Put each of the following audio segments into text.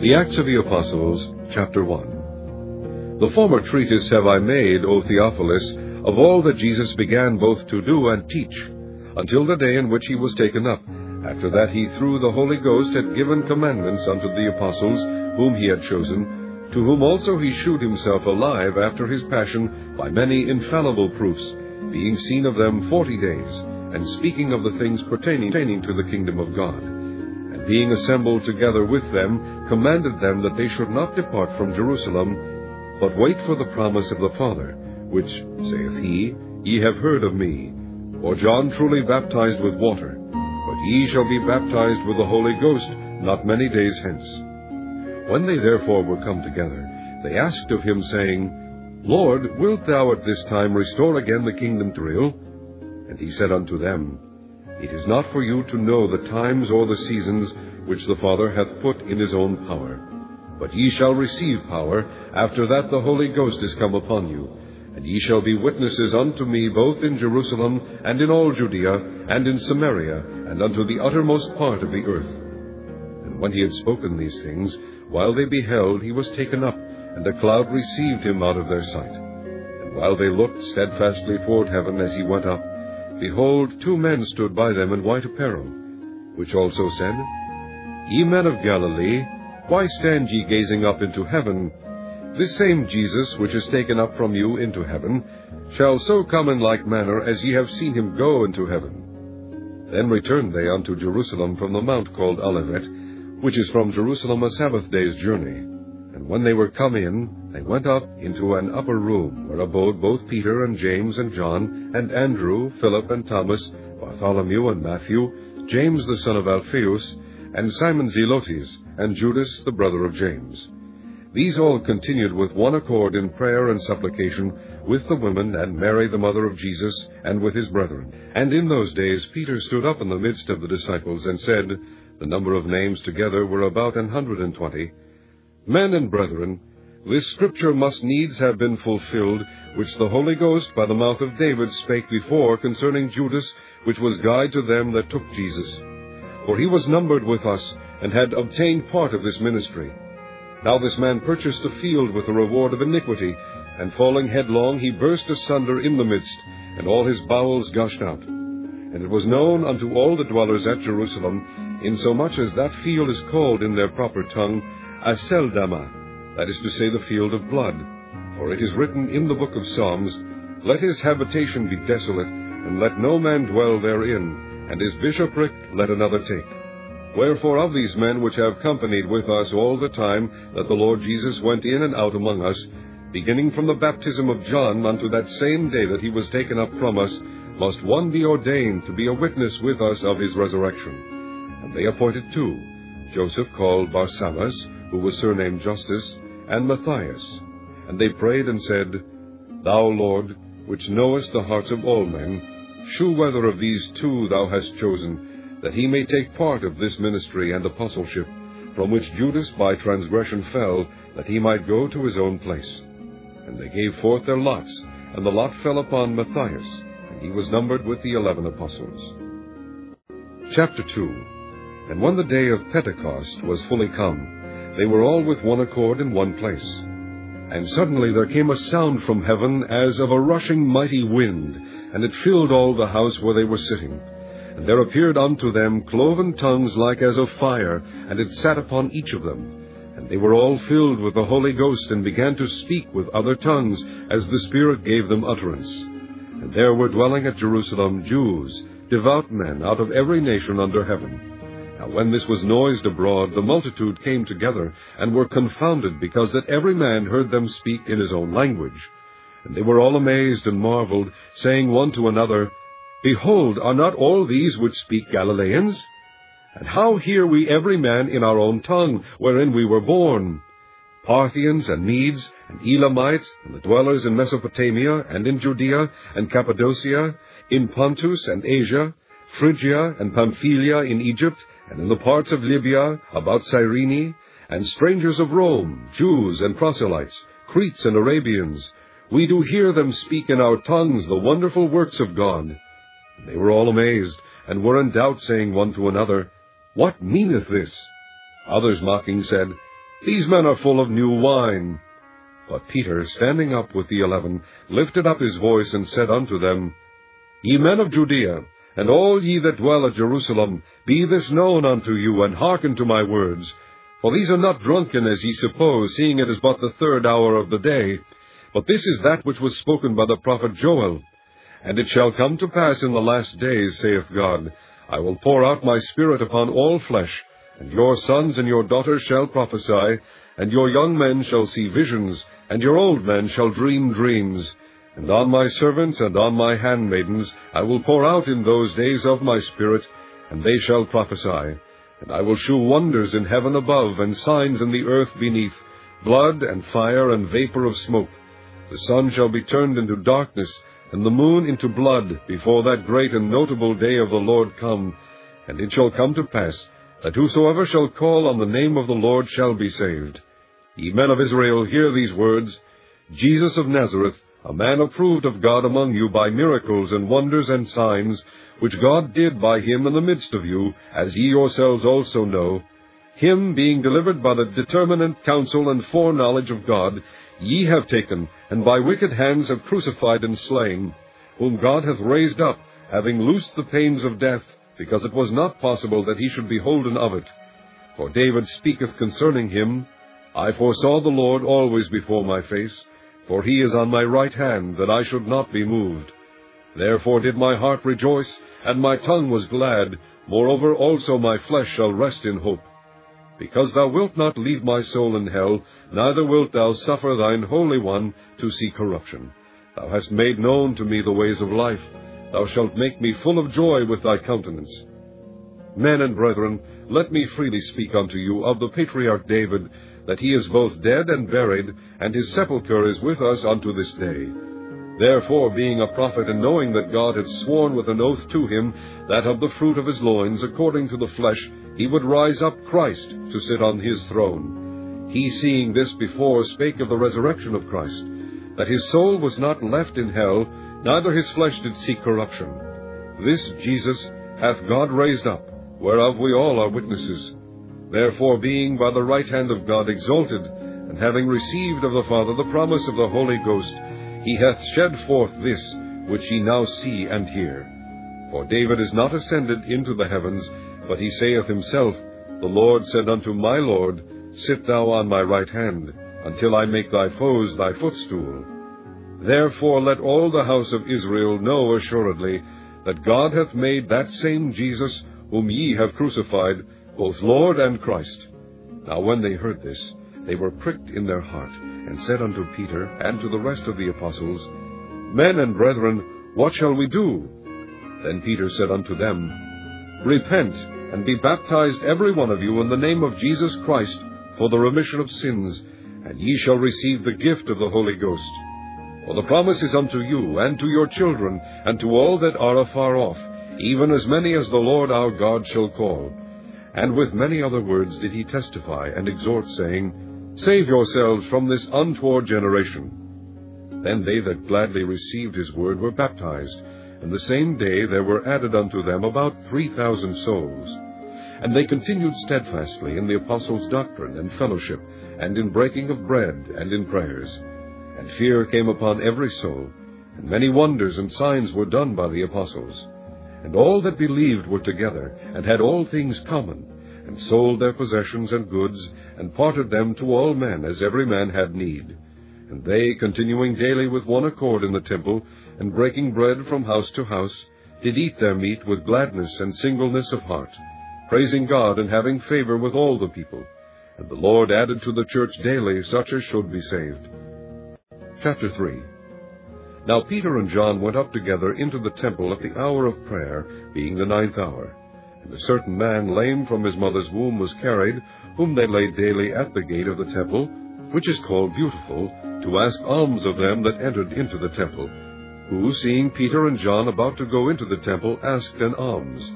The Acts of the Apostles, chapter 1. The former treatise have I made, O Theophilus, of all that Jesus began both to do and teach, until the day in which he was taken up. After that he through the Holy Ghost had given commandments unto the apostles whom he had chosen, to whom also he shewed himself alive after his passion by many infallible proofs, being seen of them forty days, and speaking of the things pertaining to the kingdom of God being assembled together with them, commanded them that they should not depart from Jerusalem, but wait for the promise of the Father, which, saith he, ye have heard of me. For John truly baptized with water, but ye shall be baptized with the Holy Ghost not many days hence. When they therefore were come together, they asked of him, saying, Lord, wilt thou at this time restore again the kingdom to Israel? And he said unto them, it is not for you to know the times or the seasons which the Father hath put in his own power. But ye shall receive power, after that the Holy Ghost is come upon you. And ye shall be witnesses unto me both in Jerusalem, and in all Judea, and in Samaria, and unto the uttermost part of the earth. And when he had spoken these things, while they beheld, he was taken up, and a cloud received him out of their sight. And while they looked steadfastly toward heaven as he went up, behold, two men stood by them in white apparel, which also said, Ye men of Galilee, why stand ye gazing up into heaven? This same Jesus, which is taken up from you into heaven, shall so come in like manner as ye have seen him go into heaven. Then returned they unto Jerusalem from the mount called Olivet, which is from Jerusalem a Sabbath day's journey. And when they were come in, they went up into an upper room, where abode both Peter and James and John, and Andrew, Philip and Thomas, Bartholomew and Matthew, James the son of Alphaeus, and Simon Zelotes, and Judas the brother of James. These all continued with one accord in prayer and supplication with the women and Mary the mother of Jesus, and with his brethren. And in those days Peter stood up in the midst of the disciples, and said, The number of names together were about an hundred and twenty. Men and brethren, this scripture must needs have been fulfilled, which the Holy Ghost by the mouth of David spake before concerning Judas, which was guide to them that took Jesus. For he was numbered with us, and had obtained part of this ministry. Now this man purchased a field with the reward of iniquity, and falling headlong, he burst asunder in the midst, and all his bowels gushed out. And it was known unto all the dwellers at Jerusalem, insomuch as that field is called in their proper tongue Aceldama, that is to say, the field of blood. For it is written in the book of Psalms, Let his habitation be desolate, and let no man dwell therein and his bishopric let another take. Wherefore of these men which have companied with us all the time that the Lord Jesus went in and out among us, beginning from the baptism of John unto that same day that he was taken up from us, must one be ordained to be a witness with us of his resurrection. And they appointed two, Joseph called Barsabas, who was surnamed Justus, and Matthias. And they prayed and said, Thou, Lord, which knowest the hearts of all men, Shew whether of these two thou hast chosen, that he may take part of this ministry and apostleship, from which Judas by transgression fell, that he might go to his own place. And they gave forth their lots, and the lot fell upon Matthias, and he was numbered with the eleven apostles. Chapter 2 And when the day of Pentecost was fully come, they were all with one accord in one place. And suddenly there came a sound from heaven as of a rushing mighty wind, and it filled all the house where they were sitting. And there appeared unto them cloven tongues like as of fire, and it sat upon each of them. And they were all filled with the Holy Ghost, and began to speak with other tongues, as the Spirit gave them utterance. And there were dwelling at Jerusalem Jews, devout men out of every nation under heaven. Now when this was noised abroad, the multitude came together, and were confounded, because that every man heard them speak in his own language. And they were all amazed and marveled, saying one to another, Behold, are not all these which speak Galileans? And how hear we every man in our own tongue, wherein we were born? Parthians and Medes and Elamites, and the dwellers in Mesopotamia and in Judea and Cappadocia, in Pontus and Asia, Phrygia and Pamphylia in Egypt, and in the parts of Libya about Cyrene, and strangers of Rome, Jews and proselytes, Cretes and Arabians, we do hear them speak in our tongues the wonderful works of God. They were all amazed, and were in doubt, saying one to another, What meaneth this? Others mocking said, These men are full of new wine. But Peter, standing up with the eleven, lifted up his voice, and said unto them, Ye men of Judea, and all ye that dwell at Jerusalem, be this known unto you, and hearken to my words. For these are not drunken, as ye suppose, seeing it is but the third hour of the day. But this is that which was spoken by the prophet Joel. And it shall come to pass in the last days, saith God, I will pour out my Spirit upon all flesh, and your sons and your daughters shall prophesy, and your young men shall see visions, and your old men shall dream dreams. And on my servants and on my handmaidens I will pour out in those days of my Spirit, and they shall prophesy. And I will shew wonders in heaven above, and signs in the earth beneath, blood and fire and vapor of smoke. The sun shall be turned into darkness, and the moon into blood, before that great and notable day of the Lord come. And it shall come to pass, that whosoever shall call on the name of the Lord shall be saved. Ye men of Israel, hear these words. Jesus of Nazareth, a man approved of God among you by miracles and wonders and signs, which God did by him in the midst of you, as ye yourselves also know, him being delivered by the determinate counsel and foreknowledge of God, ye have taken, and by wicked hands have crucified and slain, whom God hath raised up, having loosed the pains of death, because it was not possible that he should be holden of it. For David speaketh concerning him, I foresaw the Lord always before my face, for he is on my right hand, that I should not be moved. Therefore did my heart rejoice, and my tongue was glad, moreover also my flesh shall rest in hope. Because thou wilt not leave my soul in hell, neither wilt thou suffer thine Holy One to see corruption. Thou hast made known to me the ways of life. Thou shalt make me full of joy with thy countenance. Men and brethren, let me freely speak unto you of the patriarch David, that he is both dead and buried, and his sepulchre is with us unto this day. Therefore, being a prophet, and knowing that God had sworn with an oath to him, that of the fruit of his loins, according to the flesh, he would rise up Christ to sit on his throne. He, seeing this before, spake of the resurrection of Christ, that his soul was not left in hell, neither his flesh did see corruption. This Jesus hath God raised up, whereof we all are witnesses. Therefore, being by the right hand of God exalted, and having received of the Father the promise of the Holy Ghost, he hath shed forth this, which ye now see and hear. For David is not ascended into the heavens, but he saith himself, The Lord said unto my Lord, Sit thou on my right hand, until I make thy foes thy footstool. Therefore let all the house of Israel know assuredly, that God hath made that same Jesus, whom ye have crucified, both Lord and Christ. Now when they heard this, they were pricked in their heart, and said unto Peter and to the rest of the apostles, Men and brethren, what shall we do? Then Peter said unto them, Repent, and be baptized every one of you in the name of Jesus Christ for the remission of sins, and ye shall receive the gift of the Holy Ghost. For the promise is unto you, and to your children, and to all that are afar off, even as many as the Lord our God shall call. And with many other words did he testify and exhort, saying, Save yourselves from this untoward generation. Then they that gladly received his word were baptized, and the same day there were added unto them about three thousand souls. And they continued steadfastly in the apostles' doctrine and fellowship, and in breaking of bread, and in prayers. And fear came upon every soul, and many wonders and signs were done by the apostles. And all that believed were together, and had all things common, and sold their possessions and goods, and parted them to all men as every man had need. And they, continuing daily with one accord in the temple, and breaking bread from house to house, did eat their meat with gladness and singleness of heart, praising God and having favor with all the people. And the Lord added to the church daily such as should be saved. Chapter 3 Now Peter and John went up together into the temple at the hour of prayer, being the ninth hour. And a certain man lame from his mother's womb was carried, whom they laid daily at the gate of the temple, which is called Beautiful, to ask alms of them that entered into the temple who, seeing Peter and John about to go into the temple, asked an alms.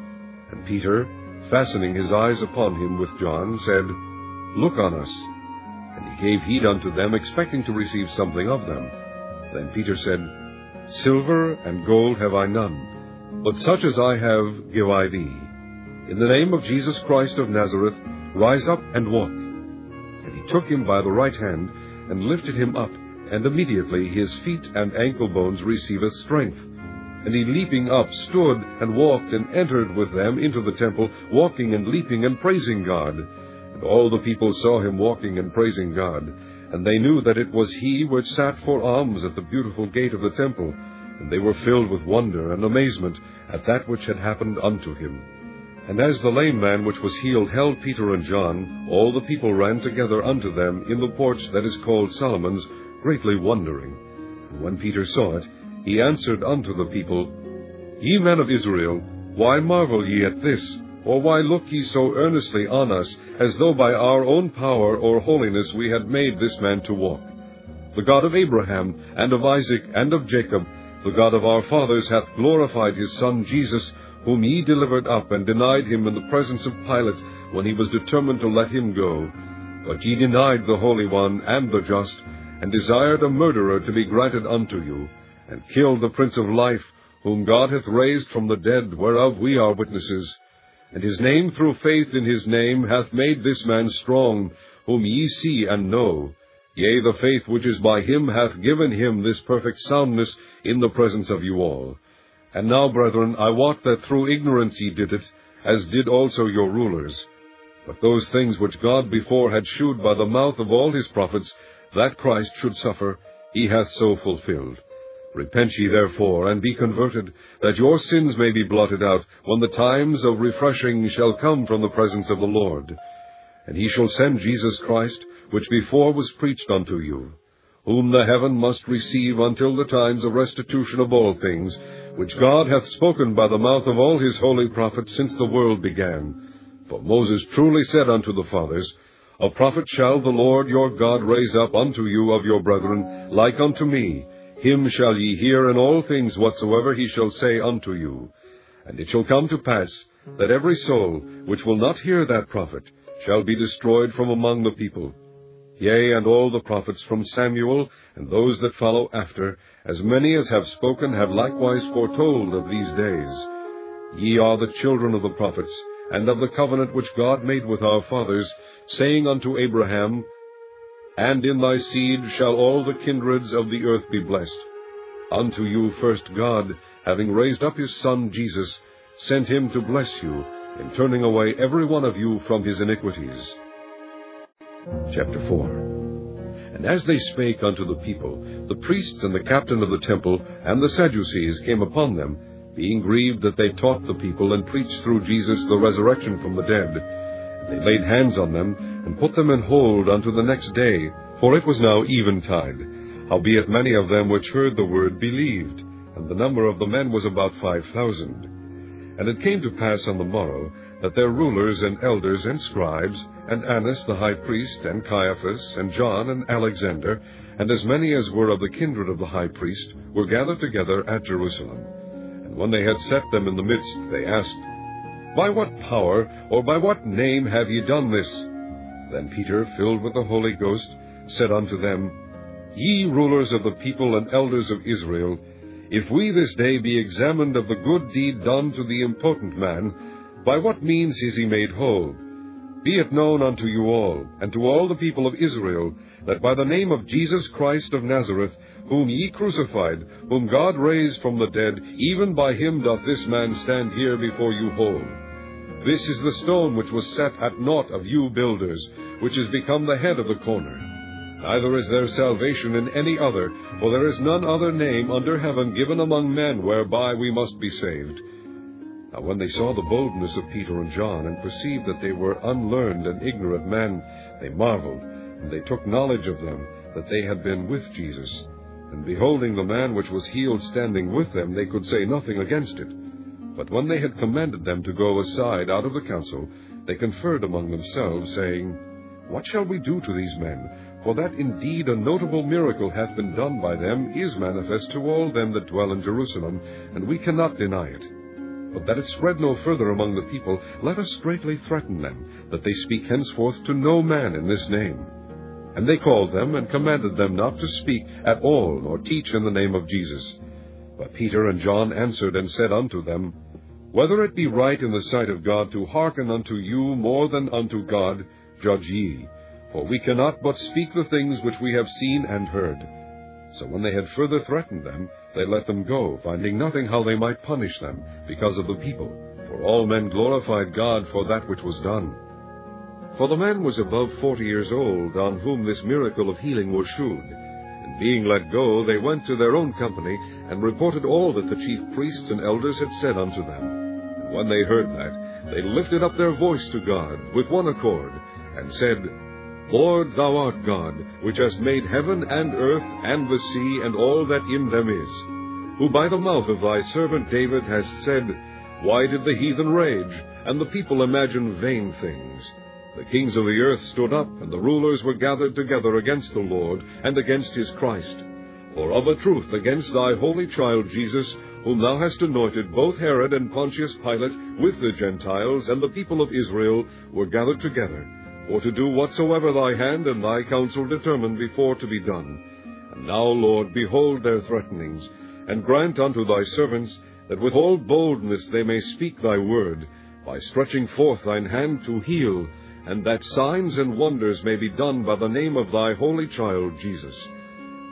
And Peter, fastening his eyes upon him with John, said, Look on us. And he gave heed unto them, expecting to receive something of them. Then Peter said, Silver and gold have I none, but such as I have give I thee. In the name of Jesus Christ of Nazareth, rise up and walk. And he took him by the right hand, and lifted him up, and immediately his feet and ankle bones received strength. And he leaping up stood and walked and entered with them into the temple, walking and leaping and praising God. And all the people saw him walking and praising God. And they knew that it was he which sat for alms at the beautiful gate of the temple. And they were filled with wonder and amazement at that which had happened unto him. And as the lame man which was healed held Peter and John, all the people ran together unto them in the porch that is called Solomon's, greatly wondering. And when Peter saw it, he answered unto the people, Ye men of Israel, why marvel ye at this? Or why look ye so earnestly on us, as though by our own power or holiness we had made this man to walk? The God of Abraham, and of Isaac, and of Jacob, the God of our fathers, hath glorified his Son Jesus, whom ye delivered up and denied him in the presence of Pilate, when he was determined to let him go. But ye denied the Holy One and the Just, and desired a murderer to be granted unto you, and killed the Prince of Life, whom God hath raised from the dead, whereof we are witnesses. And his name through faith in his name hath made this man strong, whom ye see and know. Yea, the faith which is by him hath given him this perfect soundness in the presence of you all. And now, brethren, I wot that through ignorance ye did it, as did also your rulers. But those things which God before had shewed by the mouth of all his prophets, that Christ should suffer, he hath so fulfilled. Repent ye therefore, and be converted, that your sins may be blotted out, when the times of refreshing shall come from the presence of the Lord. And he shall send Jesus Christ, which before was preached unto you, whom the heaven must receive until the times of restitution of all things, which God hath spoken by the mouth of all his holy prophets since the world began. For Moses truly said unto the fathers, a prophet shall the Lord your God raise up unto you of your brethren, like unto me. Him shall ye hear in all things whatsoever he shall say unto you. And it shall come to pass, that every soul which will not hear that prophet shall be destroyed from among the people. Yea, and all the prophets from Samuel, and those that follow after, as many as have spoken, have likewise foretold of these days. Ye are the children of the prophets, and of the covenant which God made with our fathers, saying unto Abraham, And in thy seed shall all the kindreds of the earth be blessed. Unto you first God, having raised up his Son Jesus, sent him to bless you, in turning away every one of you from his iniquities. Chapter 4 And as they spake unto the people, the priests and the captain of the temple and the Sadducees came upon them, being grieved that they taught the people and preached through Jesus the resurrection from the dead. They laid hands on them, and put them in hold unto the next day, for it was now eventide. Howbeit many of them which heard the word believed, and the number of the men was about five thousand. And it came to pass on the morrow, that their rulers and elders and scribes, and Annas the high priest, and Caiaphas, and John, and Alexander, and as many as were of the kindred of the high priest, were gathered together at Jerusalem. And when they had set them in the midst, they asked, By what power, or by what name have ye done this? Then Peter, filled with the Holy Ghost, said unto them, Ye rulers of the people and elders of Israel, if we this day be examined of the good deed done to the impotent man, by what means is he made whole? Be it known unto you all, and to all the people of Israel, that by the name of Jesus Christ of Nazareth, whom ye crucified, whom God raised from the dead, even by him doth this man stand here before you whole. This is the stone which was set at naught of you builders, which is become the head of the corner. Neither is there salvation in any other, for there is none other name under heaven given among men whereby we must be saved. Now when they saw the boldness of Peter and John, and perceived that they were unlearned and ignorant men, they marveled, and they took knowledge of them, that they had been with Jesus. And beholding the man which was healed standing with them, they could say nothing against it. But when they had commanded them to go aside out of the council, they conferred among themselves, saying, What shall we do to these men? For that indeed a notable miracle hath been done by them is manifest to all them that dwell in Jerusalem, and we cannot deny it. But that it spread no further among the people, let us straitly threaten them, that they speak henceforth to no man in this name. And they called them, and commanded them not to speak at all, nor teach in the name of Jesus. But Peter and John answered and said unto them, Whether it be right in the sight of God to hearken unto you more than unto God, judge ye. for we cannot but speak the things which we have seen and heard. So when they had further threatened them, they let them go, finding nothing how they might punish them, because of the people. For all men glorified God for that which was done. For the man was above forty years old, on whom this miracle of healing was shewed. And being let go, they went to their own company, and reported all that the chief priests and elders had said unto them. And when they heard that, they lifted up their voice to God with one accord, and said, Lord, thou art God, which hast made heaven and earth and the sea and all that in them is, who by the mouth of thy servant David hast said, Why did the heathen rage, and the people imagine vain things? The kings of the earth stood up, and the rulers were gathered together against the Lord, and against his Christ. For of a truth against thy holy child Jesus, whom thou hast anointed, both Herod and Pontius Pilate, with the Gentiles and the people of Israel, were gathered together, for to do whatsoever thy hand and thy counsel determined before to be done. And now, Lord, behold their threatenings, and grant unto thy servants that with all boldness they may speak thy word, by stretching forth thine hand to heal, and that signs and wonders may be done by the name of thy holy child Jesus.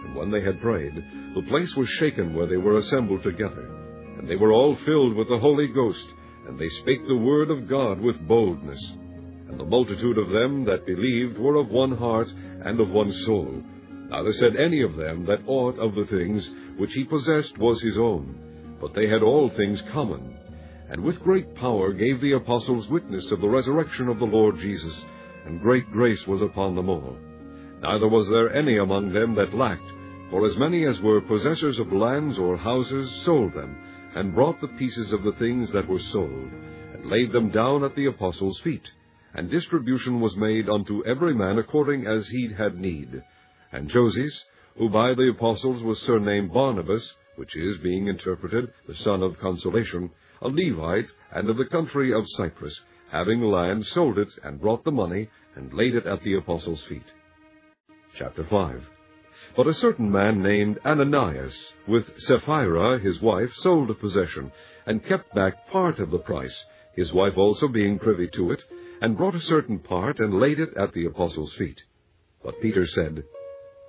And when they had prayed, the place was shaken where they were assembled together. And they were all filled with the Holy Ghost, and they spake the word of God with boldness. And the multitude of them that believed were of one heart and of one soul. Neither said any of them that aught of the things which he possessed was his own, but they had all things common and with great power gave the apostles witness of the resurrection of the Lord Jesus, and great grace was upon them all. Neither was there any among them that lacked, for as many as were possessors of lands or houses sold them, and brought the pieces of the things that were sold, and laid them down at the apostles' feet. And distribution was made unto every man according as he had need. And Joses, who by the apostles was surnamed Barnabas, which is, being interpreted, the son of consolation, a Levite, and of the country of Cyprus, having land, sold it, and brought the money, and laid it at the apostles' feet. Chapter 5 But a certain man named Ananias, with Sapphira his wife, sold a possession, and kept back part of the price, his wife also being privy to it, and brought a certain part, and laid it at the apostles' feet. But Peter said,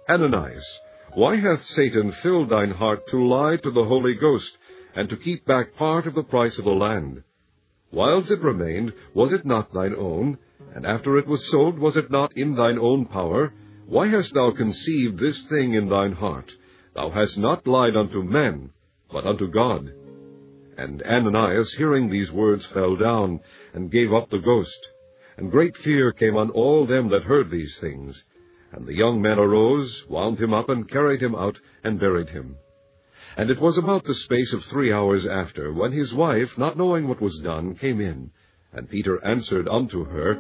Ananias, why hath Satan filled thine heart to lie to the Holy Ghost, and to keep back part of the price of the land. Whiles it remained, was it not thine own? And after it was sold, was it not in thine own power? Why hast thou conceived this thing in thine heart? Thou hast not lied unto men, but unto God. And Ananias, hearing these words, fell down, and gave up the ghost. And great fear came on all them that heard these things. And the young men arose, wound him up, and carried him out, and buried him. And it was about the space of three hours after, when his wife, not knowing what was done, came in. And Peter answered unto her,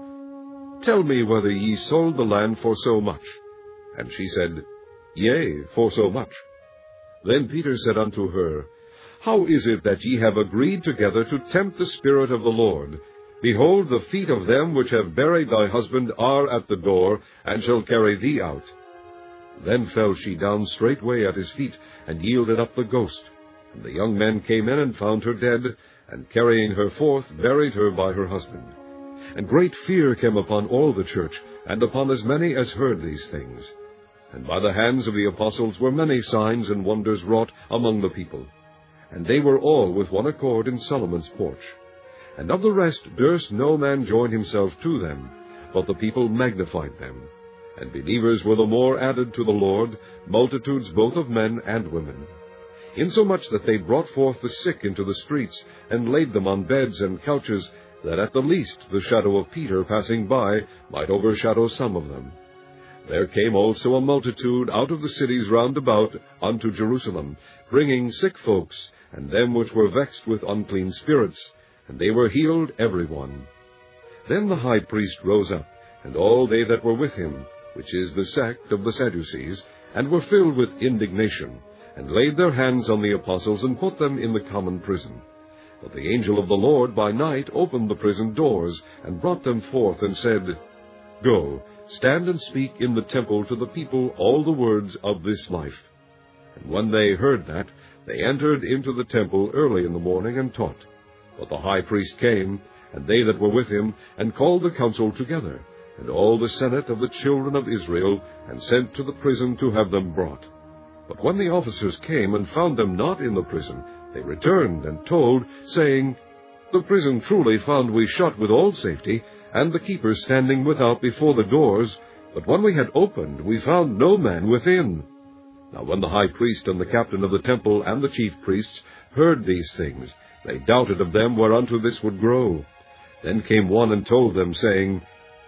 Tell me whether ye sold the land for so much. And she said, Yea, for so much. Then Peter said unto her, How is it that ye have agreed together to tempt the Spirit of the Lord? Behold, the feet of them which have buried thy husband are at the door, and shall carry thee out. Then fell she down straightway at his feet, and yielded up the ghost. And the young men came in and found her dead, and carrying her forth, buried her by her husband. And great fear came upon all the church, and upon as many as heard these things. And by the hands of the apostles were many signs and wonders wrought among the people. And they were all with one accord in Solomon's porch. And of the rest durst no man join himself to them, but the people magnified them and believers were the more added to the Lord, multitudes both of men and women. Insomuch that they brought forth the sick into the streets, and laid them on beds and couches, that at the least the shadow of Peter passing by might overshadow some of them. There came also a multitude out of the cities round about unto Jerusalem, bringing sick folks, and them which were vexed with unclean spirits, and they were healed every one. Then the high priest rose up, and all they that were with him, which is the sect of the Sadducees, and were filled with indignation, and laid their hands on the apostles, and put them in the common prison. But the angel of the Lord by night opened the prison doors, and brought them forth, and said, Go, stand and speak in the temple to the people all the words of this life. And when they heard that, they entered into the temple early in the morning, and taught. But the high priest came, and they that were with him, and called the council together and all the senate of the children of Israel, and sent to the prison to have them brought. But when the officers came and found them not in the prison, they returned and told, saying, The prison truly found we shut with all safety, and the keepers standing without before the doors, but when we had opened, we found no man within. Now when the high priest and the captain of the temple and the chief priests heard these things, they doubted of them whereunto this would grow. Then came one and told them, saying,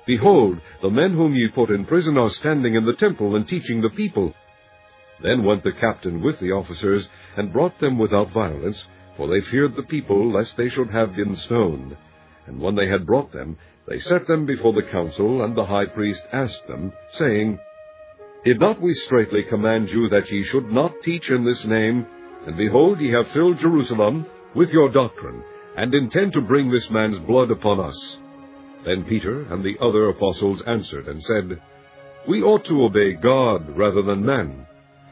Behold, the men whom ye put in prison are standing in the temple and teaching the people. Then went the captain with the officers, and brought them without violence, for they feared the people, lest they should have been stoned. And when they had brought them, they set them before the council, and the high priest asked them, saying, Did not we straitly command you that ye should not teach in this name? And behold, ye have filled Jerusalem with your doctrine, and intend to bring this man's blood upon us. Then Peter and the other apostles answered and said, We ought to obey God rather than men.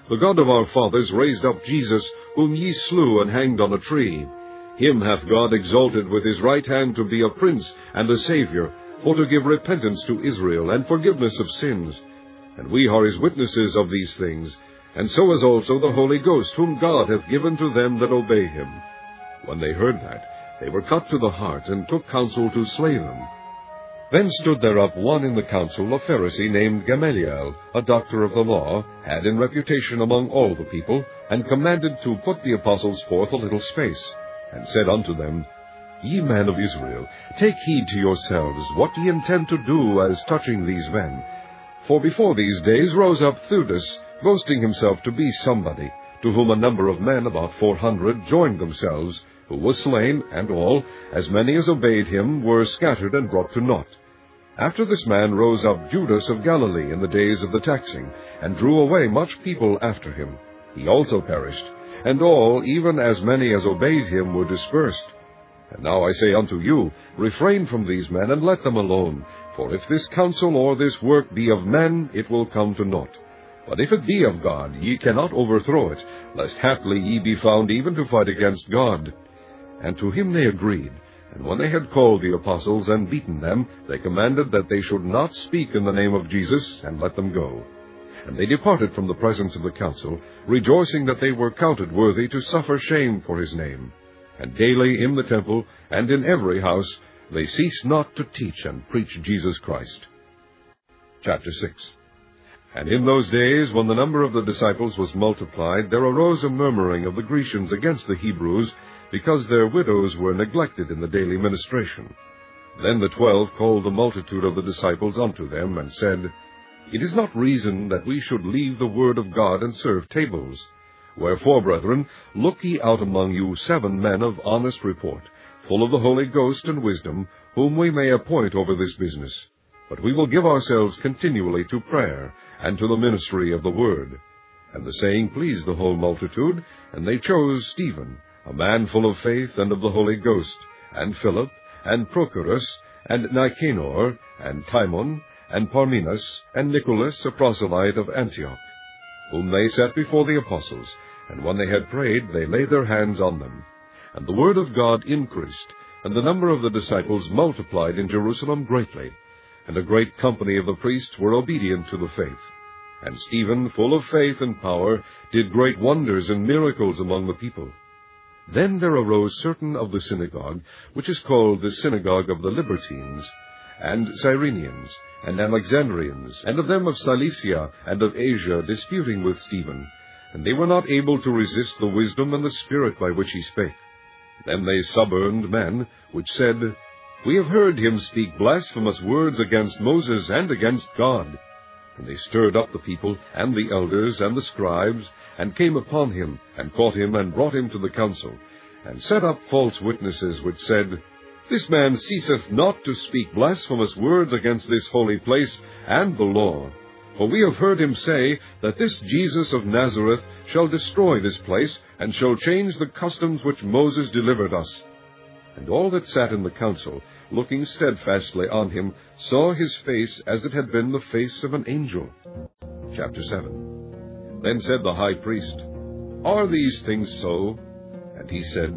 The God of our fathers raised up Jesus, whom ye slew and hanged on a tree. Him hath God exalted with his right hand to be a prince and a Saviour, for to give repentance to Israel and forgiveness of sins. And we are his witnesses of these things, and so is also the Holy Ghost, whom God hath given to them that obey him. When they heard that, they were cut to the heart, and took counsel to slay them. Then stood there up one in the council, a Pharisee named Gamaliel, a doctor of the law, had in reputation among all the people, and commanded to put the apostles forth a little space, and said unto them, Ye men of Israel, take heed to yourselves what ye intend to do as touching these men. For before these days rose up Theudas, boasting himself to be somebody, to whom a number of men, about four hundred, joined themselves, who was slain, and all, as many as obeyed him, were scattered and brought to naught. After this man rose up Judas of Galilee in the days of the taxing, and drew away much people after him. He also perished, and all, even as many as obeyed him, were dispersed. And now I say unto you, refrain from these men, and let them alone. For if this counsel or this work be of men, it will come to naught. But if it be of God, ye cannot overthrow it, lest haply ye be found even to fight against God. And to him they agreed. And when they had called the apostles and beaten them, they commanded that they should not speak in the name of Jesus, and let them go. And they departed from the presence of the council, rejoicing that they were counted worthy to suffer shame for his name. And daily in the temple and in every house they ceased not to teach and preach Jesus Christ. Chapter 6 And in those days, when the number of the disciples was multiplied, there arose a murmuring of the Grecians against the Hebrews, because their widows were neglected in the daily ministration. Then the twelve called the multitude of the disciples unto them, and said, It is not reason that we should leave the word of God and serve tables. Wherefore, brethren, look ye out among you seven men of honest report, full of the Holy Ghost and wisdom, whom we may appoint over this business. But we will give ourselves continually to prayer, and to the ministry of the word. And the saying pleased the whole multitude, and they chose Stephen, a man full of faith and of the Holy Ghost, and Philip, and Prochorus, and Nicanor, and Timon, and Parmenas, and Nicholas, a proselyte of Antioch, whom they set before the apostles, and when they had prayed, they laid their hands on them. And the word of God increased, and the number of the disciples multiplied in Jerusalem greatly, and a great company of the priests were obedient to the faith. And Stephen, full of faith and power, did great wonders and miracles among the people. Then there arose certain of the synagogue, which is called the synagogue of the Libertines, and Cyrenians, and Alexandrians, and of them of Cilicia and of Asia, disputing with Stephen. And they were not able to resist the wisdom and the spirit by which he spake. Then they suborned men, which said, We have heard him speak blasphemous words against Moses and against God. And they stirred up the people, and the elders, and the scribes, and came upon him, and caught him, and brought him to the council, and set up false witnesses, which said, This man ceaseth not to speak blasphemous words against this holy place and the law. For we have heard him say that this Jesus of Nazareth shall destroy this place, and shall change the customs which Moses delivered us. And all that sat in the council, looking steadfastly on him, saw his face as it had been the face of an angel. Chapter 7 Then said the high priest, Are these things so? And he said,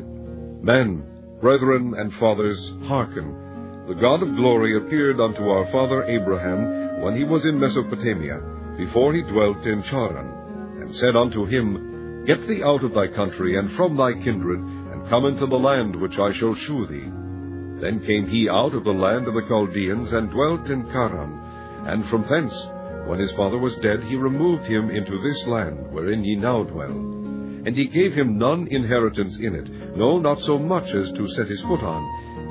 Men, brethren, and fathers, hearken. the God of glory appeared unto our father Abraham when he was in Mesopotamia, before he dwelt in Charran, and said unto him, Get thee out of thy country and from thy kindred, and come into the land which I shall shew thee. Then came he out of the land of the Chaldeans, and dwelt in Charran, and from thence, when his father was dead, he removed him into this land, wherein ye now dwell. And he gave him none inheritance in it, no, not so much as to set his foot on,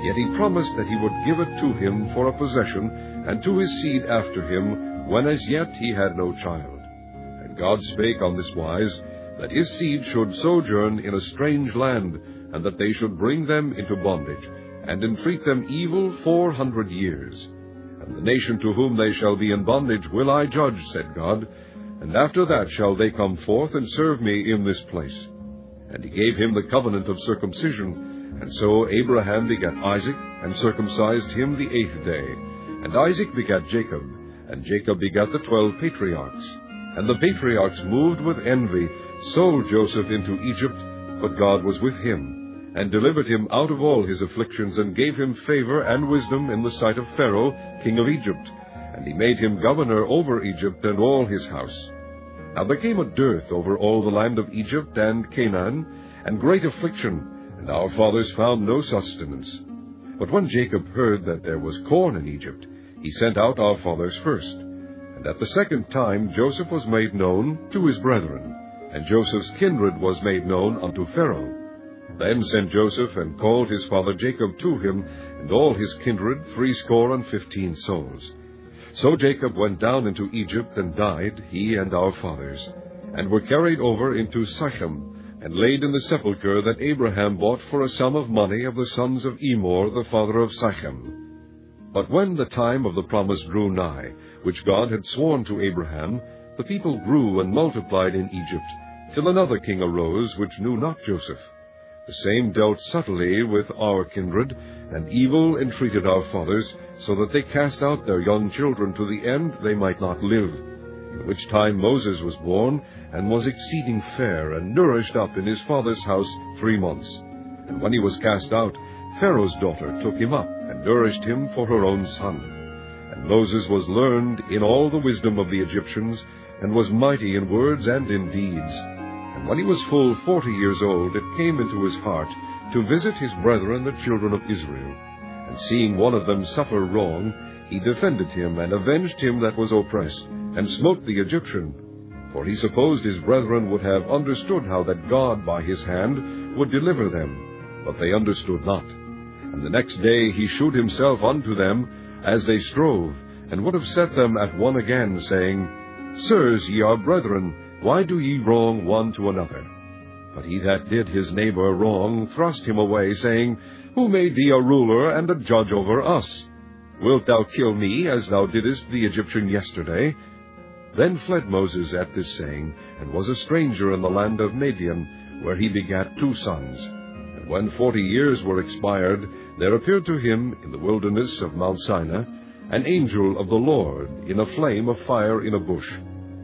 Yet he promised that he would give it to him for a possession, and to his seed after him, when as yet he had no child. And God spake on this wise, that his seed should sojourn in a strange land, and that they should bring them into bondage, and entreat them evil four hundred years. And the nation to whom they shall be in bondage will I judge, said God, and after that shall they come forth and serve me in this place. And he gave him the covenant of circumcision, and so Abraham begat Isaac, and circumcised him the eighth day. And Isaac begat Jacob, and Jacob begat the twelve patriarchs. And the patriarchs, moved with envy, sold Joseph into Egypt, but God was with him, and delivered him out of all his afflictions, and gave him favor and wisdom in the sight of Pharaoh, king of Egypt. And he made him governor over Egypt and all his house. Now there came a dearth over all the land of Egypt and Canaan, and great affliction, and our fathers found no sustenance. But when Jacob heard that there was corn in Egypt, he sent out our fathers first. And at the second time Joseph was made known to his brethren, and Joseph's kindred was made known unto Pharaoh. Then sent Joseph and called his father Jacob to him, and all his kindred, threescore and fifteen souls. So Jacob went down into Egypt and died, he and our fathers, and were carried over into Shechem, and laid in the sepulchre that Abraham bought for a sum of money of the sons of Emmor, the father of Shechem. But when the time of the promise drew nigh, which God had sworn to Abraham, the people grew and multiplied in Egypt, till another king arose, which knew not Joseph. The same dealt subtly with our kindred, and evil entreated our fathers, so that they cast out their young children to the end they might not live in which time Moses was born, and was exceeding fair, and nourished up in his father's house three months. And when he was cast out, Pharaoh's daughter took him up, and nourished him for her own son. And Moses was learned in all the wisdom of the Egyptians, and was mighty in words and in deeds. And when he was full forty years old, it came into his heart to visit his brethren the children of Israel. And seeing one of them suffer wrong, he defended him, and avenged him that was oppressed, and smote the Egyptian. For he supposed his brethren would have understood how that God by his hand would deliver them, but they understood not. And the next day he shewed himself unto them, as they strove, and would have set them at one again, saying, Sirs, ye are brethren, why do ye wrong one to another? But he that did his neighbor wrong thrust him away, saying, Who made thee a ruler and a judge over us? Wilt thou kill me, as thou didst the Egyptian yesterday? Then fled Moses at this saying, and was a stranger in the land of Madian, where he begat two sons. And when forty years were expired, there appeared to him in the wilderness of Mount Sinai an angel of the Lord in a flame of fire in a bush.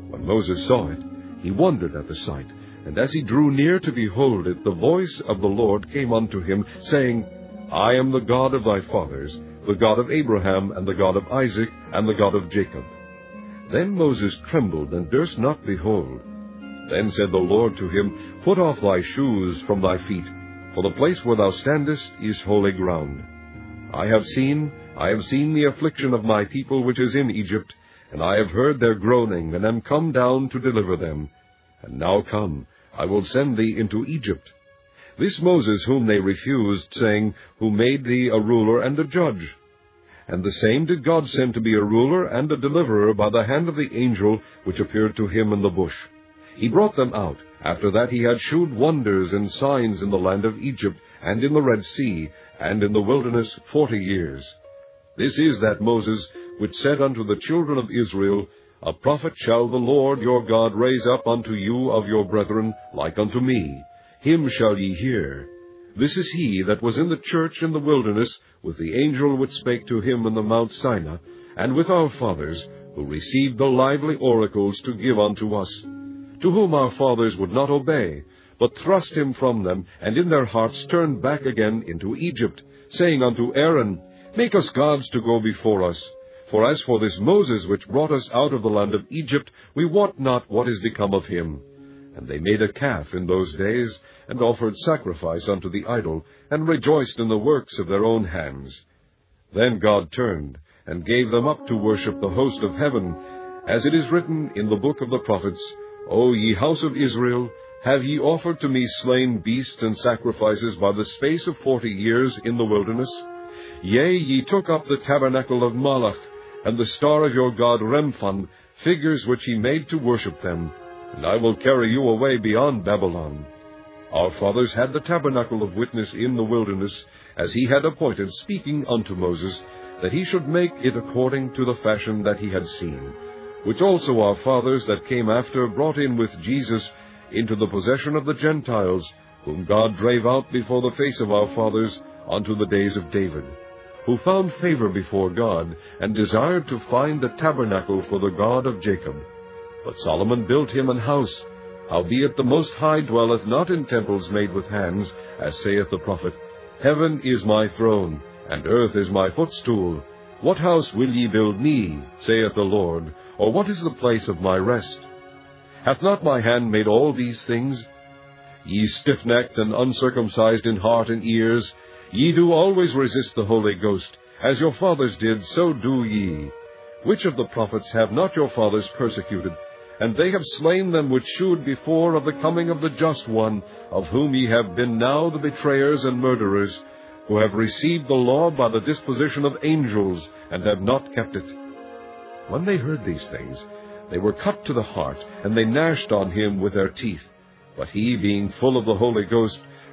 When Moses saw it, he wondered at the sight, and as he drew near to behold it, the voice of the Lord came unto him, saying, I am the God of thy fathers, the God of Abraham, and the God of Isaac, and the God of Jacob. Then Moses trembled, and durst not behold. Then said the Lord to him, Put off thy shoes from thy feet, for the place where thou standest is holy ground. I have seen, I have seen the affliction of my people which is in Egypt, and I have heard their groaning, and am come down to deliver them. And now come, I will send thee into Egypt. This Moses whom they refused, saying, Who made thee a ruler and a judge? And the same did God send to be a ruler and a deliverer by the hand of the angel which appeared to him in the bush. He brought them out, after that he had shewed wonders and signs in the land of Egypt, and in the Red Sea, and in the wilderness forty years. This is that Moses which said unto the children of Israel, A prophet shall the Lord your God raise up unto you of your brethren, like unto me. Him shall ye hear. This is he that was in the church in the wilderness with the angel which spake to him in the Mount Sinai, and with our fathers, who received the lively oracles to give unto us, to whom our fathers would not obey, but thrust him from them, and in their hearts turned back again into Egypt, saying unto Aaron, Make us gods to go before us. For as for this Moses which brought us out of the land of Egypt, we wot not what is become of him. And they made a calf in those days, and offered sacrifice unto the idol, and rejoiced in the works of their own hands. Then God turned, and gave them up to worship the host of heaven, as it is written in the book of the prophets, O ye house of Israel, have ye offered to me slain beasts and sacrifices by the space of forty years in the wilderness? Yea, ye took up the tabernacle of Moloch, and the star of your god Remphan, figures which he made to worship them, and I will carry you away beyond Babylon. Our fathers had the tabernacle of witness in the wilderness, as he had appointed, speaking unto Moses, that he should make it according to the fashion that he had seen, which also our fathers that came after brought in with Jesus into the possession of the Gentiles, whom God drave out before the face of our fathers unto the days of David who found favor before God, and desired to find a tabernacle for the God of Jacob. But Solomon built him an house. Howbeit the Most High dwelleth not in temples made with hands, as saith the prophet, Heaven is my throne, and earth is my footstool. What house will ye build me, saith the Lord, or what is the place of my rest? Hath not my hand made all these things? Ye stiff-necked and uncircumcised in heart and ears, Ye do always resist the Holy Ghost, as your fathers did, so do ye. Which of the prophets have not your fathers persecuted? And they have slain them which shewed before of the coming of the Just One, of whom ye have been now the betrayers and murderers, who have received the law by the disposition of angels, and have not kept it. When they heard these things, they were cut to the heart, and they gnashed on him with their teeth. But he, being full of the Holy Ghost,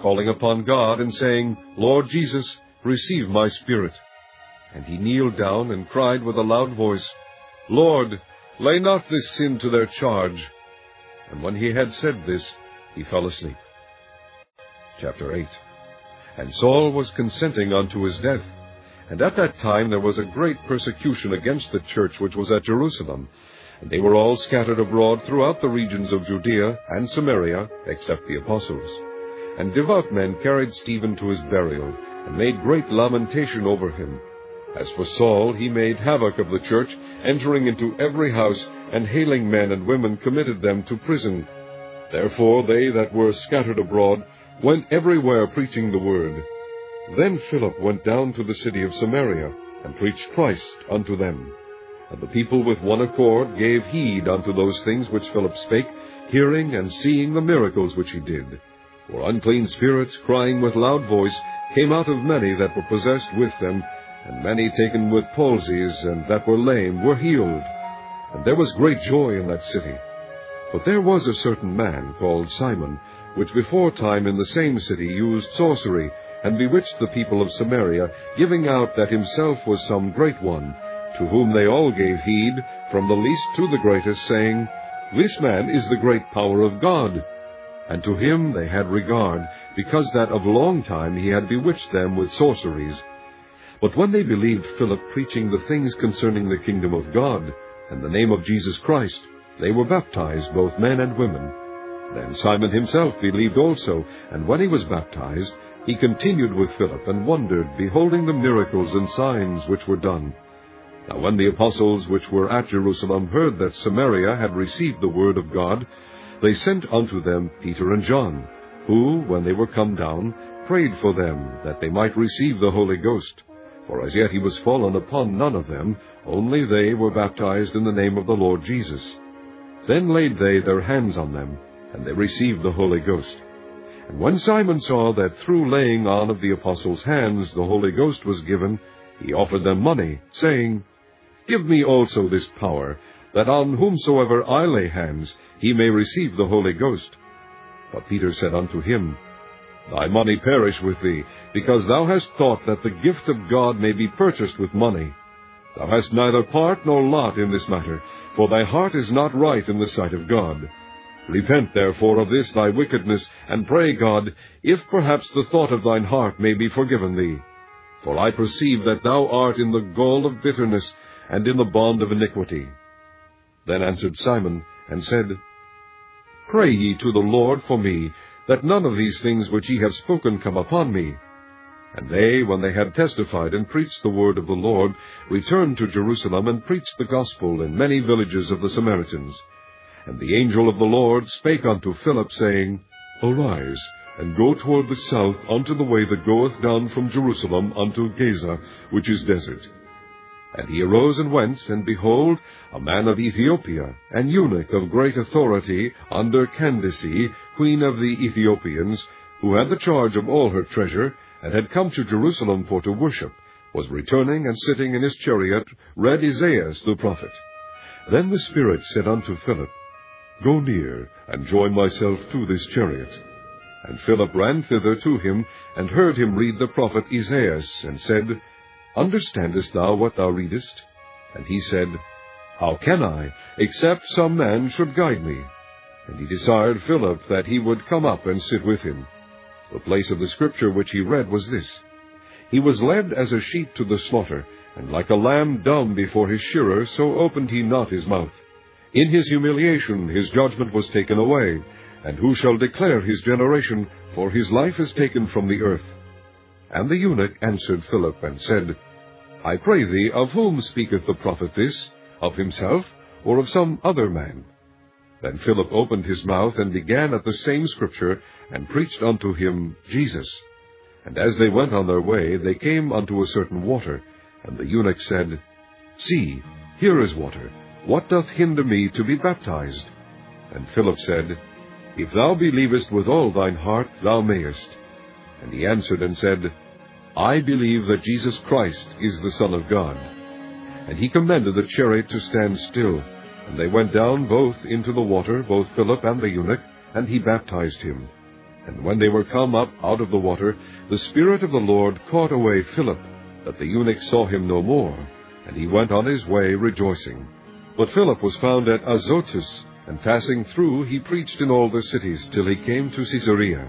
calling upon God and saying, Lord Jesus, receive my spirit. And he kneeled down and cried with a loud voice, Lord, lay not this sin to their charge. And when he had said this, he fell asleep. Chapter 8 And Saul was consenting unto his death. And at that time there was a great persecution against the church which was at Jerusalem. And they were all scattered abroad throughout the regions of Judea and Samaria, except the apostles. And devout men carried Stephen to his burial, and made great lamentation over him. As for Saul, he made havoc of the church, entering into every house, and hailing men and women committed them to prison. Therefore they that were scattered abroad went everywhere preaching the word. Then Philip went down to the city of Samaria, and preached Christ unto them. And the people with one accord gave heed unto those things which Philip spake, hearing and seeing the miracles which he did. For unclean spirits, crying with loud voice, came out of many that were possessed with them, and many taken with palsies, and that were lame, were healed. And there was great joy in that city. But there was a certain man called Simon, which before time in the same city used sorcery, and bewitched the people of Samaria, giving out that himself was some great one, to whom they all gave heed, from the least to the greatest, saying, This man is the great power of God and to him they had regard, because that of long time he had bewitched them with sorceries. But when they believed Philip preaching the things concerning the kingdom of God, and the name of Jesus Christ, they were baptized, both men and women. Then Simon himself believed also, and when he was baptized, he continued with Philip, and wondered, beholding the miracles and signs which were done. Now when the apostles which were at Jerusalem heard that Samaria had received the word of God, they sent unto them Peter and John, who, when they were come down, prayed for them, that they might receive the Holy Ghost. For as yet he was fallen upon none of them, only they were baptized in the name of the Lord Jesus. Then laid they their hands on them, and they received the Holy Ghost. And when Simon saw that through laying on of the apostles' hands the Holy Ghost was given, he offered them money, saying, Give me also this power, that on whomsoever I lay hands, he may receive the Holy Ghost. But Peter said unto him, Thy money perish with thee, because thou hast thought that the gift of God may be purchased with money. Thou hast neither part nor lot in this matter, for thy heart is not right in the sight of God. Repent therefore of this thy wickedness, and pray God, if perhaps the thought of thine heart may be forgiven thee. For I perceive that thou art in the gall of bitterness, and in the bond of iniquity. Then answered Simon, and said, Pray ye to the Lord for me, that none of these things which ye have spoken come upon me. And they, when they had testified and preached the word of the Lord, returned to Jerusalem and preached the gospel in many villages of the Samaritans. And the angel of the Lord spake unto Philip, saying, Arise, and go toward the south unto the way that goeth down from Jerusalem unto Gaza, which is desert. And he arose and went, and behold, a man of Ethiopia, an eunuch of great authority, under Candace, queen of the Ethiopians, who had the charge of all her treasure, and had come to Jerusalem for to worship, was returning and sitting in his chariot, read Isaiah the prophet. Then the Spirit said unto Philip, Go near, and join myself to this chariot. And Philip ran thither to him, and heard him read the prophet Isaiah, and said, Understandest thou what thou readest? And he said, How can I, except some man should guide me? And he desired Philip that he would come up and sit with him. The place of the scripture which he read was this He was led as a sheep to the slaughter, and like a lamb dumb before his shearer, so opened he not his mouth. In his humiliation his judgment was taken away. And who shall declare his generation? For his life is taken from the earth. And the eunuch answered Philip, and said, I pray thee, of whom speaketh the prophet this? Of himself, or of some other man? Then Philip opened his mouth, and began at the same scripture, and preached unto him Jesus. And as they went on their way, they came unto a certain water. And the eunuch said, See, here is water. What doth hinder me to be baptized? And Philip said, If thou believest with all thine heart, thou mayest. And he answered and said, I believe that Jesus Christ is the Son of God. And he commanded the chariot to stand still. And they went down both into the water, both Philip and the eunuch, and he baptized him. And when they were come up out of the water, the Spirit of the Lord caught away Philip, that the eunuch saw him no more, and he went on his way rejoicing. But Philip was found at Azotus, and passing through, he preached in all the cities till he came to Caesarea.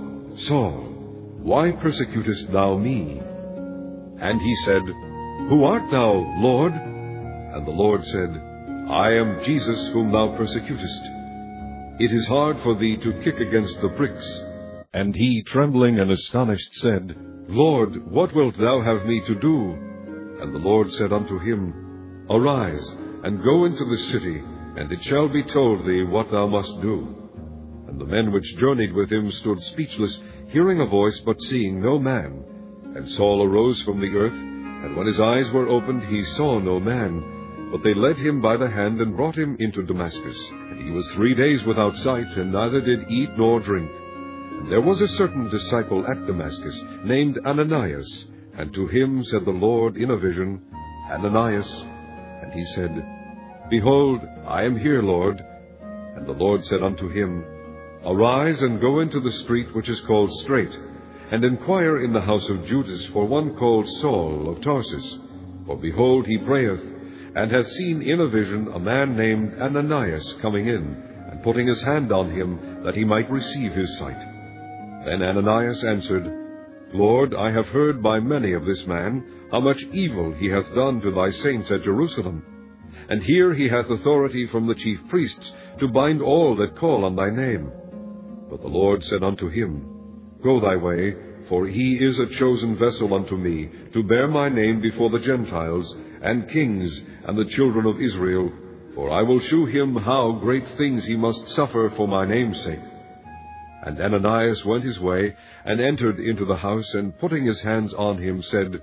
Saul, why persecutest thou me? And he said, Who art thou, Lord? And the Lord said, I am Jesus whom thou persecutest. It is hard for thee to kick against the pricks. And he, trembling and astonished, said, Lord, what wilt thou have me to do? And the Lord said unto him, Arise, and go into the city, and it shall be told thee what thou must do. And the men which journeyed with him stood speechless, hearing a voice, but seeing no man. And Saul arose from the earth, and when his eyes were opened, he saw no man. But they led him by the hand, and brought him into Damascus. And he was three days without sight, and neither did eat nor drink. And There was a certain disciple at Damascus, named Ananias, and to him said the Lord in a vision, Ananias. And he said, Behold, I am here, Lord. And the Lord said unto him, Arise and go into the street which is called Straight, and inquire in the house of Judas for one called Saul of Tarsus. For behold, he prayeth, and hath seen in a vision a man named Ananias coming in, and putting his hand on him, that he might receive his sight. Then Ananias answered, Lord, I have heard by many of this man how much evil he hath done to thy saints at Jerusalem. And here he hath authority from the chief priests to bind all that call on thy name. But the Lord said unto him, Go thy way, for he is a chosen vessel unto me, to bear my name before the Gentiles, and kings, and the children of Israel, for I will shew him how great things he must suffer for my name's sake. And Ananias went his way, and entered into the house, and putting his hands on him, said,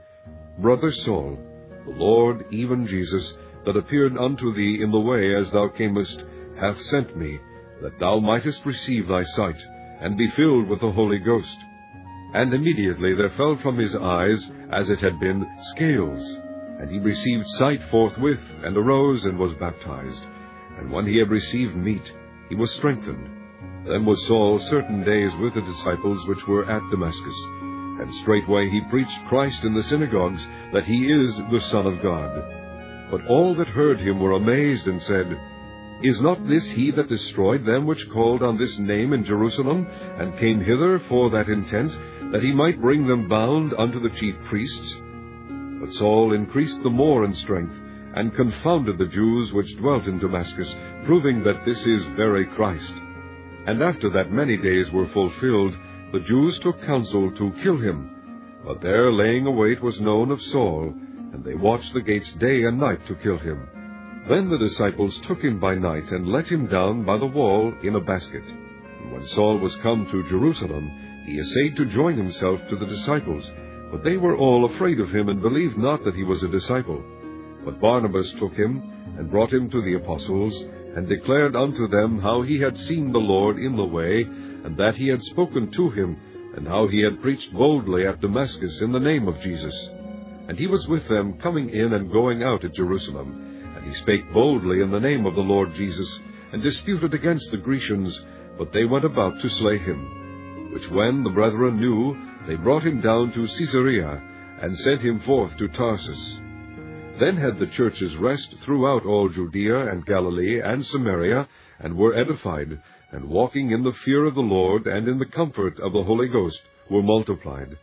Brother Saul, the Lord, even Jesus, that appeared unto thee in the way as thou camest, hath sent me, that thou mightest receive thy sight, and be filled with the Holy Ghost. And immediately there fell from his eyes, as it had been, scales. And he received sight forthwith, and arose, and was baptized. And when he had received meat, he was strengthened. Then was Saul certain days with the disciples which were at Damascus. And straightway he preached Christ in the synagogues, that he is the Son of God. But all that heard him were amazed, and said, Is not this he that destroyed them which called on this name in Jerusalem, and came hither for that intent, that he might bring them bound unto the chief priests? But Saul increased the more in strength, and confounded the Jews which dwelt in Damascus, proving that this is very Christ. And after that many days were fulfilled, the Jews took counsel to kill him. But their laying await was known of Saul, and they watched the gates day and night to kill him. Then the disciples took him by night, and let him down by the wall in a basket. And when Saul was come to Jerusalem, he essayed to join himself to the disciples, but they were all afraid of him, and believed not that he was a disciple. But Barnabas took him, and brought him to the apostles, and declared unto them how he had seen the Lord in the way, and that he had spoken to him, and how he had preached boldly at Damascus in the name of Jesus. And he was with them coming in and going out at Jerusalem. And he spake boldly in the name of the Lord Jesus, and disputed against the Grecians, but they went about to slay him. Which when the brethren knew, they brought him down to Caesarea, and sent him forth to Tarsus. Then had the churches rest throughout all Judea and Galilee and Samaria, and were edified, and walking in the fear of the Lord and in the comfort of the Holy Ghost were multiplied.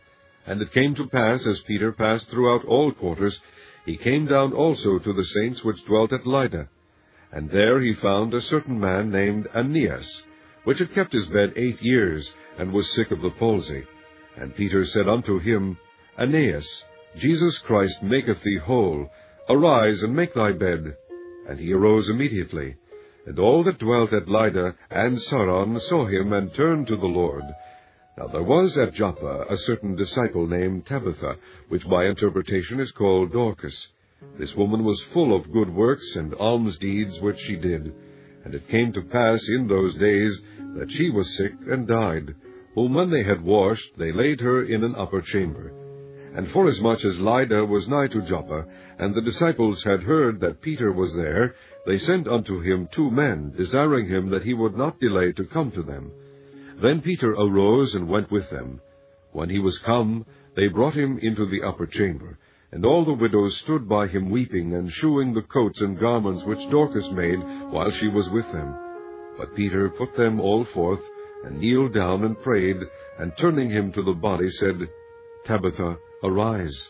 And it came to pass, as Peter passed throughout all quarters, he came down also to the saints which dwelt at Lydda. And there he found a certain man named Aeneas, which had kept his bed eight years, and was sick of the palsy. And Peter said unto him, Aeneas, Jesus Christ maketh thee whole. Arise, and make thy bed. And he arose immediately. And all that dwelt at Lydda and Saron saw him, and turned to the Lord. Now there was at Joppa a certain disciple named Tabitha, which by interpretation is called Dorcas. This woman was full of good works and alms deeds which she did. And it came to pass in those days that she was sick and died, whom when they had washed, they laid her in an upper chamber. And forasmuch as Lydda was nigh to Joppa, and the disciples had heard that Peter was there, they sent unto him two men, desiring him that he would not delay to come to them. Then Peter arose and went with them. When he was come, they brought him into the upper chamber. And all the widows stood by him weeping, and shewing the coats and garments which Dorcas made while she was with them. But Peter put them all forth, and kneeled down and prayed, and turning him to the body said, Tabitha, Arise.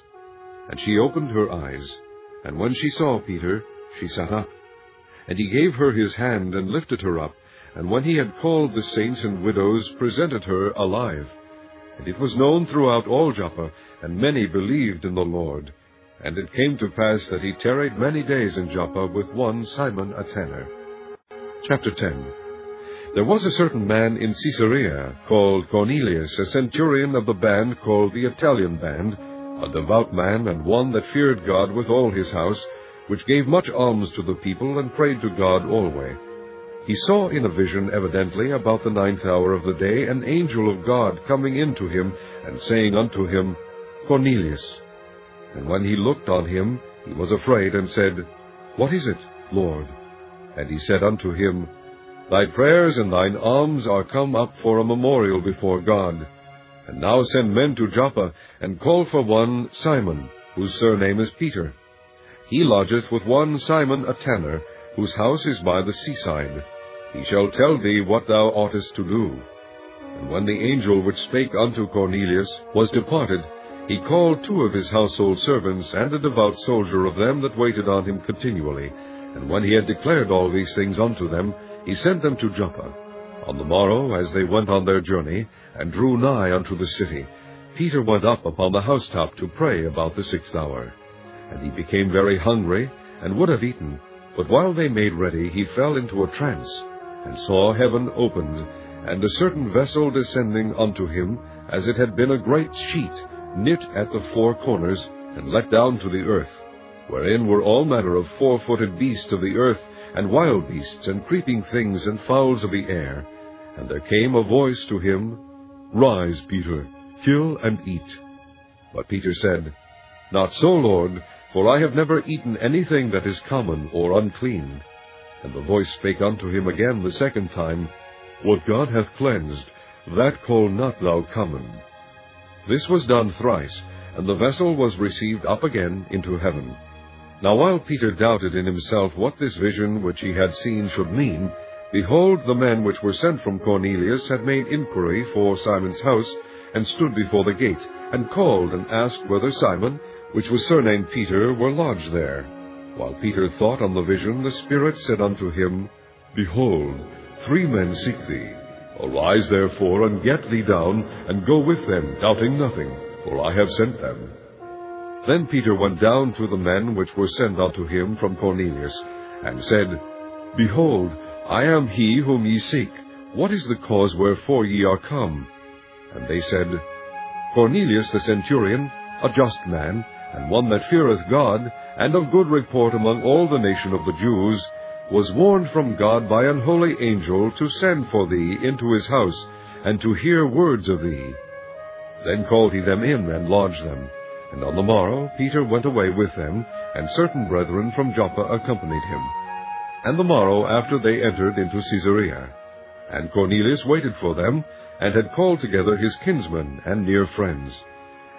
And she opened her eyes, and when she saw Peter, she sat up. And he gave her his hand, and lifted her up, and when he had called the saints and widows, presented her alive. And it was known throughout all Joppa, and many believed in the Lord. And it came to pass that he tarried many days in Joppa with one Simon a tanner. Chapter 10 There was a certain man in Caesarea, called Cornelius, a centurion of the band called the Italian band, a devout man, and one that feared God with all his house, which gave much alms to the people, and prayed to God alway. He saw in a vision, evidently, about the ninth hour of the day, an angel of God coming in to him, and saying unto him, Cornelius. And when he looked on him, he was afraid, and said, What is it, Lord? And he said unto him, Thy prayers and thine alms are come up for a memorial before God. And now send men to Joppa, and call for one Simon, whose surname is Peter. He lodgeth with one Simon a tanner, whose house is by the seaside. He shall tell thee what thou oughtest to do. And when the angel which spake unto Cornelius was departed, he called two of his household servants, and a devout soldier of them that waited on him continually. And when he had declared all these things unto them, he sent them to Joppa. On the morrow, as they went on their journey, and drew nigh unto the city, Peter went up upon the housetop to pray about the sixth hour. And he became very hungry, and would have eaten. But while they made ready, he fell into a trance, and saw heaven opened, and a certain vessel descending unto him, as it had been a great sheet, knit at the four corners, and let down to the earth, wherein were all manner of four-footed beasts of the earth, and wild beasts, and creeping things, and fowls of the air. And there came a voice to him, Rise, Peter, kill and eat. But Peter said, Not so, Lord, for I have never eaten anything that is common or unclean. And the voice spake unto him again the second time, What God hath cleansed, that call not thou common. This was done thrice, and the vessel was received up again into heaven. Now while Peter doubted in himself what this vision which he had seen should mean, behold, the men which were sent from Cornelius had made inquiry for Simon's house, and stood before the gate, and called and asked whether Simon, which was surnamed Peter, were lodged there. While Peter thought on the vision, the Spirit said unto him, Behold, three men seek thee. Arise therefore, and get thee down, and go with them, doubting nothing, for I have sent them. Then Peter went down to the men which were sent unto him from Cornelius, and said, Behold, I am he whom ye seek. What is the cause wherefore ye are come? And they said, Cornelius the centurion, a just man, and one that feareth God, and of good report among all the nation of the Jews, was warned from God by an holy angel to send for thee into his house, and to hear words of thee. Then called he them in, and lodged them. And on the morrow Peter went away with them, and certain brethren from Joppa accompanied him. And the morrow after they entered into Caesarea. And Cornelius waited for them, and had called together his kinsmen and near friends.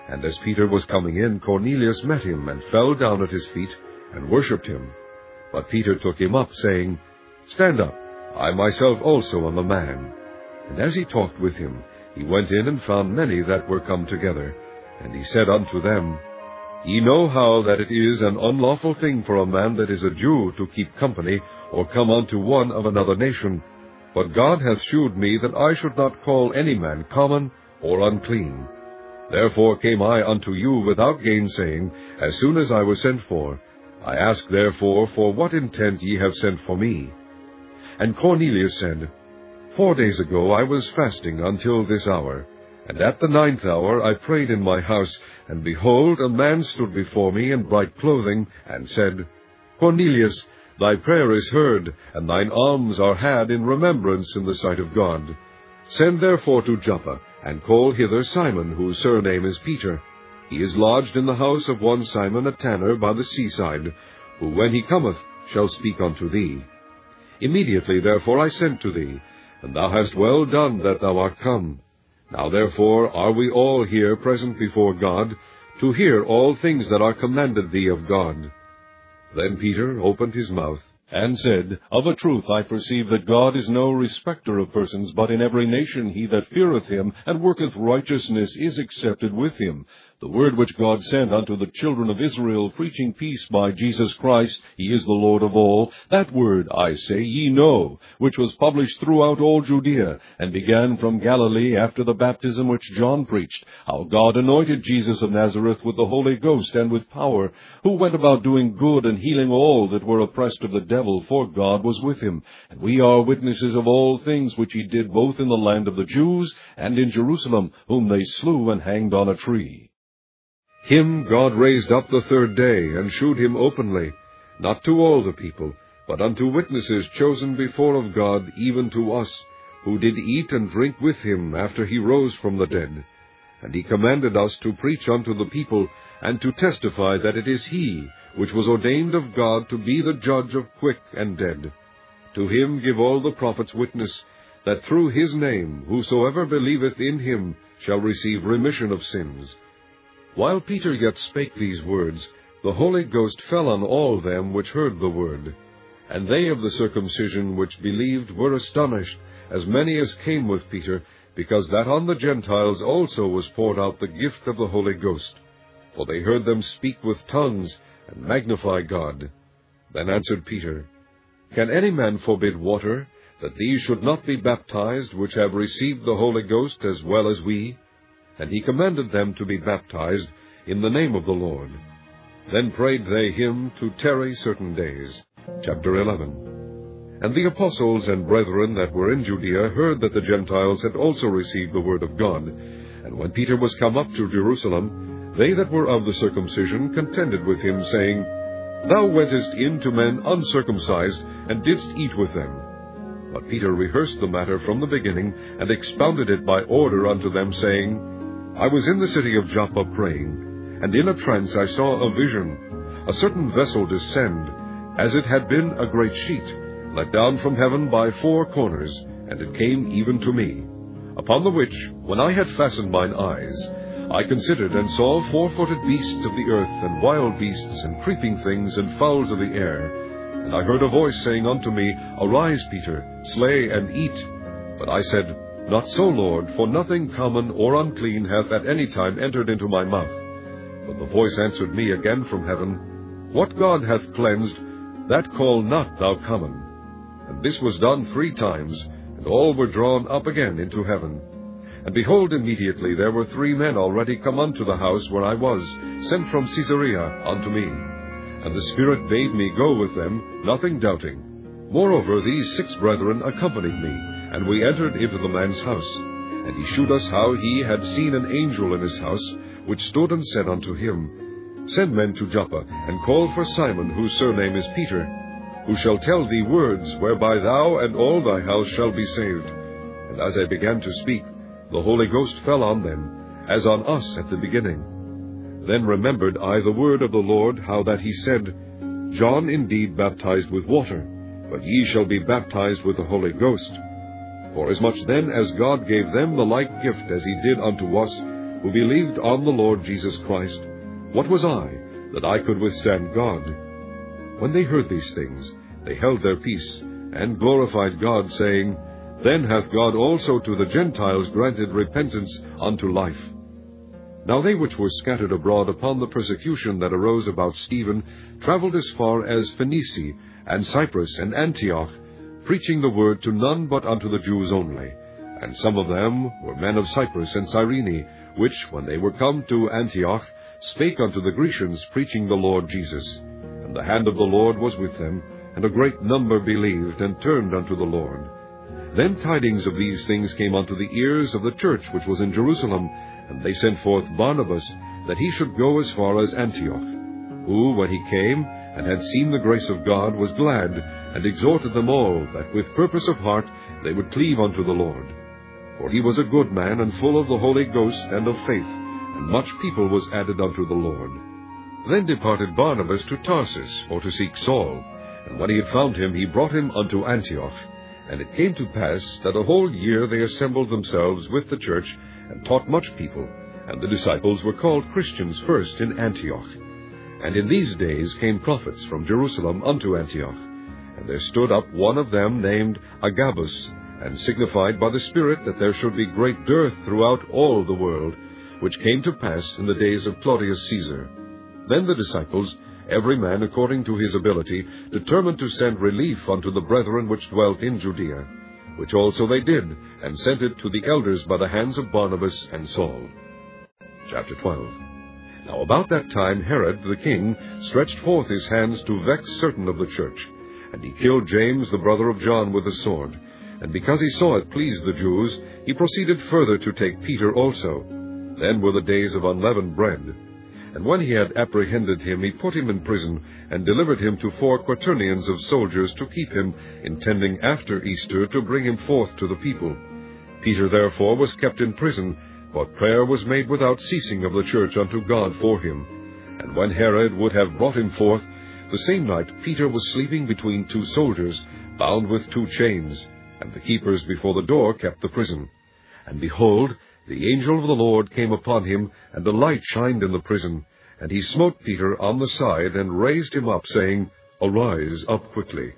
And as Peter was coming in, Cornelius met him, and fell down at his feet, and worshipped him. But Peter took him up, saying, Stand up, I myself also am a man. And as he talked with him, he went in and found many that were come together. And he said unto them, Ye know how that it is an unlawful thing for a man that is a Jew to keep company, or come unto one of another nation. But God hath shewed me that I should not call any man common or unclean. Therefore came I unto you without gainsaying, as soon as I was sent for. I ask therefore for what intent ye have sent for me. And Cornelius said, Four days ago I was fasting until this hour, and at the ninth hour I prayed in my house, and behold, a man stood before me in bright clothing, and said, Cornelius, thy prayer is heard, and thine alms are had in remembrance in the sight of God. Send therefore to Joppa, and call hither Simon, whose surname is Peter. He is lodged in the house of one Simon a tanner by the seaside, who when he cometh shall speak unto thee. Immediately therefore I sent to thee, and thou hast well done that thou art come. Now therefore are we all here present before God, to hear all things that are commanded thee of God. Then Peter opened his mouth, and said, Of a truth I perceive that God is no respecter of persons, but in every nation he that feareth him and worketh righteousness is accepted with him. The word which God sent unto the children of Israel, preaching peace by Jesus Christ, he is the Lord of all, that word, I say, ye know, which was published throughout all Judea, and began from Galilee after the baptism which John preached, how God anointed Jesus of Nazareth with the Holy Ghost and with power, who went about doing good and healing all that were oppressed of the devil, for God was with him. And we are witnesses of all things which he did both in the land of the Jews and in Jerusalem, whom they slew and hanged on a tree. Him God raised up the third day, and shewed him openly, not to all the people, but unto witnesses chosen before of God, even to us, who did eat and drink with him after he rose from the dead. And he commanded us to preach unto the people, and to testify that it is he which was ordained of God to be the judge of quick and dead. To him give all the prophets witness, that through his name whosoever believeth in him shall receive remission of sins. While Peter yet spake these words, the Holy Ghost fell on all them which heard the word. And they of the circumcision which believed were astonished, as many as came with Peter, because that on the Gentiles also was poured out the gift of the Holy Ghost. For they heard them speak with tongues, and magnify God. Then answered Peter, Can any man forbid water, that these should not be baptized, which have received the Holy Ghost as well as we? And he commanded them to be baptized in the name of the Lord. Then prayed they him to tarry certain days. Chapter 11 And the apostles and brethren that were in Judea heard that the Gentiles had also received the word of God. And when Peter was come up to Jerusalem, they that were of the circumcision contended with him, saying, Thou wentest in to men uncircumcised, and didst eat with them. But Peter rehearsed the matter from the beginning, and expounded it by order unto them, saying, I was in the city of Joppa praying, and in a trance I saw a vision, a certain vessel descend, as it had been a great sheet, let down from heaven by four corners, and it came even to me. Upon the which, when I had fastened mine eyes, I considered and saw four-footed beasts of the earth, and wild beasts, and creeping things, and fowls of the air. And I heard a voice saying unto me, Arise, Peter, slay and eat. But I said, Not so, Lord, for nothing common or unclean hath at any time entered into my mouth. But the voice answered me again from heaven, What God hath cleansed, that call not thou common. And this was done three times, and all were drawn up again into heaven. And behold, immediately there were three men already come unto the house where I was, sent from Caesarea unto me. And the Spirit bade me go with them, nothing doubting. Moreover, these six brethren accompanied me, and we entered into the man's house. And he shewed us how he had seen an angel in his house, which stood and said unto him, Send men to Joppa, and call for Simon, whose surname is Peter, who shall tell thee words whereby thou and all thy house shall be saved. And as I began to speak, the Holy Ghost fell on them, as on us at the beginning. Then remembered I the word of the Lord, how that he said, John indeed baptized with water, but ye shall be baptized with the Holy Ghost. Forasmuch then as God gave them the like gift as he did unto us, who believed on the Lord Jesus Christ, what was I, that I could withstand God? When they heard these things, they held their peace, and glorified God, saying, Then hath God also to the Gentiles granted repentance unto life. Now they which were scattered abroad upon the persecution that arose about Stephen travelled as far as Phoenicia, and Cyprus, and Antioch, preaching the word to none but unto the Jews only. And some of them were men of Cyprus and Cyrene, which, when they were come to Antioch, spake unto the Grecians, preaching the Lord Jesus. And the hand of the Lord was with them, and a great number believed, and turned unto the Lord. Then tidings of these things came unto the ears of the church which was in Jerusalem, and they sent forth Barnabas, that he should go as far as Antioch, who, when he came, and had seen the grace of God, was glad, and exhorted them all, that with purpose of heart they would cleave unto the Lord. For he was a good man, and full of the Holy Ghost and of faith, and much people was added unto the Lord. Then departed Barnabas to Tarsus, for to seek Saul. And when he had found him, he brought him unto Antioch. And it came to pass that a whole year they assembled themselves with the church, and taught much people, and the disciples were called Christians first in Antioch. And in these days came prophets from Jerusalem unto Antioch. And there stood up one of them named Agabus, and signified by the Spirit that there should be great dearth throughout all the world, which came to pass in the days of Claudius Caesar. Then the disciples, every man according to his ability, determined to send relief unto the brethren which dwelt in Judea which also they did, and sent it to the elders by the hands of Barnabas and Saul. Chapter 12 Now about that time Herod the king stretched forth his hands to vex certain of the church, and he killed James the brother of John with a sword. And because he saw it pleased the Jews, he proceeded further to take Peter also. Then were the days of unleavened bread. And when he had apprehended him, he put him in prison, and delivered him to four quaternions of soldiers to keep him, intending after Easter to bring him forth to the people. Peter therefore was kept in prison, but prayer was made without ceasing of the church unto God for him. And when Herod would have brought him forth, the same night Peter was sleeping between two soldiers, bound with two chains, and the keepers before the door kept the prison. And behold, the angel of the Lord came upon him, and a light shined in the prison. And he smote Peter on the side, and raised him up, saying, Arise up quickly.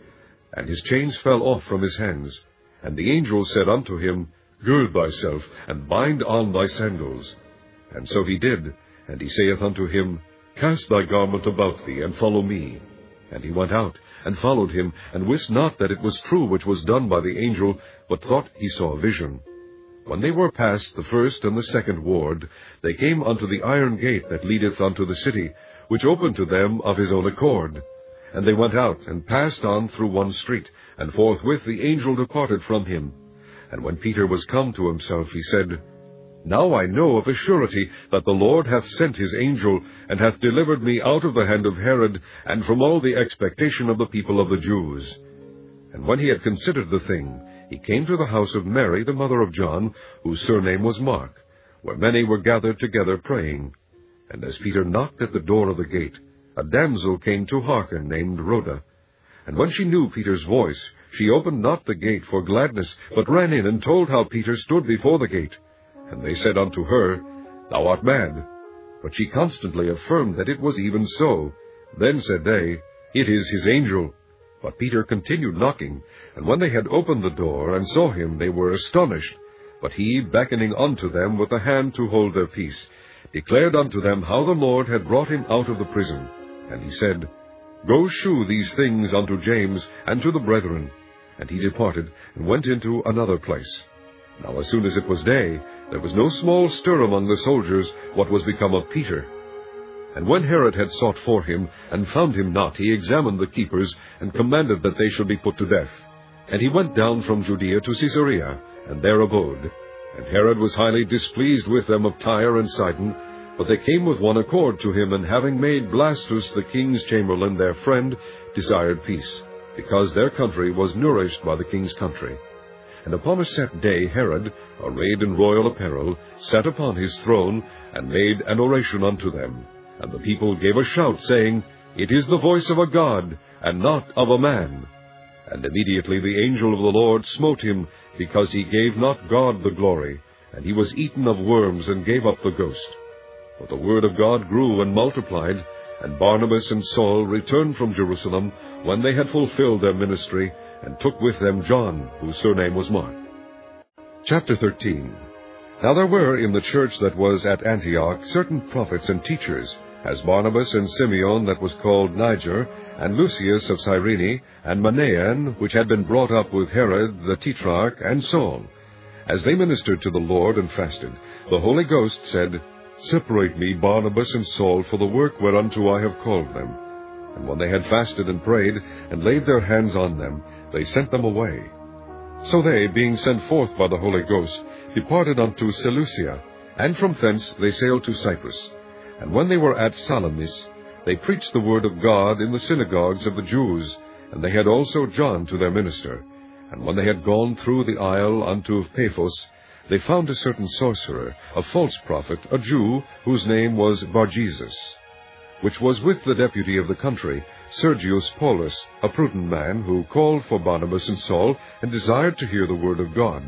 And his chains fell off from his hands. And the angel said unto him, Gird thyself, and bind on thy sandals. And so he did. And he saith unto him, Cast thy garment about thee, and follow me. And he went out, and followed him, and wist not that it was true which was done by the angel, but thought he saw a vision. When they were past the first and the second ward, they came unto the iron gate that leadeth unto the city, which opened to them of his own accord. And they went out, and passed on through one street, and forthwith the angel departed from him. And when Peter was come to himself, he said, Now I know of a surety that the Lord hath sent his angel, and hath delivered me out of the hand of Herod, and from all the expectation of the people of the Jews. And when he had considered the thing, he came to the house of Mary, the mother of John, whose surname was Mark, where many were gathered together praying. And as Peter knocked at the door of the gate, a damsel came to hearken, named Rhoda. And when she knew Peter's voice, she opened not the gate for gladness, but ran in and told how Peter stood before the gate. And they said unto her, Thou art mad. But she constantly affirmed that it was even so. Then said they, It is his angel. But Peter continued knocking, and when they had opened the door and saw him, they were astonished. But he, beckoning unto them with the hand to hold their peace, declared unto them how the Lord had brought him out of the prison. And he said, Go shew these things unto James and to the brethren. And he departed, and went into another place. Now as soon as it was day, there was no small stir among the soldiers what was become of Peter. And when Herod had sought for him, and found him not, he examined the keepers, and commanded that they should be put to death. And he went down from Judea to Caesarea, and there abode. And Herod was highly displeased with them of Tyre and Sidon, but they came with one accord to him, and having made Blastus the king's chamberlain their friend, desired peace, because their country was nourished by the king's country. And upon a set day Herod, arrayed in royal apparel, sat upon his throne, and made an oration unto them. And the people gave a shout, saying, It is the voice of a God, and not of a man. And immediately the angel of the Lord smote him, because he gave not God the glory, and he was eaten of worms, and gave up the ghost. But the word of God grew and multiplied, and Barnabas and Saul returned from Jerusalem when they had fulfilled their ministry, and took with them John, whose surname was Mark. Chapter 13 Now there were in the church that was at Antioch certain prophets and teachers, as Barnabas and Simeon that was called Niger, and Lucius of Cyrene, and Manaen, which had been brought up with Herod the Tetrarch, and Saul. As they ministered to the Lord and fasted, the Holy Ghost said, Separate me Barnabas and Saul for the work whereunto I have called them. And when they had fasted and prayed, and laid their hands on them, they sent them away. So they, being sent forth by the Holy Ghost, departed unto Seleucia, and from thence they sailed to Cyprus. And when they were at Salamis, they preached the word of God in the synagogues of the Jews, and they had also John to their minister. And when they had gone through the isle unto Paphos, they found a certain sorcerer, a false prophet, a Jew, whose name was Barjesus, which was with the deputy of the country, Sergius Paulus, a prudent man, who called for Barnabas and Saul, and desired to hear the word of God.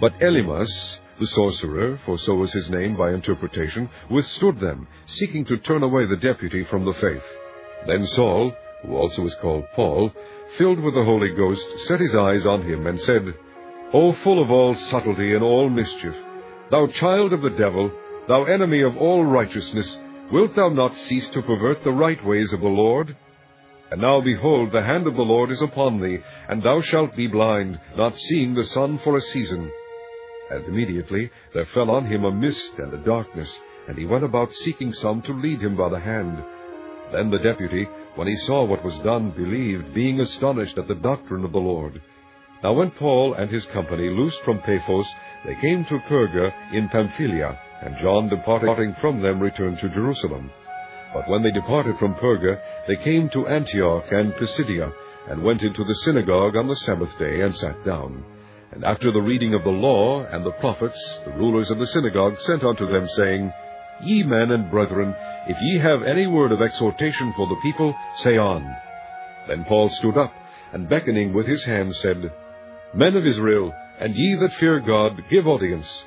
But Elymas, the sorcerer, for so was his name by interpretation, withstood them, seeking to turn away the deputy from the faith. Then Saul, who also was called Paul, filled with the Holy Ghost, set his eyes on him, and said, O full of all subtlety and all mischief, thou child of the devil, thou enemy of all righteousness, wilt thou not cease to pervert the right ways of the Lord? And now, behold, the hand of the Lord is upon thee, and thou shalt be blind, not seeing the sun for a season. And immediately there fell on him a mist and a darkness, and he went about seeking some to lead him by the hand. Then the deputy, when he saw what was done, believed, being astonished at the doctrine of the Lord. Now when Paul and his company loosed from Paphos, they came to Perga in Pamphylia, and John departing from them returned to Jerusalem. But when they departed from Perga, they came to Antioch and Pisidia, and went into the synagogue on the Sabbath day, and sat down. And after the reading of the law and the prophets, the rulers of the synagogue sent unto them, saying, Ye men and brethren, if ye have any word of exhortation for the people, say on. Then Paul stood up, and beckoning with his hand said, Men of Israel, and ye that fear God, give audience.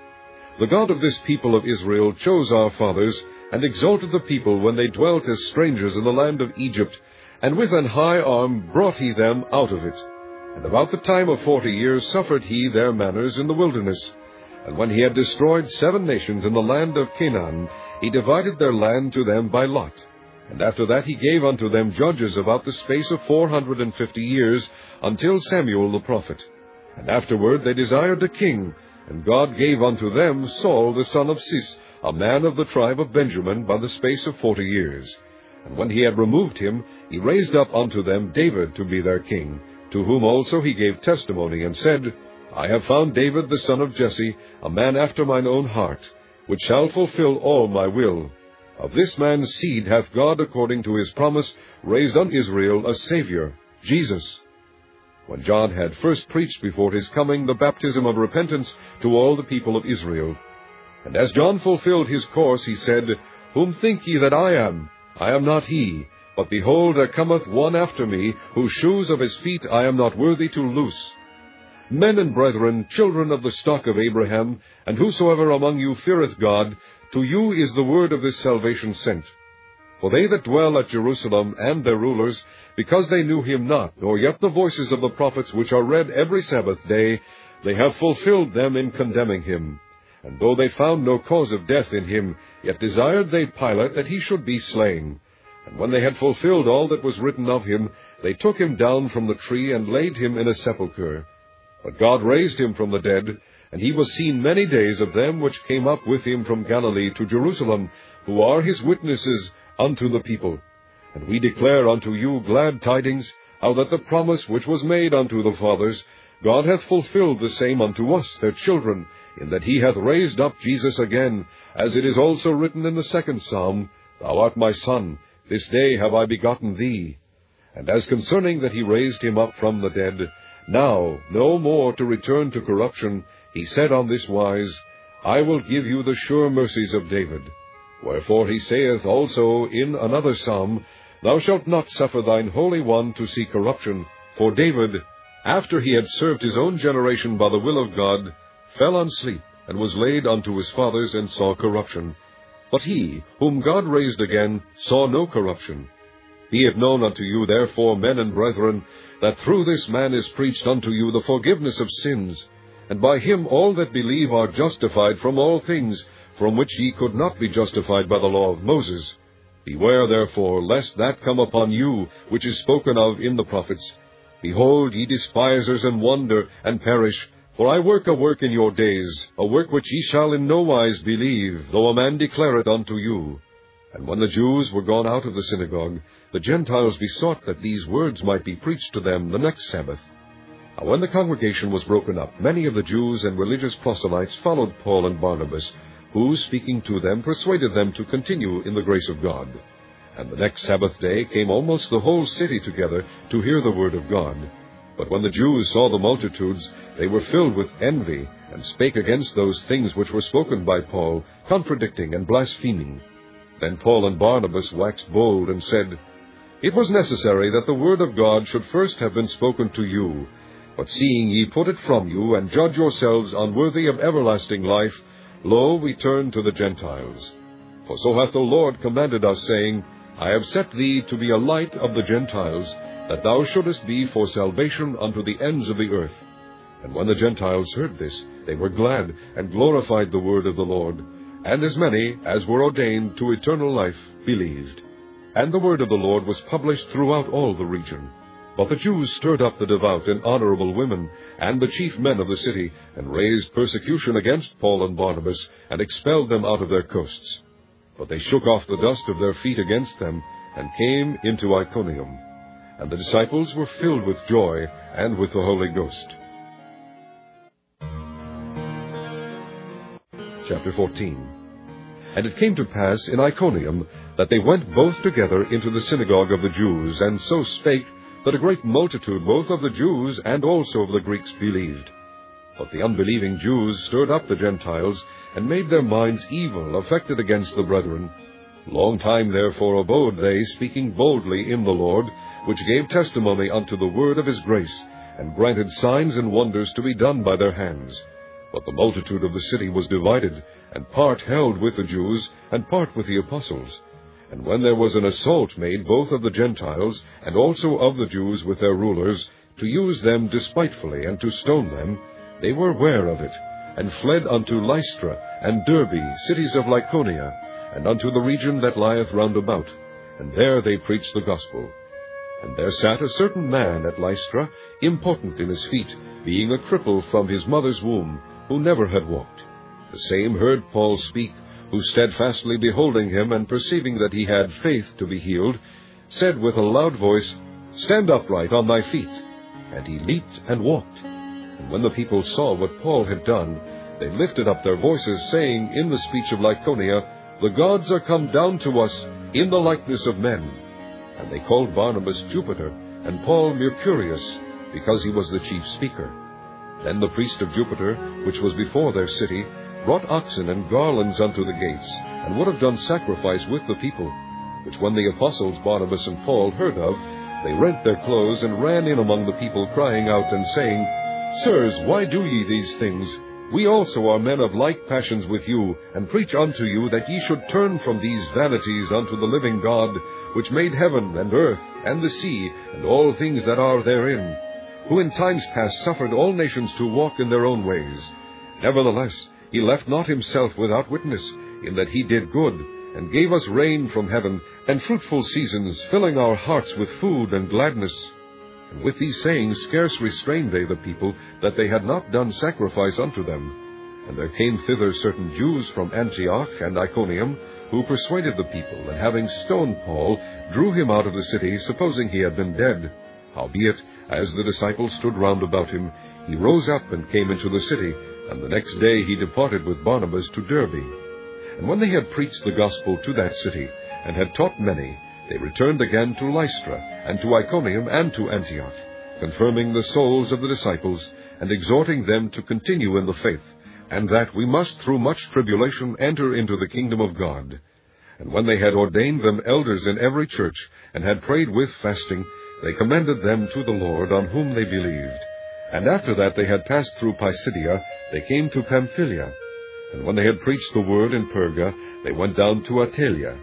The God of this people of Israel chose our fathers, and exalted the people when they dwelt as strangers in the land of Egypt, and with an high arm brought he them out of it. And about the time of forty years suffered he their manners in the wilderness. And when he had destroyed seven nations in the land of Canaan, he divided their land to them by lot. And after that he gave unto them judges about the space of four hundred and fifty years, until Samuel the prophet. And afterward they desired a king, and God gave unto them Saul the son of Cis, a man of the tribe of Benjamin, by the space of forty years. And when he had removed him, he raised up unto them David to be their king, to whom also he gave testimony, and said, I have found David the son of Jesse, a man after mine own heart, which shall fulfill all my will. Of this man's seed hath God, according to his promise, raised on Israel a Saviour, Jesus. When John had first preached before his coming the baptism of repentance to all the people of Israel. And as John fulfilled his course, he said, Whom think ye that I am? I am not he. But behold, there cometh one after me, whose shoes of his feet I am not worthy to loose. Men and brethren, children of the stock of Abraham, and whosoever among you feareth God, to you is the word of this salvation sent. For they that dwell at Jerusalem, and their rulers, because they knew him not, nor yet the voices of the prophets which are read every Sabbath day, they have fulfilled them in condemning him. And though they found no cause of death in him, yet desired they Pilate that he should be slain. And when they had fulfilled all that was written of him, they took him down from the tree, and laid him in a sepulchre. But God raised him from the dead, and he was seen many days of them which came up with him from Galilee to Jerusalem, who are his witnesses unto the people. And we declare unto you glad tidings, how that the promise which was made unto the fathers, God hath fulfilled the same unto us, their children, in that he hath raised up Jesus again, as it is also written in the second psalm, Thou art my Son, this day have I begotten thee. And as concerning that he raised him up from the dead, now no more to return to corruption, he said on this wise, I will give you the sure mercies of David. Wherefore he saith also in another psalm, Thou shalt not suffer thine Holy One to see corruption. For David, after he had served his own generation by the will of God, fell on sleep, and was laid unto his fathers, and saw corruption. But he, whom God raised again, saw no corruption. Be it known unto you, therefore, men and brethren, that through this man is preached unto you the forgiveness of sins, and by him all that believe are justified from all things, from which ye could not be justified by the law of Moses. Beware therefore, lest that come upon you, which is spoken of in the prophets. Behold, ye despisers, and wonder, and perish, for I work a work in your days, a work which ye shall in no wise believe, though a man declare it unto you. And when the Jews were gone out of the synagogue, the Gentiles besought that these words might be preached to them the next Sabbath. Now when the congregation was broken up, many of the Jews and religious proselytes followed Paul and Barnabas, who, speaking to them, persuaded them to continue in the grace of God. And the next Sabbath day came almost the whole city together to hear the word of God. But when the Jews saw the multitudes, they were filled with envy, and spake against those things which were spoken by Paul, contradicting and blaspheming. Then Paul and Barnabas waxed bold, and said, It was necessary that the word of God should first have been spoken to you. But seeing ye put it from you, and judge yourselves unworthy of everlasting life, lo, we turn to the Gentiles. For so hath the Lord commanded us, saying, I have set thee to be a light of the Gentiles, that thou shouldest be for salvation unto the ends of the earth. And when the Gentiles heard this, they were glad, and glorified the word of the Lord. And as many as were ordained to eternal life believed. And the word of the Lord was published throughout all the region. But the Jews stirred up the devout and honorable women, and the chief men of the city, and raised persecution against Paul and Barnabas, and expelled them out of their coasts. But they shook off the dust of their feet against them, and came into Iconium. And the disciples were filled with joy and with the Holy Ghost. Chapter 14 And it came to pass in Iconium that they went both together into the synagogue of the Jews, and so spake that a great multitude both of the Jews and also of the Greeks believed. But the unbelieving Jews stirred up the Gentiles, and made their minds evil, affected against the brethren. Long time therefore abode they, speaking boldly in the Lord, which gave testimony unto the word of his grace, and granted signs and wonders to be done by their hands. But the multitude of the city was divided, and part held with the Jews, and part with the apostles. And when there was an assault made both of the Gentiles, and also of the Jews with their rulers, to use them despitefully, and to stone them, they were ware of it, and fled unto Lystra and Derbe, cities of Lycaonia, and unto the region that lieth round about, and there they preached the gospel. And there sat a certain man at Lystra, impotent in his feet, being a cripple from his mother's womb, who never had walked. The same heard Paul speak, who steadfastly beholding him and perceiving that he had faith to be healed, said with a loud voice, Stand upright on thy feet. And he leaped and walked. And when the people saw what Paul had done, they lifted up their voices, saying in the speech of Lycaonia, The gods are come down to us in the likeness of men. And they called Barnabas Jupiter, and Paul Mercurius, because he was the chief speaker. Then the priest of Jupiter, which was before their city, brought oxen and garlands unto the gates, and would have done sacrifice with the people. Which when the apostles Barnabas and Paul heard of, they rent their clothes and ran in among the people, crying out and saying, Sirs, why do ye these things? We also are men of like passions with you, and preach unto you that ye should turn from these vanities unto the living God, which made heaven and earth and the sea and all things that are therein, who in times past suffered all nations to walk in their own ways. Nevertheless, he left not himself without witness, in that he did good, and gave us rain from heaven, and fruitful seasons, filling our hearts with food and gladness. And with these sayings scarce restrained they the people, that they had not done sacrifice unto them. And there came thither certain Jews from Antioch and Iconium, who persuaded the people, and having stoned Paul, drew him out of the city, supposing he had been dead. Howbeit, as the disciples stood round about him, he rose up and came into the city, and the next day he departed with Barnabas to Derbe. And when they had preached the gospel to that city, and had taught many, they returned again to Lystra, and to Iconium, and to Antioch, confirming the souls of the disciples, and exhorting them to continue in the faith, and that we must through much tribulation enter into the kingdom of God. And when they had ordained them elders in every church, and had prayed with fasting, they commended them to the Lord, on whom they believed. And after that they had passed through Pisidia, they came to Pamphylia. And when they had preached the word in Perga, they went down to Attalia,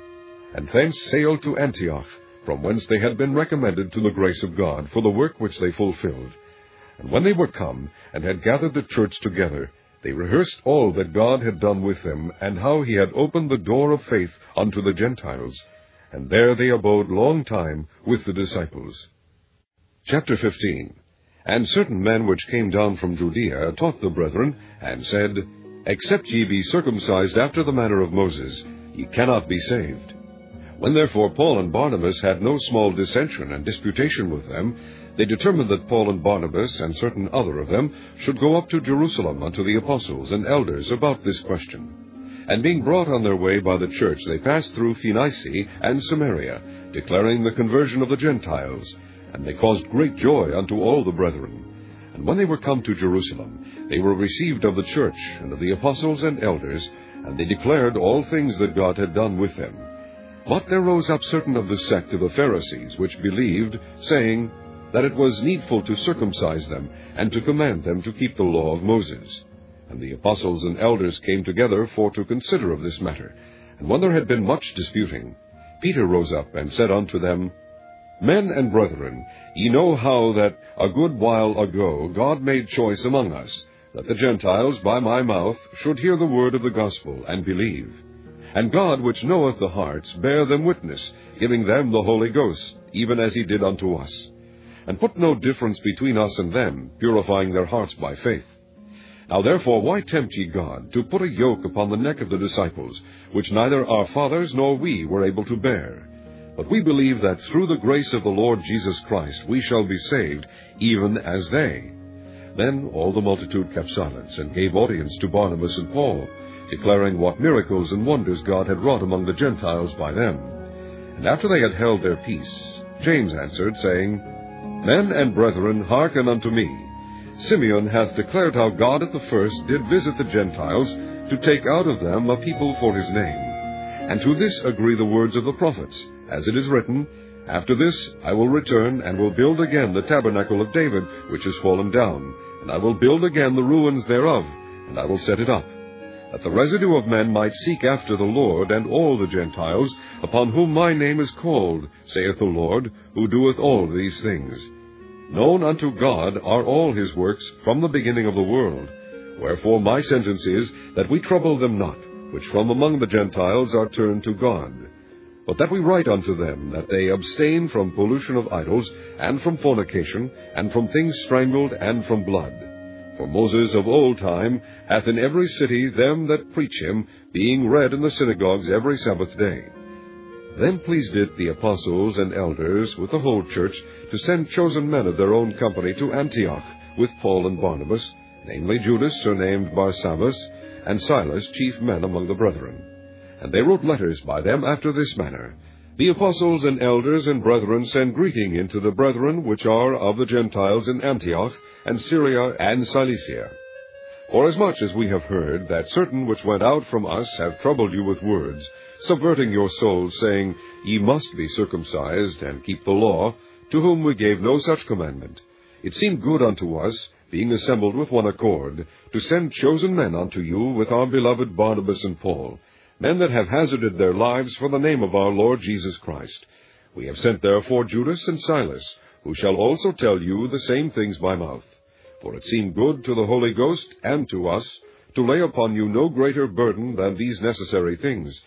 and thence sailed to Antioch, from whence they had been recommended to the grace of God for the work which they fulfilled. And when they were come, and had gathered the church together, they rehearsed all that God had done with them, and how he had opened the door of faith unto the Gentiles. And there they abode long time with the disciples. Chapter 15 And certain men which came down from Judea taught the brethren, and said, Except ye be circumcised after the manner of Moses, ye cannot be saved. When therefore Paul and Barnabas had no small dissension and disputation with them, they determined that Paul and Barnabas and certain other of them should go up to Jerusalem unto the apostles and elders about this question. And being brought on their way by the church, they passed through Phoenicia and Samaria, declaring the conversion of the Gentiles. And they caused great joy unto all the brethren. And when they were come to Jerusalem, they were received of the church and of the apostles and elders, and they declared all things that God had done with them. But there rose up certain of the sect of the Pharisees, which believed, saying that it was needful to circumcise them, and to command them to keep the law of Moses. And the apostles and elders came together for to consider of this matter. And when there had been much disputing, Peter rose up and said unto them, Men and brethren, ye know how that a good while ago God made choice among us, that the Gentiles by my mouth should hear the word of the gospel, and believe. And God, which knoweth the hearts, bare them witness, giving them the Holy Ghost, even as he did unto us. And put no difference between us and them, purifying their hearts by faith. Now therefore, why tempt ye God, to put a yoke upon the neck of the disciples, which neither our fathers nor we were able to bear? But we believe that through the grace of the Lord Jesus Christ we shall be saved, even as they. Then all the multitude kept silence, and gave audience to Barnabas and Paul, declaring what miracles and wonders God had wrought among the Gentiles by them. And after they had held their peace, James answered, saying, Men and brethren, hearken unto me. Simeon hath declared how God at the first did visit the Gentiles, to take out of them a people for his name. And to this agree the words of the prophets, as it is written, After this I will return, and will build again the tabernacle of David, which is fallen down, and I will build again the ruins thereof, and I will set it up, that the residue of men might seek after the Lord and all the Gentiles, upon whom my name is called, saith the Lord, who doeth all these things. Known unto God are all his works from the beginning of the world. Wherefore my sentence is, that we trouble them not, which from among the Gentiles are turned to God but that we write unto them that they abstain from pollution of idols, and from fornication, and from things strangled, and from blood. For Moses of old time hath in every city them that preach him, being read in the synagogues every Sabbath day. Then pleased it the apostles and elders with the whole church to send chosen men of their own company to Antioch with Paul and Barnabas, namely Judas surnamed Barsabas, and Silas chief men among the brethren. And they wrote letters by them after this manner. The apostles and elders and brethren send greeting unto the brethren which are of the Gentiles in Antioch, and Syria, and Cilicia. Forasmuch as we have heard that certain which went out from us have troubled you with words, subverting your souls, saying, Ye must be circumcised, and keep the law, to whom we gave no such commandment. It seemed good unto us, being assembled with one accord, to send chosen men unto you with our beloved Barnabas and Paul, men that have hazarded their lives for the name of our Lord Jesus Christ. We have sent therefore Judas and Silas, who shall also tell you the same things by mouth. For it seemed good to the Holy Ghost and to us to lay upon you no greater burden than these necessary things,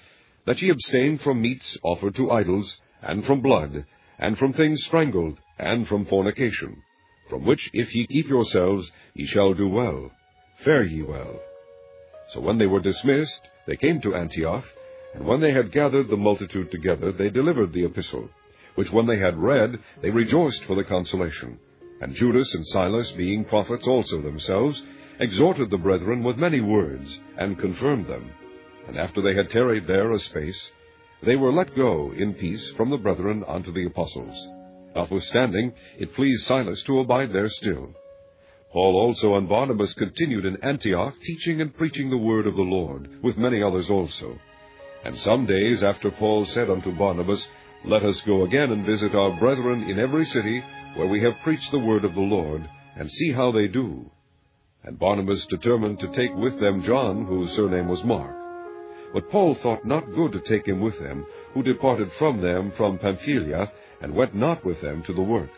that ye abstain from meats offered to idols, and from blood, and from things strangled, and from fornication, from which if ye keep yourselves, ye shall do well. Fare ye well. So when they were dismissed, they came to Antioch, and when they had gathered the multitude together, they delivered the epistle, which when they had read, they rejoiced for the consolation. And Judas and Silas, being prophets also themselves, exhorted the brethren with many words, and confirmed them. And after they had tarried there a space, they were let go in peace from the brethren unto the apostles. Notwithstanding, it pleased Silas to abide there still. Paul also and Barnabas continued in Antioch, teaching and preaching the word of the Lord, with many others also. And some days after Paul said unto Barnabas, Let us go again and visit our brethren in every city where we have preached the word of the Lord, and see how they do. And Barnabas determined to take with them John, whose surname was Mark. But Paul thought not good to take him with them, who departed from them from Pamphylia, and went not with them to the work.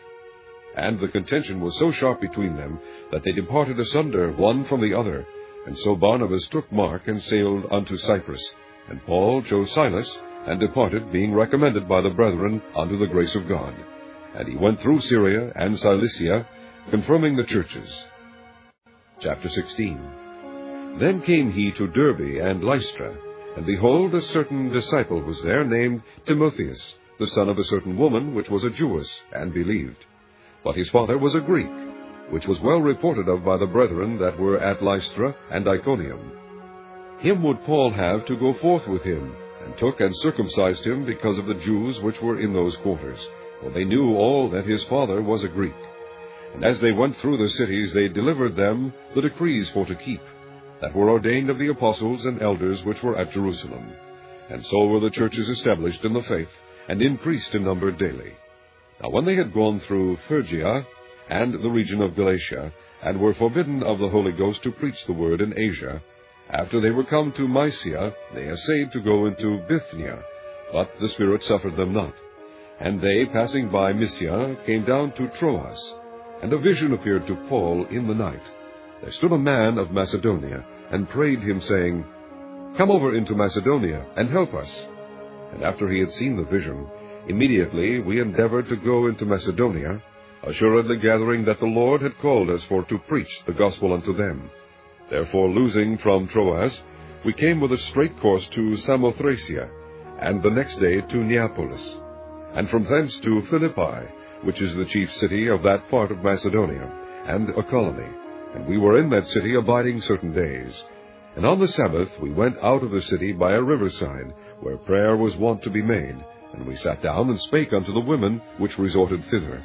And the contention was so sharp between them that they departed asunder one from the other. And so Barnabas took Mark and sailed unto Cyprus. And Paul chose Silas, and departed, being recommended by the brethren unto the grace of God. And he went through Syria and Cilicia, confirming the churches. Chapter 16 Then came he to Derbe and Lystra, and behold, a certain disciple was there, named Timotheus, the son of a certain woman, which was a Jewess, and believed. But his father was a Greek, which was well reported of by the brethren that were at Lystra and Iconium. Him would Paul have to go forth with him, and took and circumcised him because of the Jews which were in those quarters, for they knew all that his father was a Greek. And as they went through the cities, they delivered them the decrees for to keep, that were ordained of the apostles and elders which were at Jerusalem. And so were the churches established in the faith, and increased in number daily. Now when they had gone through Phrygia and the region of Galatia, and were forbidden of the Holy Ghost to preach the word in Asia, after they were come to Mysia, they essayed to go into Bithynia, but the Spirit suffered them not. And they, passing by Mysia, came down to Troas. And a vision appeared to Paul in the night. There stood a man of Macedonia, and prayed him, saying, Come over into Macedonia, and help us. And after he had seen the vision, Immediately we endeavored to go into Macedonia, assuredly gathering that the Lord had called us for to preach the gospel unto them. Therefore, losing from Troas, we came with a straight course to Samothracia, and the next day to Neapolis, and from thence to Philippi, which is the chief city of that part of Macedonia, and a colony. And we were in that city abiding certain days. And on the Sabbath we went out of the city by a riverside, where prayer was wont to be made. And we sat down and spake unto the women which resorted thither.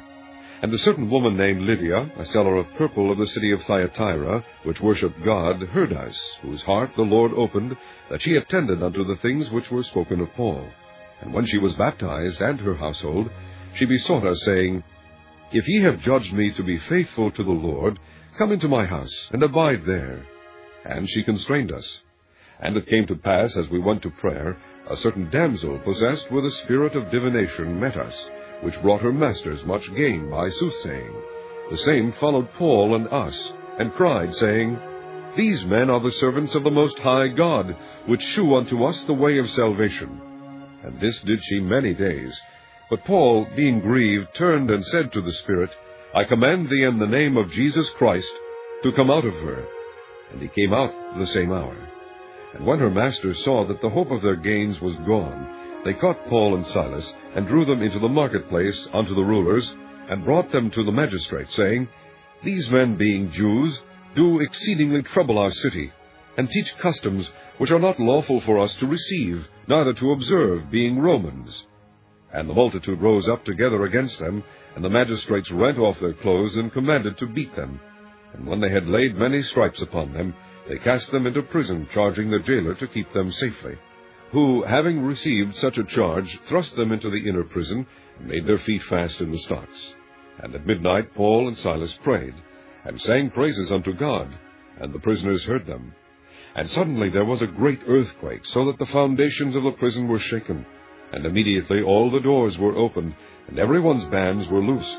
And a certain woman named Lydia, a seller of purple of the city of Thyatira, which worshipped God, heard us, whose heart the Lord opened, that she attended unto the things which were spoken of Paul. And when she was baptized, and her household, she besought us, saying, If ye have judged me to be faithful to the Lord, come into my house, and abide there. And she constrained us. And it came to pass, as we went to prayer, a certain damsel possessed with a spirit of divination met us, which brought her masters much gain by soothsaying. The same followed Paul and us, and cried, saying, These men are the servants of the Most High God, which shew unto us the way of salvation. And this did she many days. But Paul, being grieved, turned and said to the Spirit, I command thee in the name of Jesus Christ, to come out of her. And he came out the same hour. And when her masters saw that the hope of their gains was gone, they caught Paul and Silas, and drew them into the marketplace unto the rulers, and brought them to the magistrates, saying, These men, being Jews, do exceedingly trouble our city, and teach customs which are not lawful for us to receive, neither to observe, being Romans. And the multitude rose up together against them, and the magistrates rent off their clothes, and commanded to beat them. And when they had laid many stripes upon them, they cast them into prison, charging the jailer to keep them safely. Who, having received such a charge, thrust them into the inner prison, and made their feet fast in the stocks. And at midnight Paul and Silas prayed, and sang praises unto God, and the prisoners heard them. And suddenly there was a great earthquake, so that the foundations of the prison were shaken. And immediately all the doors were opened, and every one's bands were loosed.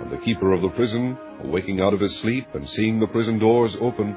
And the keeper of the prison, awaking out of his sleep, and seeing the prison doors open,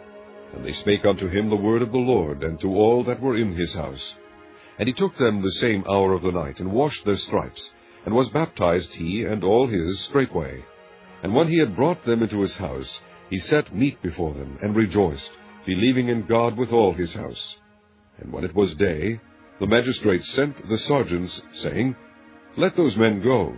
And they spake unto him the word of the Lord, and to all that were in his house. And he took them the same hour of the night, and washed their stripes, and was baptized he and all his straightway. And when he had brought them into his house, he set meat before them, and rejoiced, believing in God with all his house. And when it was day, the magistrates sent the sergeants, saying, Let those men go.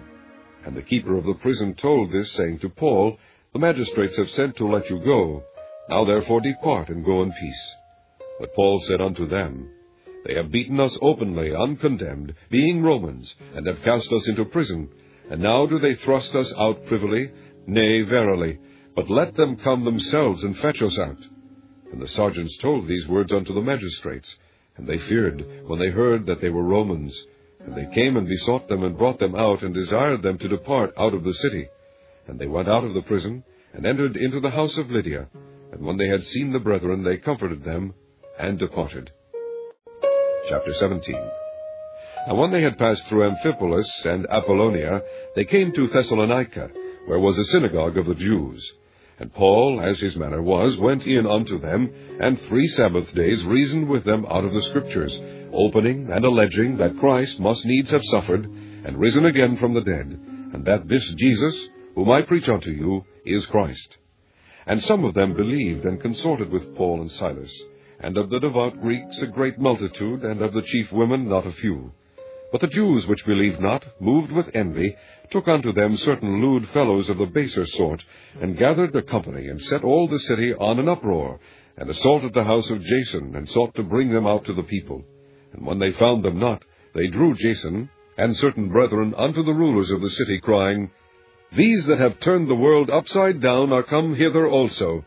And the keeper of the prison told this, saying to Paul, The magistrates have sent to let you go. Now therefore depart, and go in peace. But Paul said unto them, They have beaten us openly, uncondemned, being Romans, and have cast us into prison. And now do they thrust us out privily? Nay, verily. But let them come themselves and fetch us out. And the sergeants told these words unto the magistrates. And they feared when they heard that they were Romans. And they came and besought them, and brought them out, and desired them to depart out of the city. And they went out of the prison, and entered into the house of Lydia. When they had seen the brethren, they comforted them, and departed. Chapter 17 And when they had passed through Amphipolis and Apollonia, they came to Thessalonica, where was a synagogue of the Jews. And Paul, as his manner was, went in unto them, and three Sabbath days reasoned with them out of the Scriptures, opening and alleging that Christ must needs have suffered, and risen again from the dead, and that this Jesus, whom I preach unto you, is Christ. And some of them believed and consorted with Paul and Silas, and of the devout Greeks a great multitude, and of the chief women not a few. But the Jews which believed not, moved with envy, took unto them certain lewd fellows of the baser sort, and gathered a company, and set all the city on an uproar, and assaulted the house of Jason, and sought to bring them out to the people. And when they found them not, they drew Jason and certain brethren unto the rulers of the city, crying, These that have turned the world upside down are come hither also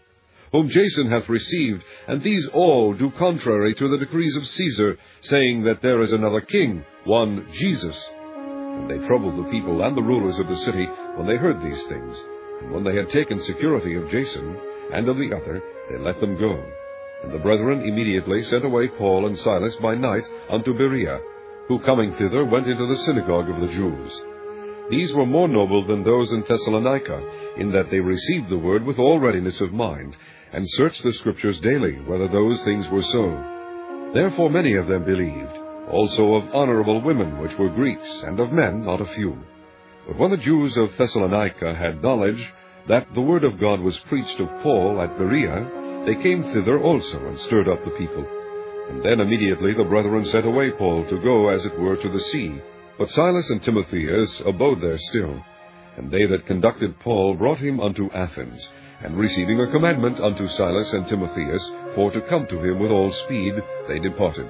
whom Jason hath received, and these all do contrary to the decrees of Caesar, saying that there is another king, one Jesus. And they troubled the people and the rulers of the city when they heard these things. And when they had taken security of Jason and of the other, they let them go. And the brethren immediately sent away Paul and Silas by night unto Berea, who coming thither went into the synagogue of the Jews. These were more noble than those in Thessalonica, in that they received the word with all readiness of mind, and searched the Scriptures daily whether those things were so. Therefore many of them believed, also of honorable women which were Greeks, and of men not a few. But when the Jews of Thessalonica had knowledge that the word of God was preached of Paul at Berea, they came thither also, and stirred up the people. And then immediately the brethren sent away Paul to go as it were to the sea. But Silas and Timotheus abode there still. And they that conducted Paul brought him unto Athens, and receiving a commandment unto Silas and Timotheus for to come to him with all speed, they departed.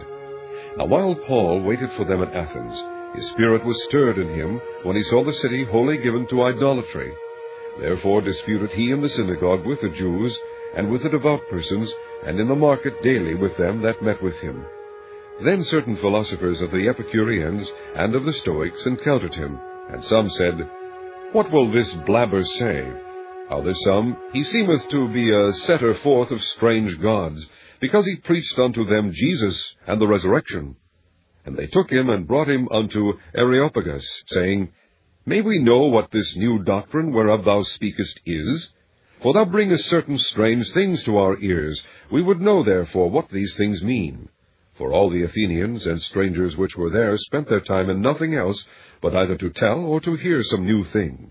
Now while Paul waited for them at Athens, his spirit was stirred in him when he saw the city wholly given to idolatry. Therefore disputed he in the synagogue with the Jews, and with the devout persons, and in the market daily with them that met with him. Then certain philosophers of the Epicureans and of the Stoics encountered him, and some said, What will this blabber say? Others some, he seemeth to be a setter forth of strange gods, because he preached unto them Jesus and the resurrection. And they took him and brought him unto Areopagus, saying, May we know what this new doctrine whereof thou speakest is? For thou bringest certain strange things to our ears. We would know therefore what these things mean. For all the Athenians and strangers which were there spent their time in nothing else but either to tell or to hear some new thing.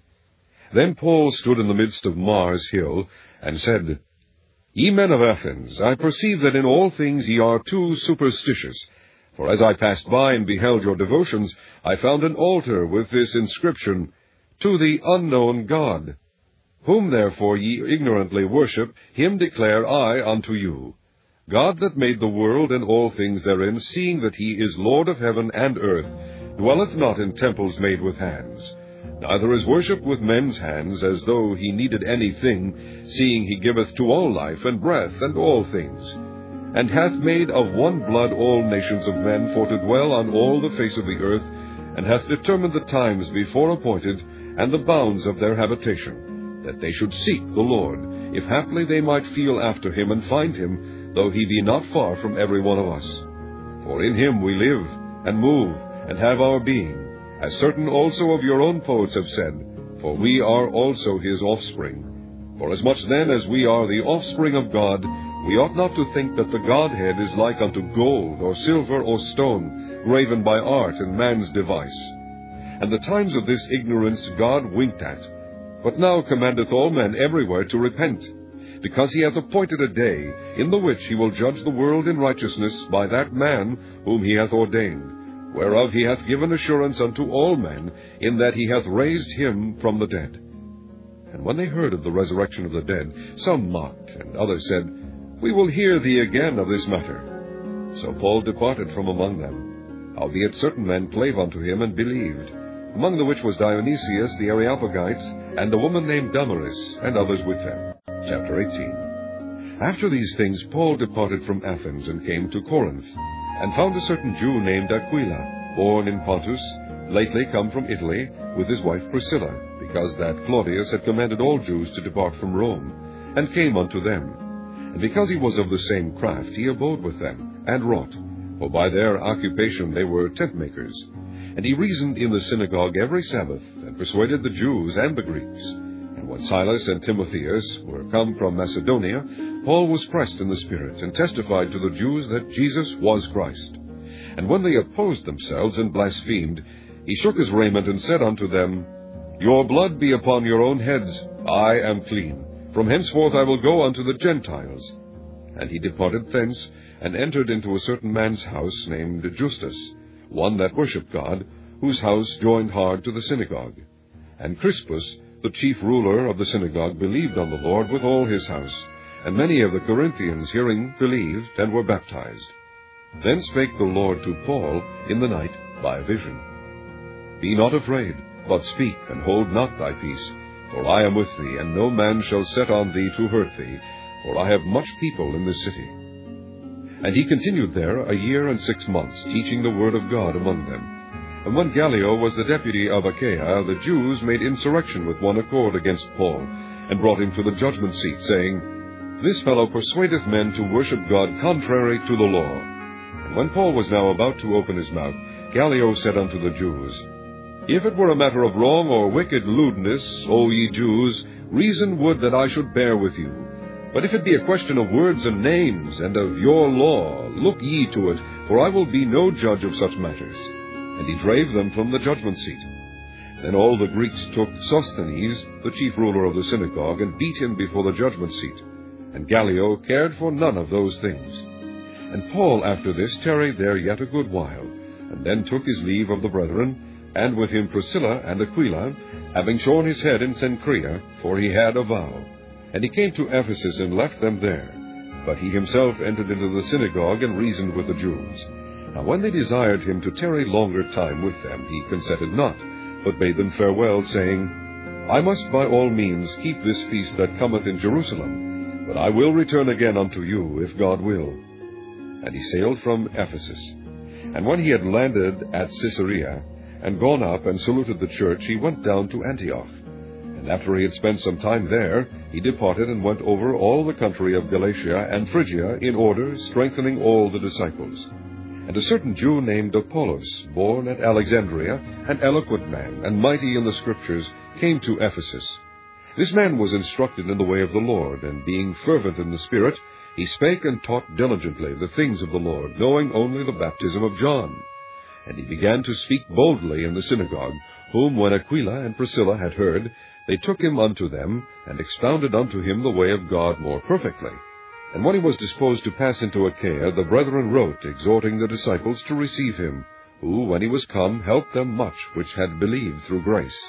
Then Paul stood in the midst of Mars Hill, and said, Ye men of Athens, I perceive that in all things ye are too superstitious. For as I passed by and beheld your devotions, I found an altar with this inscription, To the unknown God. Whom therefore ye ignorantly worship, him declare I unto you. God that made the world and all things therein, seeing that he is Lord of heaven and earth, dwelleth not in temples made with hands neither is worshipped with men's hands, as though he needed anything, seeing he giveth to all life and breath and all things, and hath made of one blood all nations of men for to dwell on all the face of the earth, and hath determined the times before appointed, and the bounds of their habitation, that they should seek the Lord, if haply they might feel after him and find him, though he be not far from every one of us. For in him we live, and move, and have our being as certain also of your own poets have said, For we are also his offspring. For as much then as we are the offspring of God, we ought not to think that the Godhead is like unto gold, or silver, or stone, graven by art and man's device. And the times of this ignorance God winked at, but now commandeth all men everywhere to repent, because he hath appointed a day in the which he will judge the world in righteousness by that man whom he hath ordained whereof he hath given assurance unto all men, in that he hath raised him from the dead. And when they heard of the resurrection of the dead, some mocked, and others said, We will hear thee again of this matter. So Paul departed from among them. Howbeit certain men clave unto him and believed, among the which was Dionysius the Areopagites, and a woman named Damaris, and others with them. Chapter 18 After these things Paul departed from Athens, and came to Corinth and found a certain Jew named Aquila, born in Pontus, lately come from Italy, with his wife Priscilla, because that Claudius had commanded all Jews to depart from Rome, and came unto them. And because he was of the same craft, he abode with them, and wrought, for by their occupation they were tent makers. And he reasoned in the synagogue every Sabbath, and persuaded the Jews and the Greeks. And when Silas and Timotheus were come from Macedonia, Paul was pressed in the Spirit, and testified to the Jews that Jesus was Christ. And when they opposed themselves and blasphemed, he shook his raiment and said unto them, Your blood be upon your own heads, I am clean. From henceforth I will go unto the Gentiles. And he departed thence, and entered into a certain man's house named Justus, one that worshipped God, whose house joined hard to the synagogue. And Crispus, the chief ruler of the synagogue, believed on the Lord with all his house. And many of the Corinthians, hearing, believed, and were baptized. Then spake the Lord to Paul in the night by a vision Be not afraid, but speak, and hold not thy peace. For I am with thee, and no man shall set on thee to hurt thee, for I have much people in this city. And he continued there a year and six months, teaching the word of God among them. And when Gallio was the deputy of Achaia, the Jews made insurrection with one accord against Paul, and brought him to the judgment seat, saying, this fellow persuadeth men to worship God contrary to the law. And when Paul was now about to open his mouth, Gallio said unto the Jews, If it were a matter of wrong or wicked lewdness, O ye Jews, reason would that I should bear with you. But if it be a question of words and names, and of your law, look ye to it, for I will be no judge of such matters. And he drave them from the judgment seat. Then all the Greeks took Sosthenes, the chief ruler of the synagogue, and beat him before the judgment seat and Gallio cared for none of those things. And Paul after this tarried there yet a good while, and then took his leave of the brethren, and with him Priscilla and Aquila, having shorn his head in Cenchrea, for he had a vow. And he came to Ephesus and left them there. But he himself entered into the synagogue and reasoned with the Jews. Now when they desired him to tarry longer time with them, he consented not, but bade them farewell, saying, I must by all means keep this feast that cometh in Jerusalem, but I will return again unto you, if God will. And he sailed from Ephesus. And when he had landed at Caesarea, and gone up and saluted the church, he went down to Antioch. And after he had spent some time there, he departed and went over all the country of Galatia and Phrygia in order, strengthening all the disciples. And a certain Jew named Apollos, born at Alexandria, an eloquent man, and mighty in the Scriptures, came to Ephesus. This man was instructed in the way of the Lord, and being fervent in the Spirit, he spake and taught diligently the things of the Lord, knowing only the baptism of John. And he began to speak boldly in the synagogue, whom when Aquila and Priscilla had heard, they took him unto them, and expounded unto him the way of God more perfectly. And when he was disposed to pass into Achaia, the brethren wrote, exhorting the disciples to receive him, who, when he was come, helped them much which had believed through grace.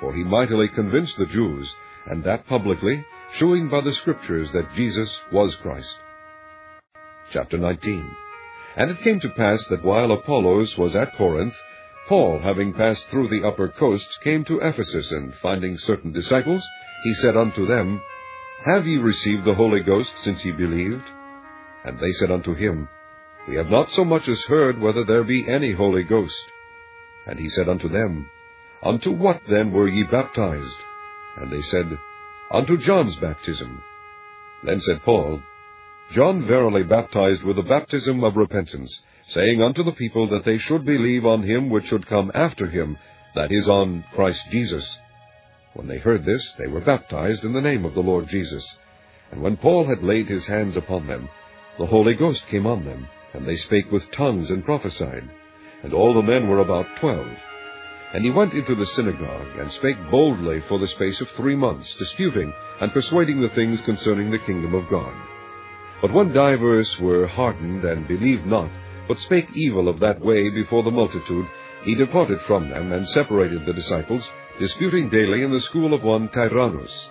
For he mightily convinced the Jews, and that publicly, shewing by the Scriptures that Jesus was Christ. Chapter 19 And it came to pass that while Apollos was at Corinth, Paul, having passed through the upper coasts, came to Ephesus, and finding certain disciples, he said unto them, have ye received the Holy Ghost since ye believed? And they said unto him, We have not so much as heard whether there be any Holy Ghost. And he said unto them, Unto what then were ye baptized? And they said, Unto John's baptism. Then said Paul, John verily baptized with the baptism of repentance, saying unto the people that they should believe on him which should come after him, that is, on Christ Jesus. When they heard this, they were baptized in the name of the Lord Jesus. And when Paul had laid his hands upon them, the Holy Ghost came on them, and they spake with tongues and prophesied. And all the men were about twelve. And he went into the synagogue, and spake boldly for the space of three months, disputing and persuading the things concerning the kingdom of God. But when divers were hardened and believed not, but spake evil of that way before the multitude, he departed from them, and separated the disciples, disputing daily in the school of one Tyrannus.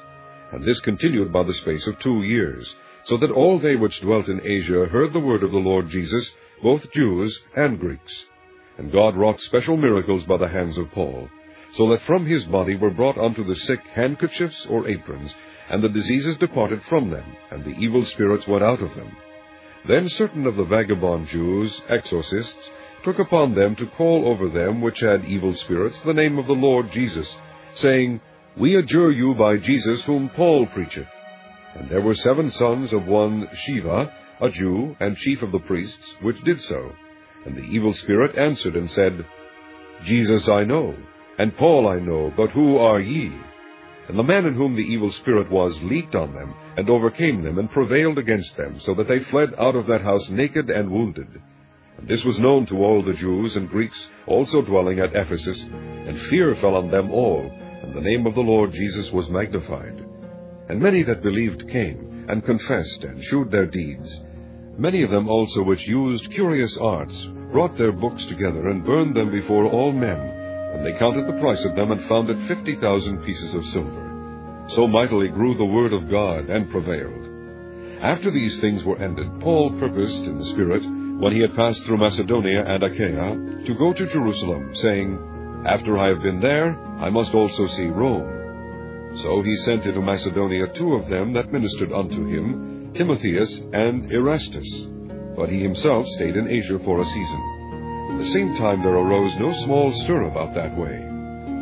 And this continued by the space of two years, so that all they which dwelt in Asia heard the word of the Lord Jesus, both Jews and Greeks. And God wrought special miracles by the hands of Paul, so that from his body were brought unto the sick handkerchiefs or aprons, and the diseases departed from them, and the evil spirits went out of them. Then certain of the vagabond Jews, exorcists, took upon them to call over them which had evil spirits the name of the Lord Jesus, saying, We adjure you by Jesus whom Paul preacheth. And there were seven sons of one Sceva, a Jew, and chief of the priests, which did so. And the evil spirit answered and said, Jesus I know, and Paul I know, but who are ye? And the man in whom the evil spirit was leaped on them, and overcame them, and prevailed against them, so that they fled out of that house naked and wounded. This was known to all the Jews and Greeks also dwelling at Ephesus, and fear fell on them all, and the name of the Lord Jesus was magnified. And many that believed came, and confessed, and shewed their deeds. Many of them also which used curious arts brought their books together, and burned them before all men. And they counted the price of them, and found it fifty thousand pieces of silver. So mightily grew the word of God, and prevailed. After these things were ended, Paul purposed in the Spirit, when he had passed through Macedonia and Achaia, to go to Jerusalem, saying, After I have been there, I must also see Rome. So he sent into Macedonia two of them that ministered unto him, Timotheus and Erastus. But he himself stayed in Asia for a season. At the same time there arose no small stir about that way.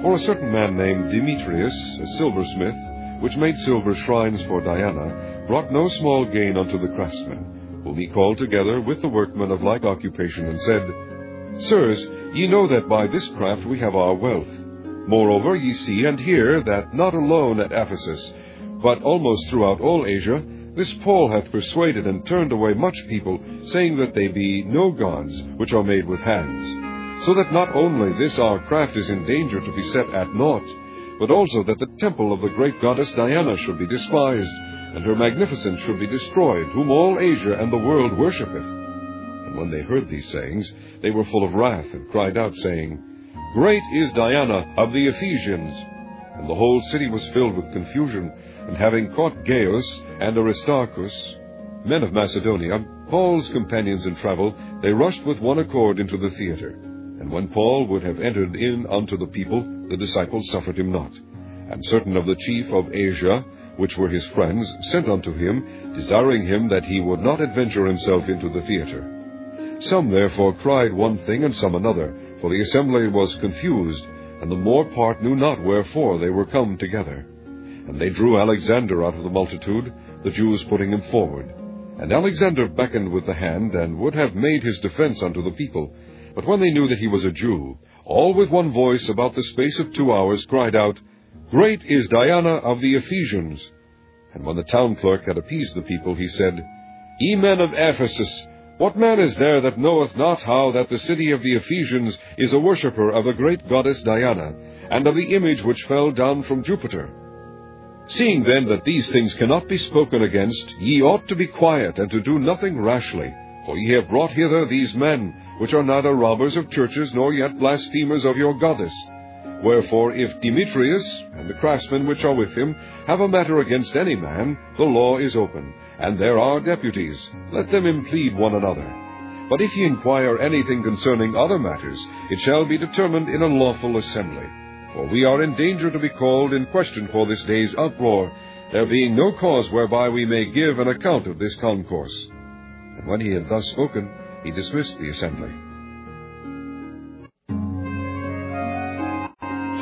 For a certain man named Demetrius, a silversmith, which made silver shrines for Diana, brought no small gain unto the craftsmen whom he called together with the workmen of like occupation, and said, Sirs, ye know that by this craft we have our wealth. Moreover, ye see and hear that not alone at Ephesus, but almost throughout all Asia, this Paul hath persuaded and turned away much people, saying that they be no gods which are made with hands. So that not only this our craft is in danger to be set at naught, but also that the temple of the great goddess Diana should be despised, and her magnificence should be destroyed, whom all Asia and the world worshippeth. And when they heard these sayings, they were full of wrath, and cried out, saying, Great is Diana of the Ephesians! And the whole city was filled with confusion, and having caught Gaius and Aristarchus, men of Macedonia, Paul's companions in travel, they rushed with one accord into the theatre. And when Paul would have entered in unto the people, the disciples suffered him not. And certain of the chief of Asia, which were his friends, sent unto him, desiring him that he would not adventure himself into the theatre. Some therefore cried one thing and some another, for the assembly was confused, and the more part knew not wherefore they were come together. And they drew Alexander out of the multitude, the Jews putting him forward. And Alexander beckoned with the hand, and would have made his defense unto the people. But when they knew that he was a Jew, all with one voice about the space of two hours cried out, Great is Diana of the Ephesians. And when the town clerk had appeased the people, he said, Ye men of Ephesus, what man is there that knoweth not how that the city of the Ephesians is a worshipper of the great goddess Diana, and of the image which fell down from Jupiter? Seeing then that these things cannot be spoken against, ye ought to be quiet, and to do nothing rashly. For ye have brought hither these men, which are neither robbers of churches, nor yet blasphemers of your goddess. Wherefore, if Demetrius and the craftsmen which are with him have a matter against any man, the law is open, and there are deputies. Let them implead one another. But if ye inquire anything concerning other matters, it shall be determined in a lawful assembly. For we are in danger to be called in question for this day's uproar, there being no cause whereby we may give an account of this concourse. And when he had thus spoken, he dismissed the assembly.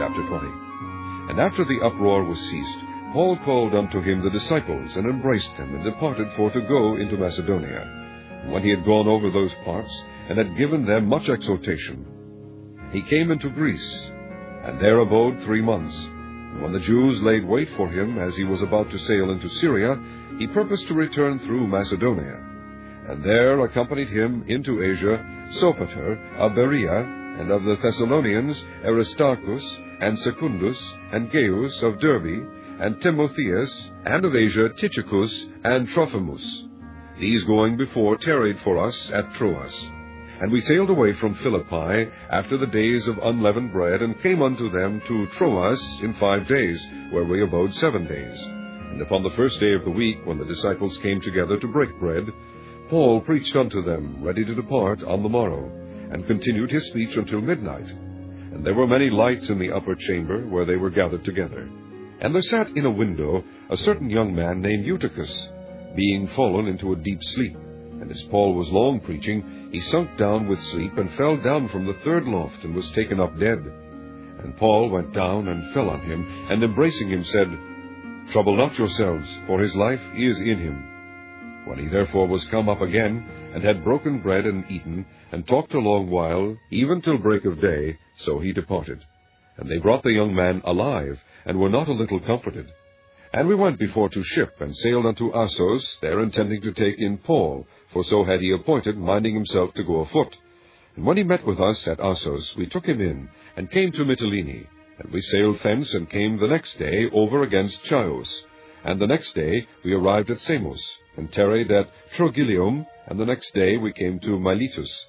Chapter 20 And after the uproar was ceased, Paul called unto him the disciples, and embraced them, and departed for to go into Macedonia. And when he had gone over those parts, and had given them much exhortation, he came into Greece, and there abode three months. And when the Jews laid wait for him, as he was about to sail into Syria, he purposed to return through Macedonia. And there accompanied him into Asia Sopater of and of the Thessalonians Aristarchus, and Secundus, and Gaius of Derbe, and Timotheus, and of Asia Tychicus, and Trophimus. These going before tarried for us at Troas. And we sailed away from Philippi after the days of unleavened bread, and came unto them to Troas in five days, where we abode seven days. And upon the first day of the week, when the disciples came together to break bread, Paul preached unto them, ready to depart on the morrow, and continued his speech until midnight. And there were many lights in the upper chamber where they were gathered together. And there sat in a window a certain young man named Eutychus, being fallen into a deep sleep. And as Paul was long preaching, he sunk down with sleep, and fell down from the third loft, and was taken up dead. And Paul went down and fell on him, and embracing him said, Trouble not yourselves, for his life is in him. When he therefore was come up again, and had broken bread and eaten, and talked a long while, even till break of day, so he departed. And they brought the young man alive, and were not a little comforted. And we went before to ship, and sailed unto Assos, there intending to take in Paul, for so had he appointed, minding himself to go afoot. And when he met with us at Assos, we took him in, and came to Mytilene. And we sailed thence, and came the next day over against Chios. And the next day we arrived at Samos, and tarried at Trogyllium, and the next day we came to Miletus.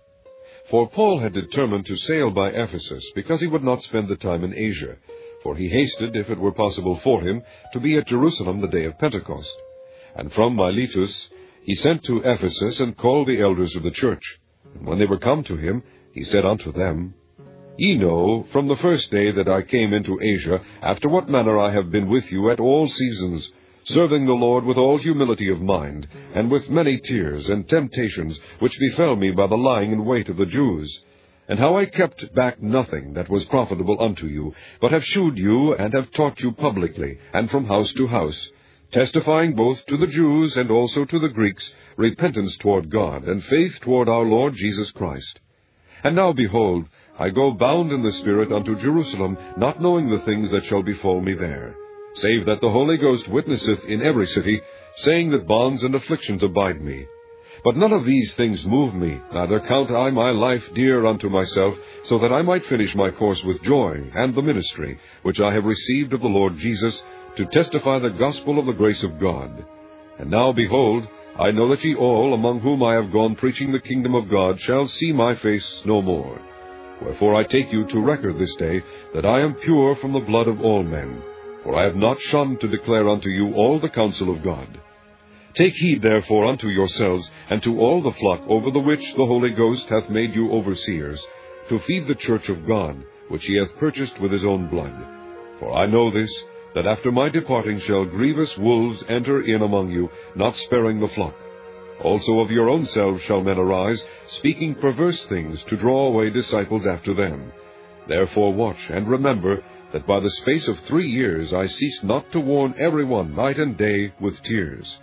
For Paul had determined to sail by Ephesus, because he would not spend the time in Asia, for he hasted, if it were possible for him, to be at Jerusalem the day of Pentecost. And from Miletus he sent to Ephesus, and called the elders of the church. And when they were come to him, he said unto them, Ye know from the first day that I came into Asia, after what manner I have been with you at all seasons, serving the Lord with all humility of mind, and with many tears and temptations which befell me by the lying in wait of the Jews, and how I kept back nothing that was profitable unto you, but have shewed you and have taught you publicly, and from house to house, testifying both to the Jews and also to the Greeks repentance toward God, and faith toward our Lord Jesus Christ. And now behold, I go bound in the Spirit unto Jerusalem, not knowing the things that shall befall me there save that the Holy Ghost witnesseth in every city, saying that bonds and afflictions abide me. But none of these things move me, neither count I my life dear unto myself, so that I might finish my course with joy, and the ministry, which I have received of the Lord Jesus, to testify the gospel of the grace of God. And now, behold, I know that ye all, among whom I have gone preaching the kingdom of God, shall see my face no more. Wherefore I take you to record this day, that I am pure from the blood of all men. For I have not shunned to declare unto you all the counsel of God. Take heed therefore unto yourselves, and to all the flock over the which the Holy Ghost hath made you overseers, to feed the church of God, which he hath purchased with his own blood. For I know this, that after my departing shall grievous wolves enter in among you, not sparing the flock. Also of your own selves shall men arise, speaking perverse things, to draw away disciples after them. Therefore watch, and remember, that by the space of three years I ceased not to warn every one night and day with tears.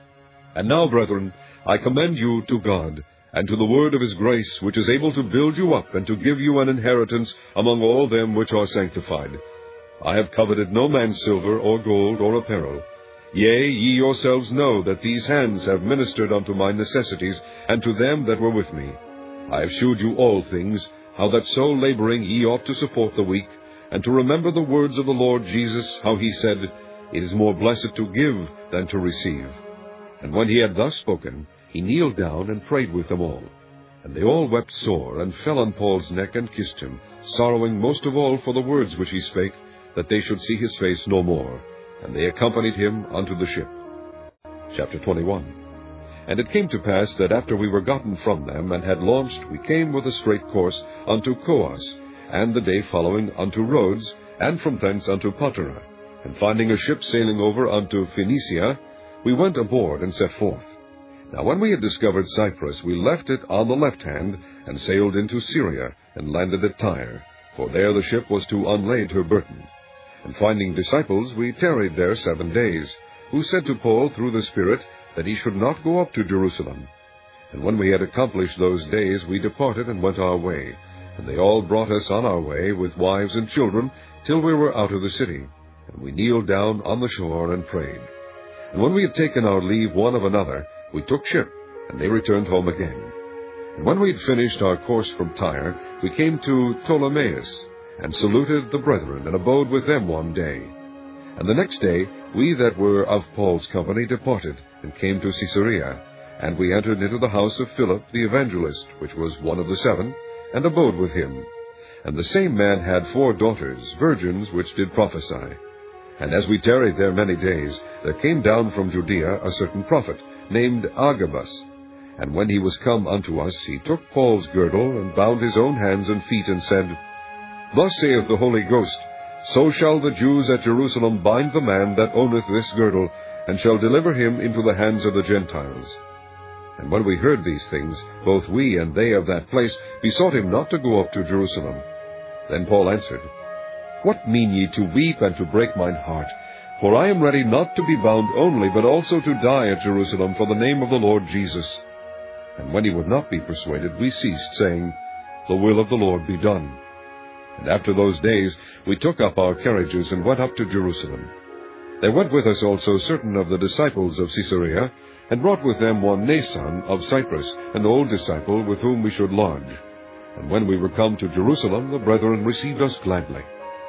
And now, brethren, I commend you to God, and to the word of his grace, which is able to build you up, and to give you an inheritance among all them which are sanctified. I have coveted no man's silver, or gold, or apparel. Yea, ye yourselves know that these hands have ministered unto my necessities, and to them that were with me. I have shewed you all things, how that so laboring ye ought to support the weak, and to remember the words of the Lord Jesus, how he said, It is more blessed to give than to receive. And when he had thus spoken, he kneeled down and prayed with them all. And they all wept sore, and fell on Paul's neck and kissed him, sorrowing most of all for the words which he spake, that they should see his face no more. And they accompanied him unto the ship. Chapter 21 And it came to pass that after we were gotten from them, and had launched, we came with a straight course unto Coos, and the day following unto Rhodes, and from thence unto Patara. And finding a ship sailing over unto Phoenicia, we went aboard and set forth. Now when we had discovered Cyprus, we left it on the left hand, and sailed into Syria, and landed at Tyre, for there the ship was to unlade her burden. And finding disciples, we tarried there seven days, who said to Paul through the Spirit that he should not go up to Jerusalem. And when we had accomplished those days, we departed and went our way, and they all brought us on our way with wives and children till we were out of the city. And we kneeled down on the shore and prayed. And when we had taken our leave one of another, we took ship, and they returned home again. And when we had finished our course from Tyre, we came to Ptolemais, and saluted the brethren, and abode with them one day. And the next day we that were of Paul's company departed, and came to Caesarea. And we entered into the house of Philip the evangelist, which was one of the seven, and abode with him. And the same man had four daughters, virgins, which did prophesy. And as we tarried there many days, there came down from Judea a certain prophet, named Agabus. And when he was come unto us, he took Paul's girdle, and bound his own hands and feet, and said, Thus saith the Holy Ghost, So shall the Jews at Jerusalem bind the man that owneth this girdle, and shall deliver him into the hands of the Gentiles. And when we heard these things, both we and they of that place besought him not to go up to Jerusalem. Then Paul answered, What mean ye to weep and to break mine heart? For I am ready not to be bound only, but also to die at Jerusalem for the name of the Lord Jesus. And when he would not be persuaded, we ceased, saying, The will of the Lord be done. And after those days we took up our carriages and went up to Jerusalem. There went with us also certain of the disciples of Caesarea, and brought with them one Mnason of Cyprus, an old disciple, with whom we should lodge. And when we were come to Jerusalem, the brethren received us gladly.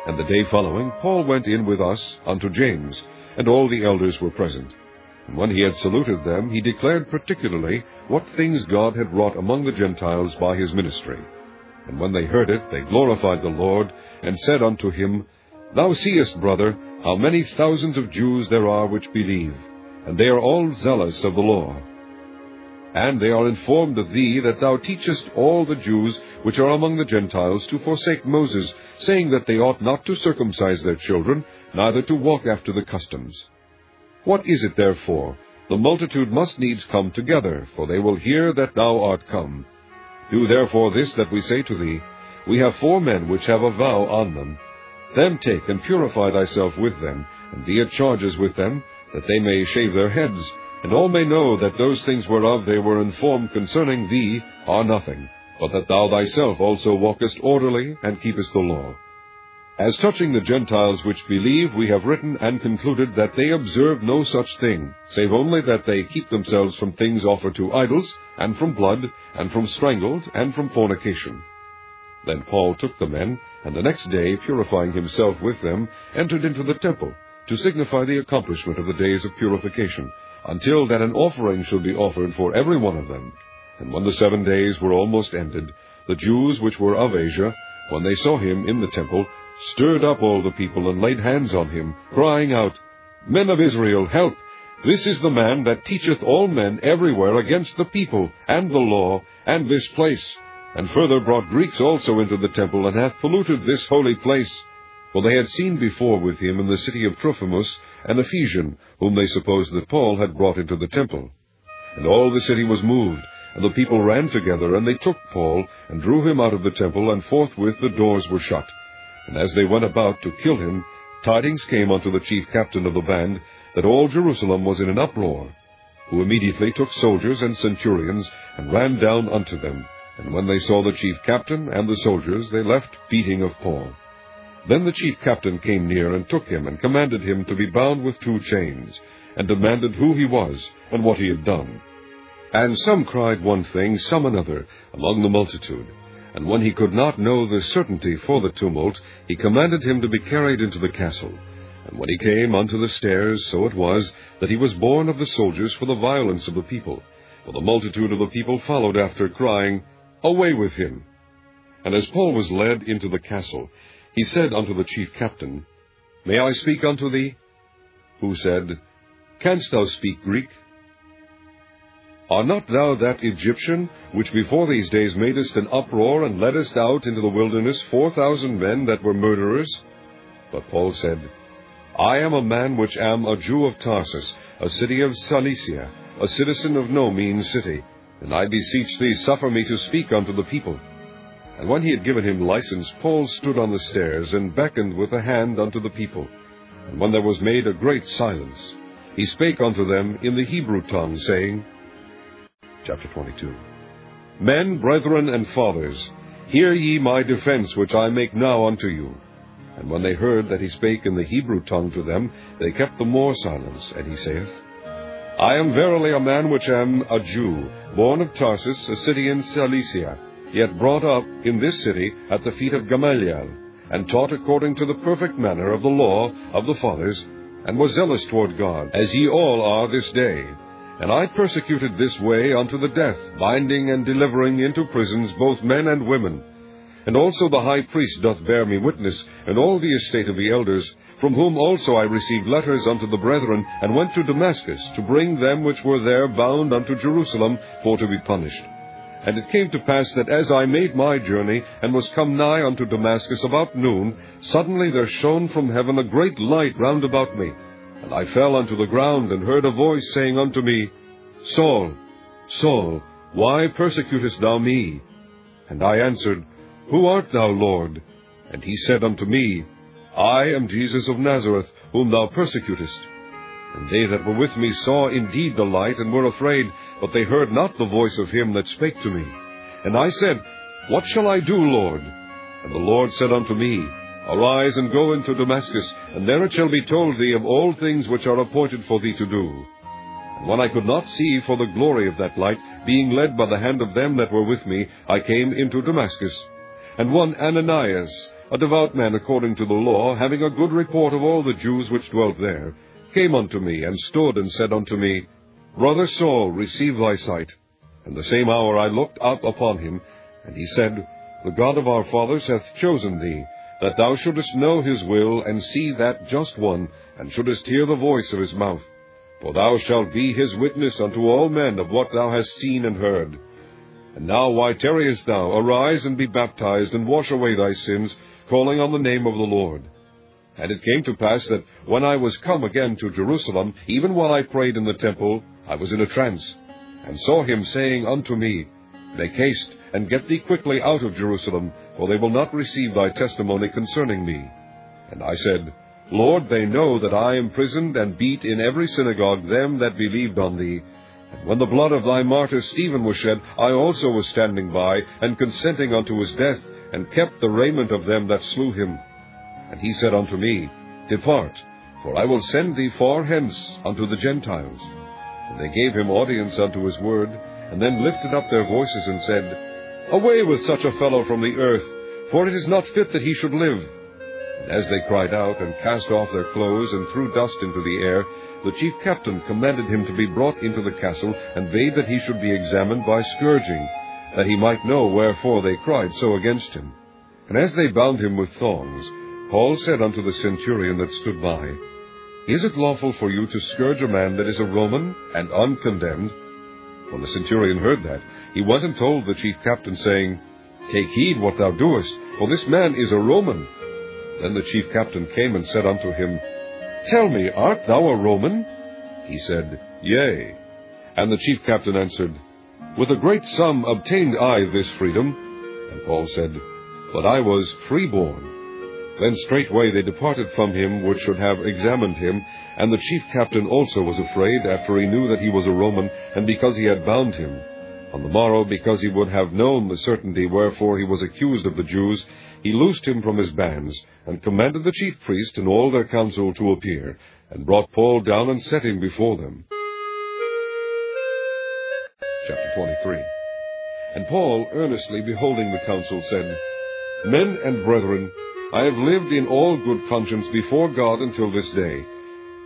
And the day following, Paul went in with us unto James, and all the elders were present. And when he had saluted them, he declared particularly what things God had wrought among the Gentiles by his ministry. And when they heard it, they glorified the Lord, and said unto him, Thou seest, brother, how many thousands of Jews there are which believe and they are all zealous of the law. And they are informed of thee that thou teachest all the Jews which are among the Gentiles to forsake Moses, saying that they ought not to circumcise their children, neither to walk after the customs. What is it therefore? The multitude must needs come together, for they will hear that thou art come. Do therefore this that we say to thee, We have four men which have a vow on them. Them take and purify thyself with them, and be at charges with them, that they may shave their heads, and all may know that those things whereof they were informed concerning thee are nothing, but that thou thyself also walkest orderly, and keepest the law. As touching the Gentiles which believe, we have written and concluded that they observe no such thing, save only that they keep themselves from things offered to idols, and from blood, and from strangled, and from fornication. Then Paul took the men, and the next day, purifying himself with them, entered into the temple, to signify the accomplishment of the days of purification, until that an offering should be offered for every one of them. And when the seven days were almost ended, the Jews which were of Asia, when they saw him in the temple, stirred up all the people and laid hands on him, crying out, Men of Israel, help! This is the man that teacheth all men everywhere against the people, and the law, and this place, and further brought Greeks also into the temple, and hath polluted this holy place. For they had seen before with him in the city of Trophimus an Ephesian, whom they supposed that Paul had brought into the temple. And all the city was moved, and the people ran together, and they took Paul, and drew him out of the temple, and forthwith the doors were shut. And as they went about to kill him, tidings came unto the chief captain of the band that all Jerusalem was in an uproar, who immediately took soldiers and centurions, and ran down unto them. And when they saw the chief captain and the soldiers, they left beating of Paul. Then the chief captain came near and took him, and commanded him to be bound with two chains, and demanded who he was, and what he had done. And some cried one thing, some another, among the multitude. And when he could not know the certainty for the tumult, he commanded him to be carried into the castle. And when he came unto the stairs, so it was that he was borne of the soldiers for the violence of the people. For the multitude of the people followed after, crying, Away with him! And as Paul was led into the castle, he said unto the chief captain, May I speak unto thee? Who said, Canst thou speak Greek? Are not thou that Egyptian, which before these days madest an uproar, and leddest out into the wilderness four thousand men that were murderers? But Paul said, I am a man which am a Jew of Tarsus, a city of Cilicia, a citizen of no mean city, and I beseech thee, suffer me to speak unto the people. And when he had given him license, Paul stood on the stairs, and beckoned with a hand unto the people. And when there was made a great silence, he spake unto them in the Hebrew tongue, saying, Chapter 22 Men, brethren, and fathers, hear ye my defence which I make now unto you. And when they heard that he spake in the Hebrew tongue to them, they kept the more silence. And he saith, I am verily a man which am a Jew, born of Tarsus, a city in Cilicia, yet brought up in this city at the feet of Gamaliel, and taught according to the perfect manner of the law of the fathers, and was zealous toward God, as ye all are this day. And I persecuted this way unto the death, binding and delivering into prisons both men and women. And also the high priest doth bear me witness, and all the estate of the elders, from whom also I received letters unto the brethren, and went to Damascus, to bring them which were there bound unto Jerusalem, for to be punished. And it came to pass that as I made my journey, and was come nigh unto Damascus about noon, suddenly there shone from heaven a great light round about me. And I fell unto the ground, and heard a voice saying unto me, Saul, Saul, why persecutest thou me? And I answered, who art thou, Lord? And he said unto me, I am Jesus of Nazareth, whom thou persecutest. And they that were with me saw indeed the light, and were afraid, but they heard not the voice of him that spake to me. And I said, What shall I do, Lord? And the Lord said unto me, Arise and go into Damascus, and there it shall be told thee of all things which are appointed for thee to do. And when I could not see for the glory of that light, being led by the hand of them that were with me, I came into Damascus. And one Ananias, a devout man according to the law, having a good report of all the Jews which dwelt there, came unto me, and stood and said unto me, Brother Saul, receive thy sight. And the same hour I looked up upon him, and he said, The God of our fathers hath chosen thee, that thou shouldest know his will, and see that just one, and shouldest hear the voice of his mouth. For thou shalt be his witness unto all men of what thou hast seen and heard. And now why tarriest thou? Arise and be baptized, and wash away thy sins, calling on the name of the Lord. And it came to pass that when I was come again to Jerusalem, even while I prayed in the temple, I was in a trance, and saw him saying unto me, Make haste, and get thee quickly out of Jerusalem, for they will not receive thy testimony concerning me. And I said, Lord, they know that I imprisoned and beat in every synagogue them that believed on thee. And when the blood of thy martyr Stephen was shed, I also was standing by, and consenting unto his death, and kept the raiment of them that slew him. And he said unto me, Depart, for I will send thee far hence unto the Gentiles. And they gave him audience unto his word, and then lifted up their voices and said, Away with such a fellow from the earth, for it is not fit that he should live. And as they cried out, and cast off their clothes, and threw dust into the air, the chief captain commanded him to be brought into the castle, and bade that he should be examined by scourging, that he might know wherefore they cried so against him. And as they bound him with thongs, Paul said unto the centurion that stood by, Is it lawful for you to scourge a man that is a Roman, and uncondemned? When the centurion heard that, he went and told the chief captain, saying, Take heed what thou doest, for this man is a Roman. Then the chief captain came and said unto him, Tell me, art thou a Roman? He said, Yea. And the chief captain answered, With a great sum obtained I this freedom. And Paul said, But I was freeborn. Then straightway they departed from him which should have examined him, and the chief captain also was afraid, after he knew that he was a Roman, and because he had bound him. On the morrow, because he would have known the certainty wherefore he was accused of the Jews, he loosed him from his bands, and commanded the chief priests and all their council to appear, and brought Paul down and set him before them. Chapter 23 And Paul, earnestly beholding the council, said, Men and brethren, I have lived in all good conscience before God until this day.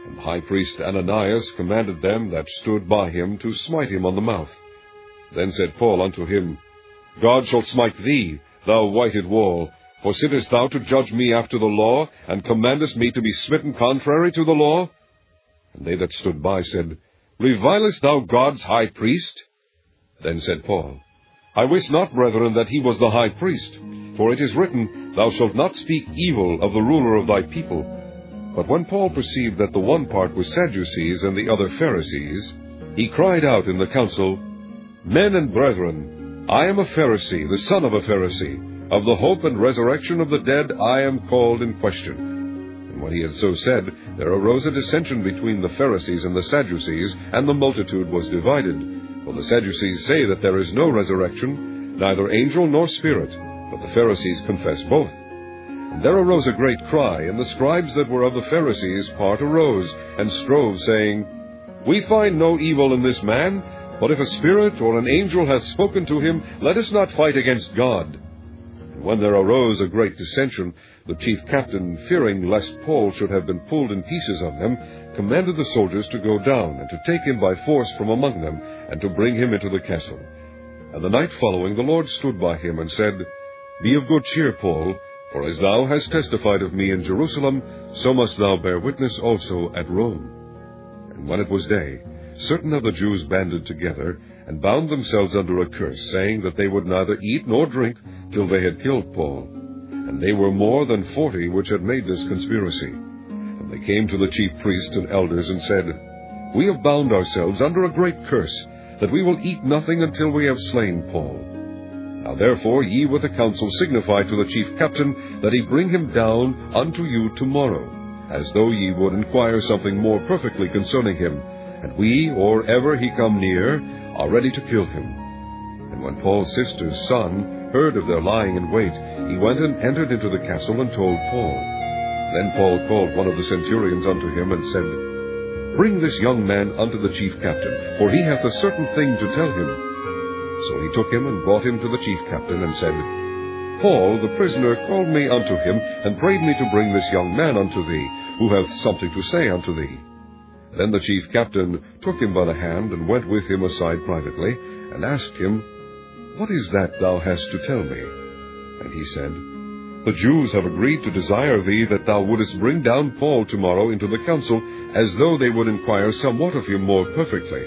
And high priest Ananias commanded them that stood by him to smite him on the mouth. Then said Paul unto him, God shall smite thee, thou whited wall, for sittest thou to judge me after the law, and commandest me to be smitten contrary to the law? And they that stood by said, Revilest thou God's high priest? Then said Paul, I wist not, brethren, that he was the high priest. For it is written, Thou shalt not speak evil of the ruler of thy people. But when Paul perceived that the one part was Sadducees and the other Pharisees, he cried out in the council, Men and brethren, I am a Pharisee, the son of a Pharisee. Of the hope and resurrection of the dead I am called in question. And when he had so said, there arose a dissension between the Pharisees and the Sadducees, and the multitude was divided. For the Sadducees say that there is no resurrection, neither angel nor spirit, but the Pharisees confess both. And there arose a great cry, and the scribes that were of the Pharisees part arose, and strove, saying, We find no evil in this man, but if a spirit or an angel hath spoken to him, let us not fight against God. And when there arose a great dissension, the chief captain, fearing lest Paul should have been pulled in pieces of them, commanded the soldiers to go down, and to take him by force from among them, and to bring him into the castle. And the night following the Lord stood by him, and said, Be of good cheer, Paul, for as thou hast testified of me in Jerusalem, so must thou bear witness also at Rome. And when it was day, certain of the Jews banded together, and bound themselves under a curse, saying that they would neither eat nor drink till they had killed Paul. And they were more than forty which had made this conspiracy. And they came to the chief priests and elders, and said, We have bound ourselves under a great curse, that we will eat nothing until we have slain Paul. Now therefore ye with the council signify to the chief captain that he bring him down unto you tomorrow, as though ye would inquire something more perfectly concerning him, and we, or ever he come near, are ready to kill him. And when Paul's sister's son heard of their lying in wait, he went and entered into the castle and told Paul. Then Paul called one of the centurions unto him and said, Bring this young man unto the chief captain, for he hath a certain thing to tell him. So he took him and brought him to the chief captain, and said, Paul, the prisoner, called me unto him, and prayed me to bring this young man unto thee, who hath something to say unto thee. Then the chief captain took him by the hand, and went with him aside privately, and asked him, What is that thou hast to tell me? And he said, The Jews have agreed to desire thee that thou wouldest bring down Paul tomorrow into the council, as though they would inquire somewhat of him more perfectly.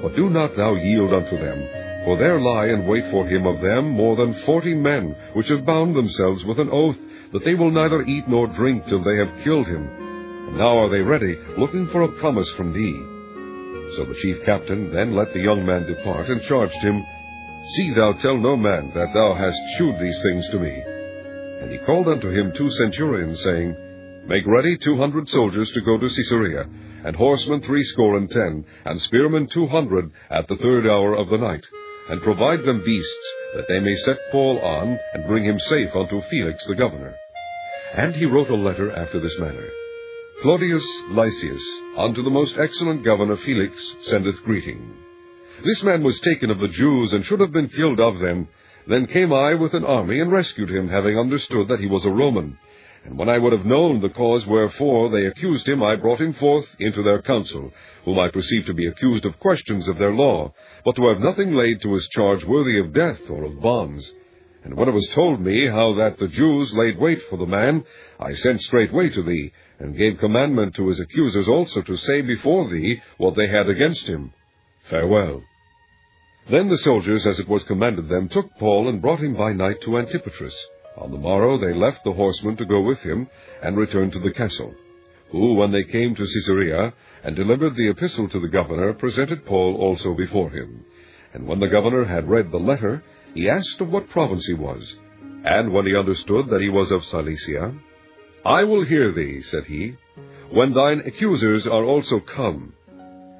But do not thou yield unto them, for there lie in wait for him of them more than forty men, which have bound themselves with an oath, that they will neither eat nor drink till they have killed him. And now are they ready, looking for a promise from thee. So the chief captain then let the young man depart, and charged him, See thou tell no man that thou hast shewed these things to me. And he called unto him two centurions, saying, Make ready two hundred soldiers to go to Caesarea, and horsemen threescore and ten, and spearmen two hundred at the third hour of the night, and provide them beasts, that they may set Paul on, and bring him safe unto Felix the governor. And he wrote a letter after this manner. Claudius Lysias, unto the most excellent governor Felix, sendeth greeting. This man was taken of the Jews, and should have been killed of them. Then came I with an army, and rescued him, having understood that he was a Roman. And when I would have known the cause wherefore they accused him, I brought him forth into their council, whom I perceived to be accused of questions of their law, but to have nothing laid to his charge worthy of death or of bonds. And when it was told me how that the Jews laid wait for the man, I sent straightway to thee, and gave commandment to his accusers also to say before thee what they had against him. Farewell. Then the soldiers, as it was commanded them, took Paul and brought him by night to Antipatris. On the morrow they left the horsemen to go with him, and returned to the castle, who, when they came to Caesarea, and delivered the epistle to the governor, presented Paul also before him. And when the governor had read the letter, he asked of what province he was. And when he understood that he was of Cilicia, I will hear thee, said he, when thine accusers are also come.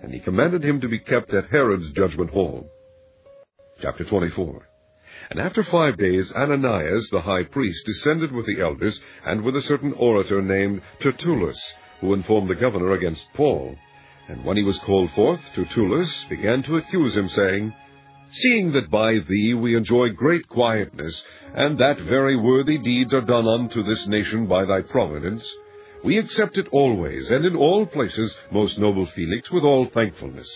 And he commanded him to be kept at Herod's judgment hall. Chapter 24 And after five days Ananias the high priest descended with the elders, and with a certain orator named Tertullus, who informed the governor against Paul. And when he was called forth, Tertullus began to accuse him, saying, Seeing that by thee we enjoy great quietness, and that very worthy deeds are done unto this nation by thy providence, we accept it always, and in all places, most noble Felix, with all thankfulness.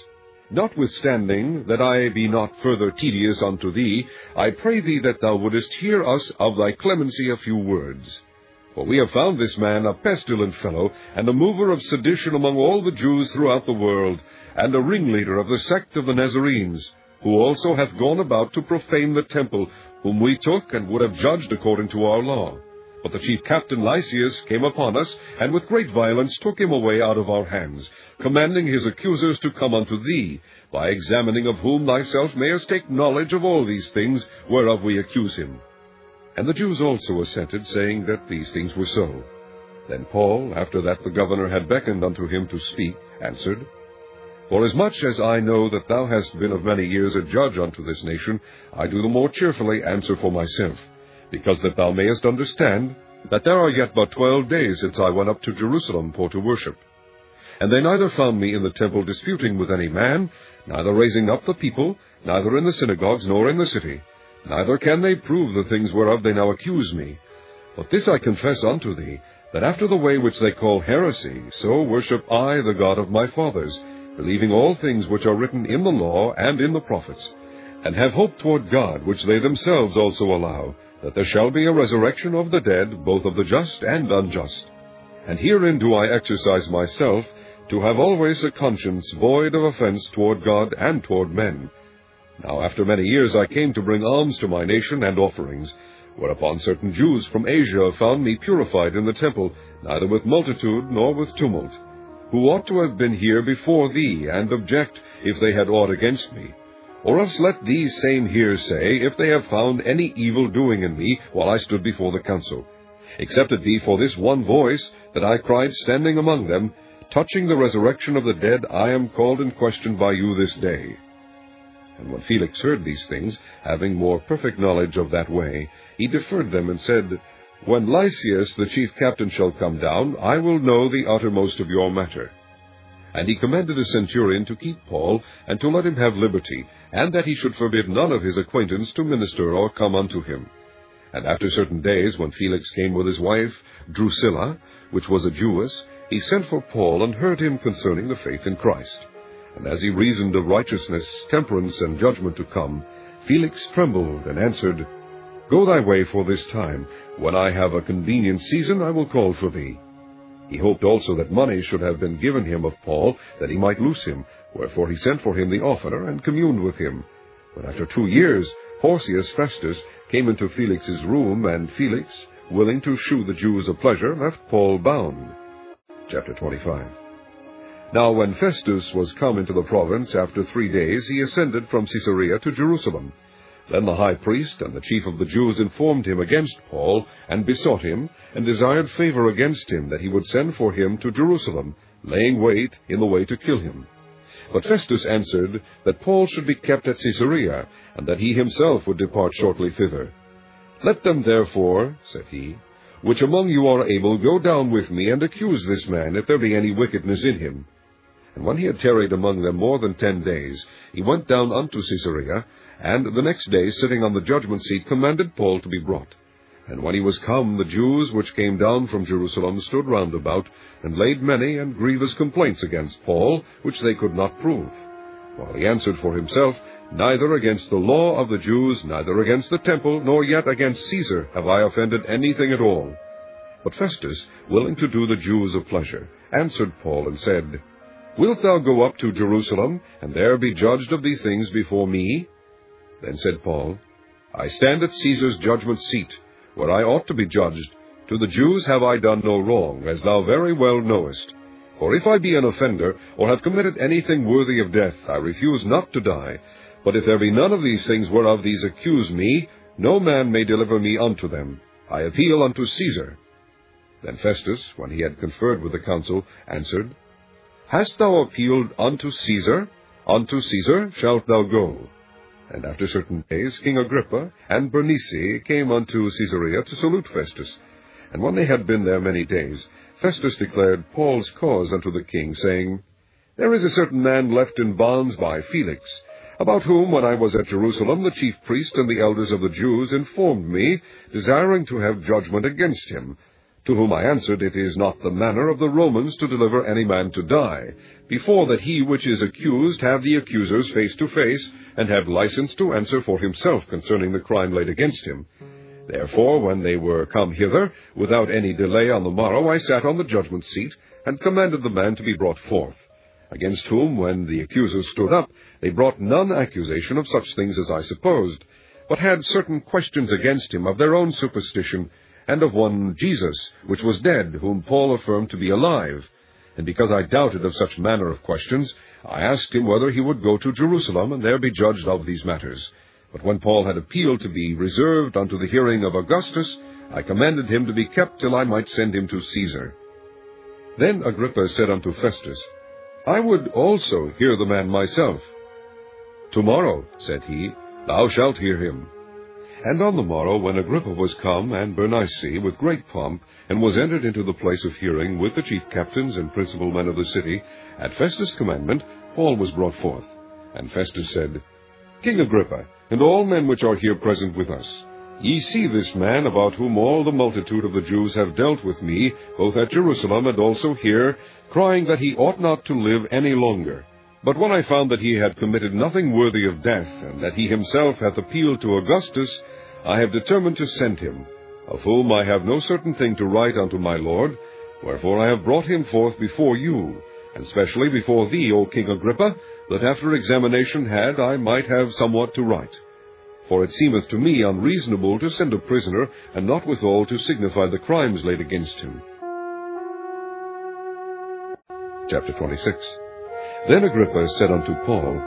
Notwithstanding that I be not further tedious unto thee, I pray thee that thou wouldest hear us of thy clemency a few words. For we have found this man a pestilent fellow, and a mover of sedition among all the Jews throughout the world, and a ringleader of the sect of the Nazarenes, who also hath gone about to profane the temple, whom we took and would have judged according to our law. But the chief captain Lysias came upon us, and with great violence took him away out of our hands, commanding his accusers to come unto thee, by examining of whom thyself mayest take knowledge of all these things whereof we accuse him. And the Jews also assented, saying that these things were so. Then Paul, after that the governor had beckoned unto him to speak, answered, Forasmuch as I know that thou hast been of many years a judge unto this nation, I do the more cheerfully answer for myself, because that thou mayest understand that there are yet but twelve days since I went up to Jerusalem for to worship. And they neither found me in the temple disputing with any man, neither raising up the people, neither in the synagogues, nor in the city. Neither can they prove the things whereof they now accuse me. But this I confess unto thee, that after the way which they call heresy, so worship I the God of my fathers, believing all things which are written in the law and in the prophets, and have hope toward God, which they themselves also allow, that there shall be a resurrection of the dead, both of the just and unjust. And herein do I exercise myself, to have always a conscience void of offense toward God and toward men. Now after many years I came to bring alms to my nation and offerings, whereupon certain Jews from Asia found me purified in the temple, neither with multitude nor with tumult who ought to have been here before thee, and object if they had aught against me. Or else let these same here say, if they have found any evil doing in me while I stood before the council. Except it be for this one voice that I cried standing among them, Touching the resurrection of the dead, I am called in question by you this day. And when Felix heard these things, having more perfect knowledge of that way, he deferred them and said, when Lysias the chief captain shall come down, I will know the uttermost of your matter. And he commanded a centurion to keep Paul, and to let him have liberty, and that he should forbid none of his acquaintance to minister or come unto him. And after certain days, when Felix came with his wife Drusilla, which was a Jewess, he sent for Paul, and heard him concerning the faith in Christ. And as he reasoned of righteousness, temperance, and judgment to come, Felix trembled, and answered, Go thy way for this time. When I have a convenient season, I will call for thee. He hoped also that money should have been given him of Paul, that he might loose him. Wherefore he sent for him the offerer, and communed with him. But after two years, Porcius Festus came into Felix's room, and Felix, willing to shew the Jews a pleasure, left Paul bound. Chapter 25 Now when Festus was come into the province, after three days, he ascended from Caesarea to Jerusalem. Then the high priest and the chief of the Jews informed him against Paul, and besought him, and desired favor against him, that he would send for him to Jerusalem, laying wait in the way to kill him. But Festus answered that Paul should be kept at Caesarea, and that he himself would depart shortly thither. Let them therefore, said he, which among you are able, go down with me, and accuse this man, if there be any wickedness in him. And when he had tarried among them more than ten days, he went down unto Caesarea, and the next day, sitting on the judgment seat, commanded Paul to be brought. And when he was come, the Jews which came down from Jerusalem stood round about, and laid many and grievous complaints against Paul, which they could not prove. While he answered for himself, Neither against the law of the Jews, neither against the temple, nor yet against Caesar have I offended anything at all. But Festus, willing to do the Jews a pleasure, answered Paul and said, Wilt thou go up to Jerusalem, and there be judged of these things before me? Then said Paul, I stand at Caesar's judgment seat, where I ought to be judged. To the Jews have I done no wrong, as thou very well knowest. For if I be an offender, or have committed anything worthy of death, I refuse not to die. But if there be none of these things whereof these accuse me, no man may deliver me unto them. I appeal unto Caesar. Then Festus, when he had conferred with the council, answered, Hast thou appealed unto Caesar? Unto Caesar shalt thou go. And after certain days King Agrippa and Bernice came unto Caesarea to salute Festus. And when they had been there many days, Festus declared Paul's cause unto the king, saying, There is a certain man left in bonds by Felix, about whom, when I was at Jerusalem, the chief priest and the elders of the Jews informed me, desiring to have judgment against him. To whom I answered, It is not the manner of the Romans to deliver any man to die, before that he which is accused have the accusers face to face, and have license to answer for himself concerning the crime laid against him. Therefore, when they were come hither, without any delay on the morrow, I sat on the judgment seat, and commanded the man to be brought forth. Against whom, when the accusers stood up, they brought none accusation of such things as I supposed, but had certain questions against him of their own superstition, and of one Jesus, which was dead, whom Paul affirmed to be alive. And because I doubted of such manner of questions, I asked him whether he would go to Jerusalem, and there be judged of these matters. But when Paul had appealed to be reserved unto the hearing of Augustus, I commanded him to be kept till I might send him to Caesar. Then Agrippa said unto Festus, I would also hear the man myself. Tomorrow, said he, thou shalt hear him. And on the morrow, when Agrippa was come, and Bernice, with great pomp, and was entered into the place of hearing with the chief captains and principal men of the city, at Festus' commandment, Paul was brought forth. And Festus said, King Agrippa, and all men which are here present with us, ye see this man about whom all the multitude of the Jews have dealt with me, both at Jerusalem and also here, crying that he ought not to live any longer. But when I found that he had committed nothing worthy of death, and that he himself hath appealed to Augustus, I have determined to send him, of whom I have no certain thing to write unto my lord, wherefore I have brought him forth before you, and specially before thee, O King Agrippa, that after examination had I might have somewhat to write. For it seemeth to me unreasonable to send a prisoner, and not withal to signify the crimes laid against him. Chapter 26 Then Agrippa said unto Paul,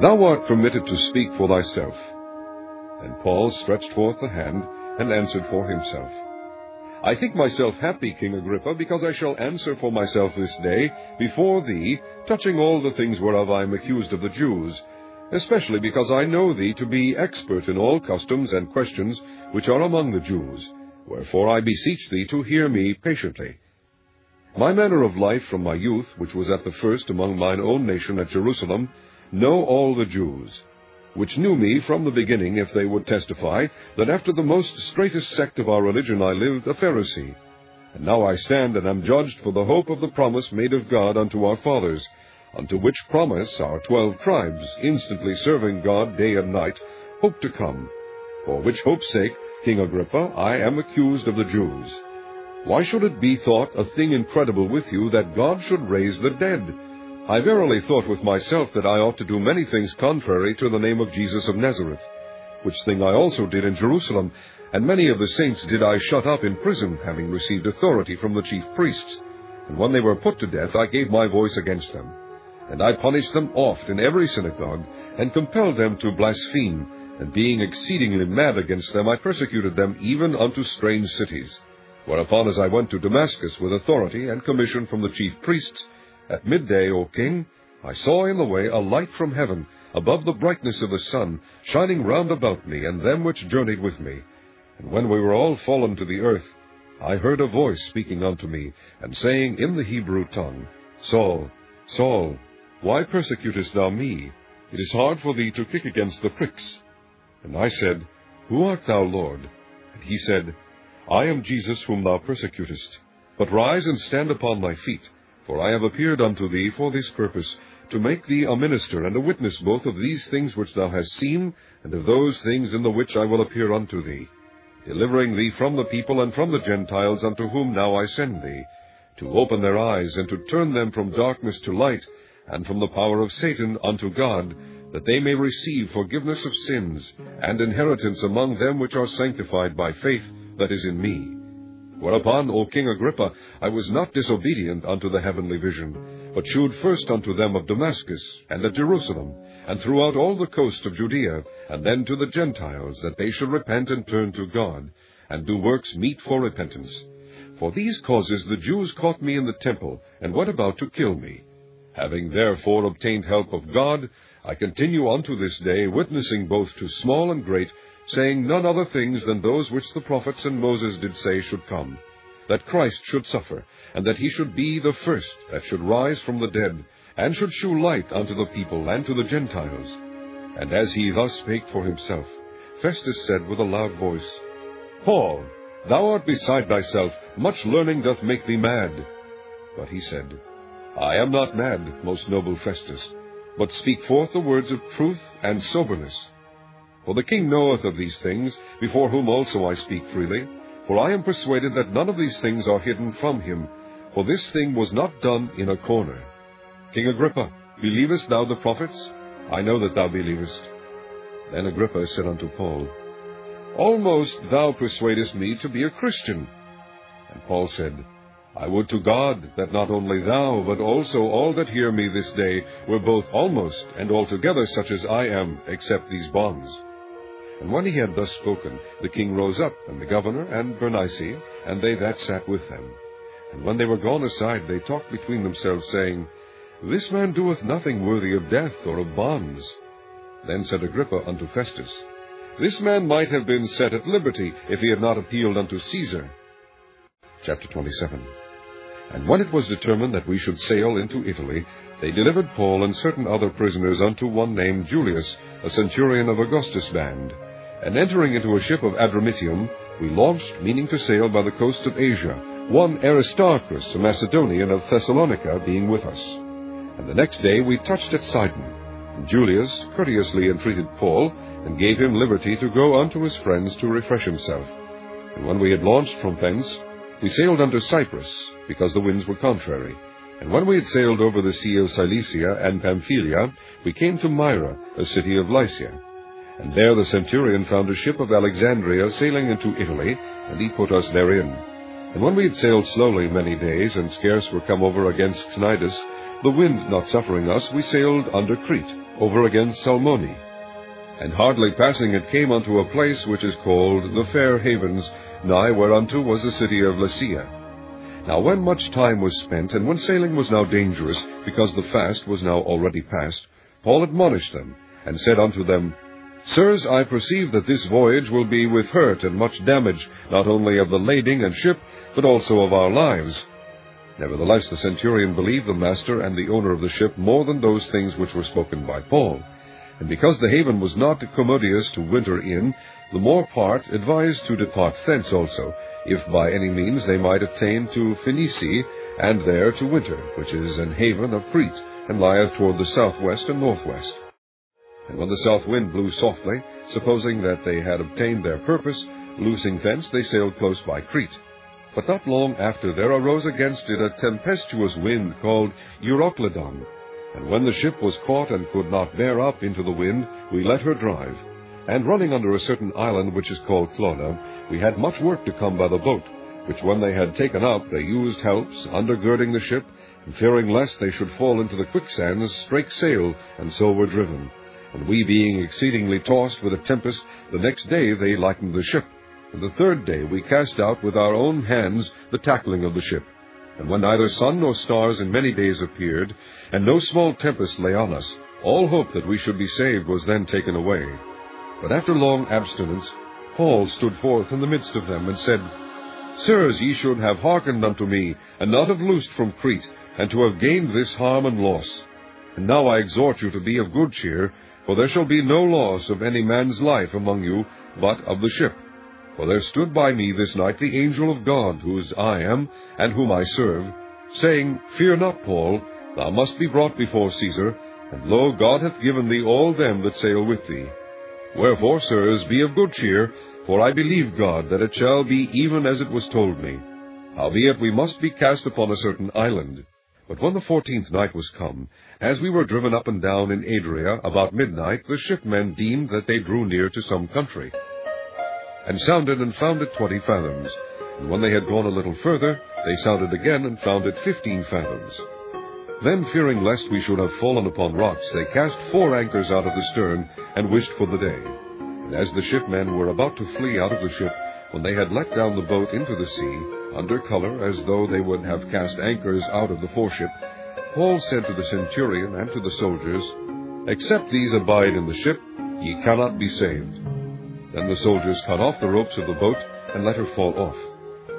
Thou art permitted to speak for thyself. And Paul stretched forth the hand, and answered for himself. I think myself happy, King Agrippa, because I shall answer for myself this day before thee, touching all the things whereof I am accused of the Jews, especially because I know thee to be expert in all customs and questions which are among the Jews. Wherefore I beseech thee to hear me patiently. My manner of life from my youth, which was at the first among mine own nation at Jerusalem, know all the Jews which knew me from the beginning, if they would testify, that after the most straitest sect of our religion I lived, a Pharisee. And now I stand and am judged for the hope of the promise made of God unto our fathers, unto which promise our twelve tribes, instantly serving God day and night, hope to come. For which hope's sake, King Agrippa, I am accused of the Jews. Why should it be thought a thing incredible with you that God should raise the dead? I verily thought with myself that I ought to do many things contrary to the name of Jesus of Nazareth, which thing I also did in Jerusalem, and many of the saints did I shut up in prison, having received authority from the chief priests. And when they were put to death, I gave my voice against them. And I punished them oft in every synagogue, and compelled them to blaspheme, and being exceedingly mad against them, I persecuted them even unto strange cities. Whereupon, as I went to Damascus with authority and commission from the chief priests, at midday, O king, I saw in the way a light from heaven, above the brightness of the sun, shining round about me and them which journeyed with me. And when we were all fallen to the earth, I heard a voice speaking unto me, and saying in the Hebrew tongue, Saul, Saul, why persecutest thou me? It is hard for thee to kick against the pricks. And I said, Who art thou, Lord? And he said, I am Jesus whom thou persecutest. But rise and stand upon thy feet. For I have appeared unto thee for this purpose, to make thee a minister and a witness both of these things which thou hast seen, and of those things in the which I will appear unto thee, delivering thee from the people and from the Gentiles unto whom now I send thee, to open their eyes, and to turn them from darkness to light, and from the power of Satan unto God, that they may receive forgiveness of sins, and inheritance among them which are sanctified by faith that is in me. Whereupon, O King Agrippa, I was not disobedient unto the heavenly vision, but shewed first unto them of Damascus, and at Jerusalem, and throughout all the coast of Judea, and then to the Gentiles, that they should repent and turn to God, and do works meet for repentance. For these causes the Jews caught me in the temple, and went about to kill me. Having therefore obtained help of God, I continue unto this day, witnessing both to small and great, saying none other things than those which the prophets and Moses did say should come, that Christ should suffer, and that he should be the first that should rise from the dead, and should shew light unto the people and to the Gentiles. And as he thus spake for himself, Festus said with a loud voice, Paul, thou art beside thyself, much learning doth make thee mad. But he said, I am not mad, most noble Festus, but speak forth the words of truth and soberness. For the king knoweth of these things, before whom also I speak freely, for I am persuaded that none of these things are hidden from him, for this thing was not done in a corner. King Agrippa, believest thou the prophets? I know that thou believest. Then Agrippa said unto Paul, Almost thou persuadest me to be a Christian. And Paul said, I would to God that not only thou, but also all that hear me this day, were both almost and altogether such as I am, except these bonds. And when he had thus spoken, the king rose up, and the governor, and Bernice, and they that sat with them. And when they were gone aside, they talked between themselves, saying, This man doeth nothing worthy of death or of bonds. Then said Agrippa unto Festus, This man might have been set at liberty, if he had not appealed unto Caesar. Chapter 27 And when it was determined that we should sail into Italy, they delivered Paul and certain other prisoners unto one named Julius, a centurion of Augustus' band. And entering into a ship of Adramyttium, we launched, meaning to sail by the coast of Asia, one Aristarchus, a Macedonian of Thessalonica, being with us. And the next day we touched at Sidon. And Julius courteously entreated Paul, and gave him liberty to go unto his friends to refresh himself. And when we had launched from thence, we sailed unto Cyprus, because the winds were contrary. And when we had sailed over the sea of Cilicia and Pamphylia, we came to Myra, a city of Lycia. And there the centurion found a ship of Alexandria sailing into Italy, and he put us therein. And when we had sailed slowly many days, and scarce were come over against Cnidus, the wind not suffering us, we sailed under Crete, over against Salmone. And hardly passing it came unto a place which is called the Fair Havens, nigh whereunto was the city of Lasea. Now when much time was spent, and when sailing was now dangerous, because the fast was now already past, Paul admonished them, and said unto them, Sirs, I perceive that this voyage will be with hurt and much damage, not only of the lading and ship, but also of our lives. Nevertheless the centurion believed the master and the owner of the ship more than those things which were spoken by Paul. And because the haven was not commodious to winter in, the more part advised to depart thence also, if by any means they might attain to Phoenice, and there to winter, which is an haven of Crete, and lieth toward the southwest and northwest. And when the south wind blew softly, supposing that they had obtained their purpose, loosing thence they sailed close by Crete. But not long after there arose against it a tempestuous wind called Euroclydon, and when the ship was caught and could not bear up into the wind, we let her drive. And running under a certain island which is called Clauda, we had much work to come by the boat, which when they had taken up, they used helps, undergirding the ship, and fearing lest they should fall into the quicksands, strake sail, and so were driven. And we being exceedingly tossed with a tempest, the next day they lightened the ship. And the third day we cast out with our own hands the tackling of the ship. And when neither sun nor stars in many days appeared, and no small tempest lay on us, all hope that we should be saved was then taken away. But after long abstinence, Paul stood forth in the midst of them, and said, Sirs, ye should have hearkened unto me, and not have loosed from Crete, and to have gained this harm and loss. And now I exhort you to be of good cheer, for there shall be no loss of any man's life among you, but of the ship. For there stood by me this night the angel of God, whose I am, and whom I serve, saying, Fear not, Paul, thou must be brought before Caesar, and lo, God hath given thee all them that sail with thee. Wherefore, sirs, be of good cheer, for I believe God that it shall be even as it was told me. Howbeit we must be cast upon a certain island. But when the fourteenth night was come, as we were driven up and down in Adria about midnight, the shipmen deemed that they drew near to some country and sounded and found it twenty fathoms. And when they had gone a little further, they sounded again and found it fifteen fathoms. Then, fearing lest we should have fallen upon rocks, they cast four anchors out of the stern, and wished for the day. And as the shipmen were about to flee out of the ship, when they had let down the boat into the sea, under color as though they would have cast anchors out of the foreship, Paul said to the centurion and to the soldiers, Except these abide in the ship, ye cannot be saved. Then the soldiers cut off the ropes of the boat, and let her fall off.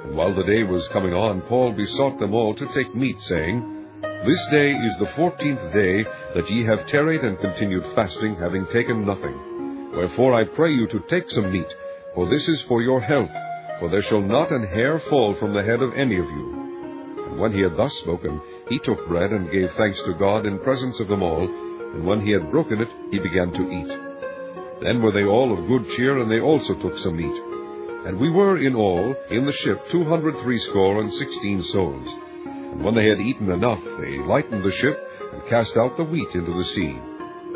And while the day was coming on, Paul besought them all to take meat, saying, This day is the fourteenth day that ye have tarried and continued fasting, having taken nothing. Wherefore I pray you to take some meat, for this is for your health, for there shall not an hair fall from the head of any of you. And when he had thus spoken, he took bread and gave thanks to God in presence of them all, and when he had broken it, he began to eat. Then were they all of good cheer, and they also took some meat. And we were in all, in the ship, two hundred threescore and sixteen souls. And when they had eaten enough, they lightened the ship, and cast out the wheat into the sea.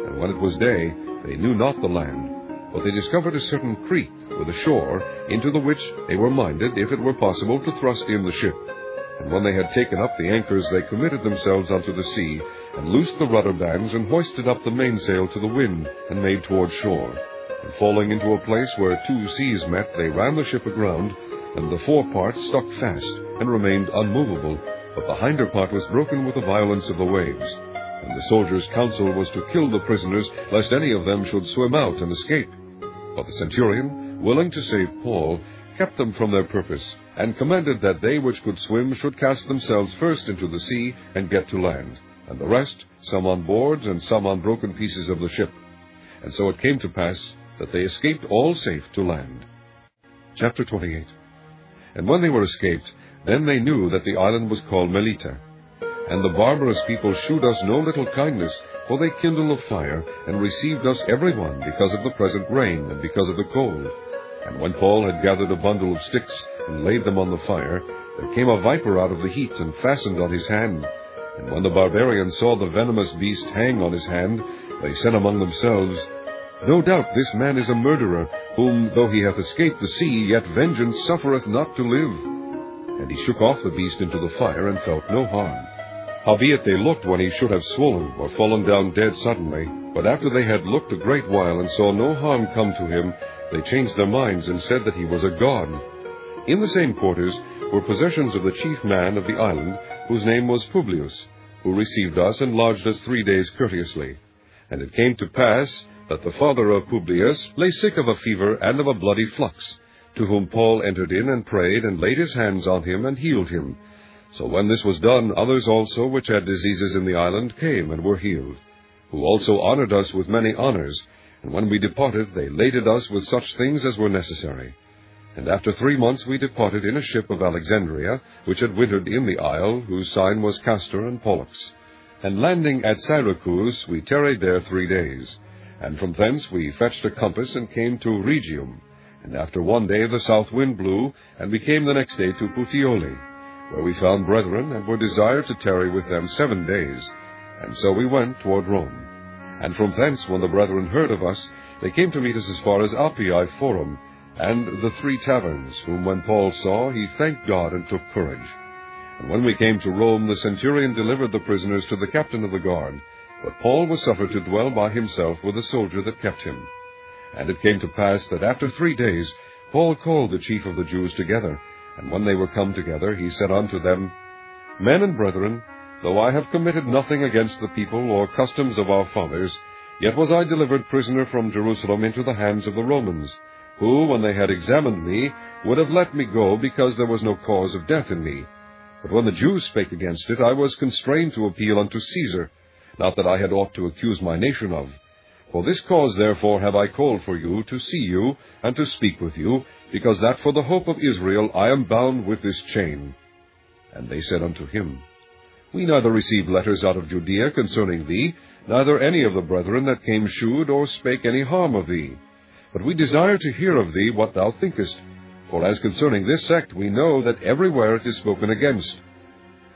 And when it was day, they knew not the land. But they discovered a certain creek with a shore, into the which they were minded, if it were possible, to thrust in the ship. And when they had taken up the anchors, they committed themselves unto the sea, and loosed the rudder bands, and hoisted up the mainsail to the wind, and made toward shore. And falling into a place where two seas met, they ran the ship aground, and the fore part stuck fast, and remained unmovable, but the hinder part was broken with the violence of the waves. And the soldiers' counsel was to kill the prisoners, lest any of them should swim out and escape. But the centurion, willing to save Paul, kept them from their purpose, and commanded that they which could swim should cast themselves first into the sea and get to land, and the rest, some on boards and some on broken pieces of the ship. And so it came to pass that they escaped all safe to land. Chapter 28 And when they were escaped, then they knew that the island was called Melita. And the barbarous people shewed us no little kindness, for they kindled a fire, and received us every one because of the present rain, and because of the cold. And when Paul had gathered a bundle of sticks, and laid them on the fire, there came a viper out of the heat, and fastened on his hand. And when the barbarians saw the venomous beast hang on his hand, they said among themselves, No doubt this man is a murderer, whom, though he hath escaped the sea, yet vengeance suffereth not to live. And he shook off the beast into the fire, and felt no harm. Howbeit they looked when he should have swollen, or fallen down dead suddenly. But after they had looked a great while, and saw no harm come to him, they changed their minds, and said that he was a god. In the same quarters were possessions of the chief man of the island, whose name was Publius, who received us and lodged us three days courteously. And it came to pass that the father of Publius lay sick of a fever and of a bloody flux, to whom Paul entered in and prayed, and laid his hands on him, and healed him. So when this was done, others also which had diseases in the island came and were healed, who also honored us with many honors, and when we departed, they laded us with such things as were necessary. And after three months we departed in a ship of Alexandria, which had wintered in the isle, whose sign was Castor and Pollux. And landing at Syracuse, we tarried there three days. And from thence we fetched a compass and came to Rhegium. And after one day the south wind blew, and we came the next day to Puteoli where we found brethren, and were desired to tarry with them seven days. And so we went toward Rome. And from thence, when the brethren heard of us, they came to meet us as far as Appii Forum, and the three taverns, whom when Paul saw, he thanked God and took courage. And when we came to Rome, the centurion delivered the prisoners to the captain of the guard, but Paul was suffered to dwell by himself with a soldier that kept him. And it came to pass that after three days Paul called the chief of the Jews together, and when they were come together, he said unto them, Men and brethren, though I have committed nothing against the people or customs of our fathers, yet was I delivered prisoner from Jerusalem into the hands of the Romans, who, when they had examined me, would have let me go, because there was no cause of death in me. But when the Jews spake against it, I was constrained to appeal unto Caesar, not that I had aught to accuse my nation of. For this cause therefore have I called for you, to see you, and to speak with you, because that for the hope of Israel I am bound with this chain. And they said unto him, We neither received letters out of Judea concerning thee, neither any of the brethren that came shewed or spake any harm of thee. But we desire to hear of thee what thou thinkest, for as concerning this sect we know that everywhere it is spoken against.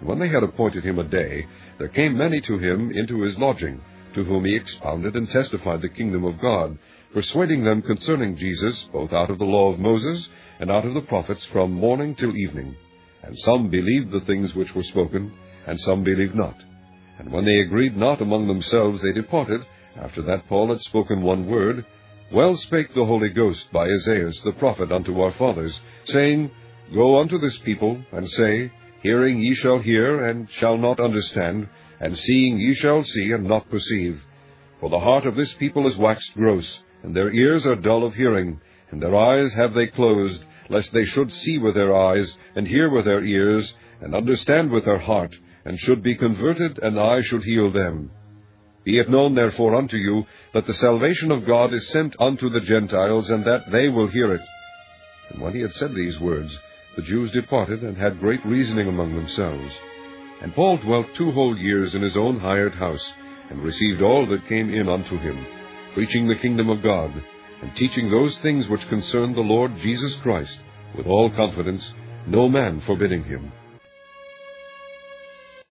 And when they had appointed him a day, there came many to him into his lodging, to whom he expounded and testified the kingdom of God, persuading them concerning Jesus, both out of the law of Moses and out of the prophets, from morning till evening. And some believed the things which were spoken, and some believed not. And when they agreed not among themselves, they departed, after that Paul had spoken one word, Well spake the Holy Ghost by Esaias the prophet unto our fathers, saying, Go unto this people, and say, Hearing ye shall hear, and shall not understand, and seeing ye shall see, and not perceive. For the heart of this people is waxed gross, and their ears are dull of hearing, and their eyes have they closed, lest they should see with their eyes, and hear with their ears, and understand with their heart, and should be converted, and I should heal them. Be it known therefore unto you, that the salvation of God is sent unto the Gentiles, and that they will hear it. And when he had said these words, the Jews departed, and had great reasoning among themselves. And Paul dwelt two whole years in his own hired house, and received all that came in unto him, preaching the kingdom of God, and teaching those things which concern the Lord Jesus Christ, with all confidence, no man forbidding him.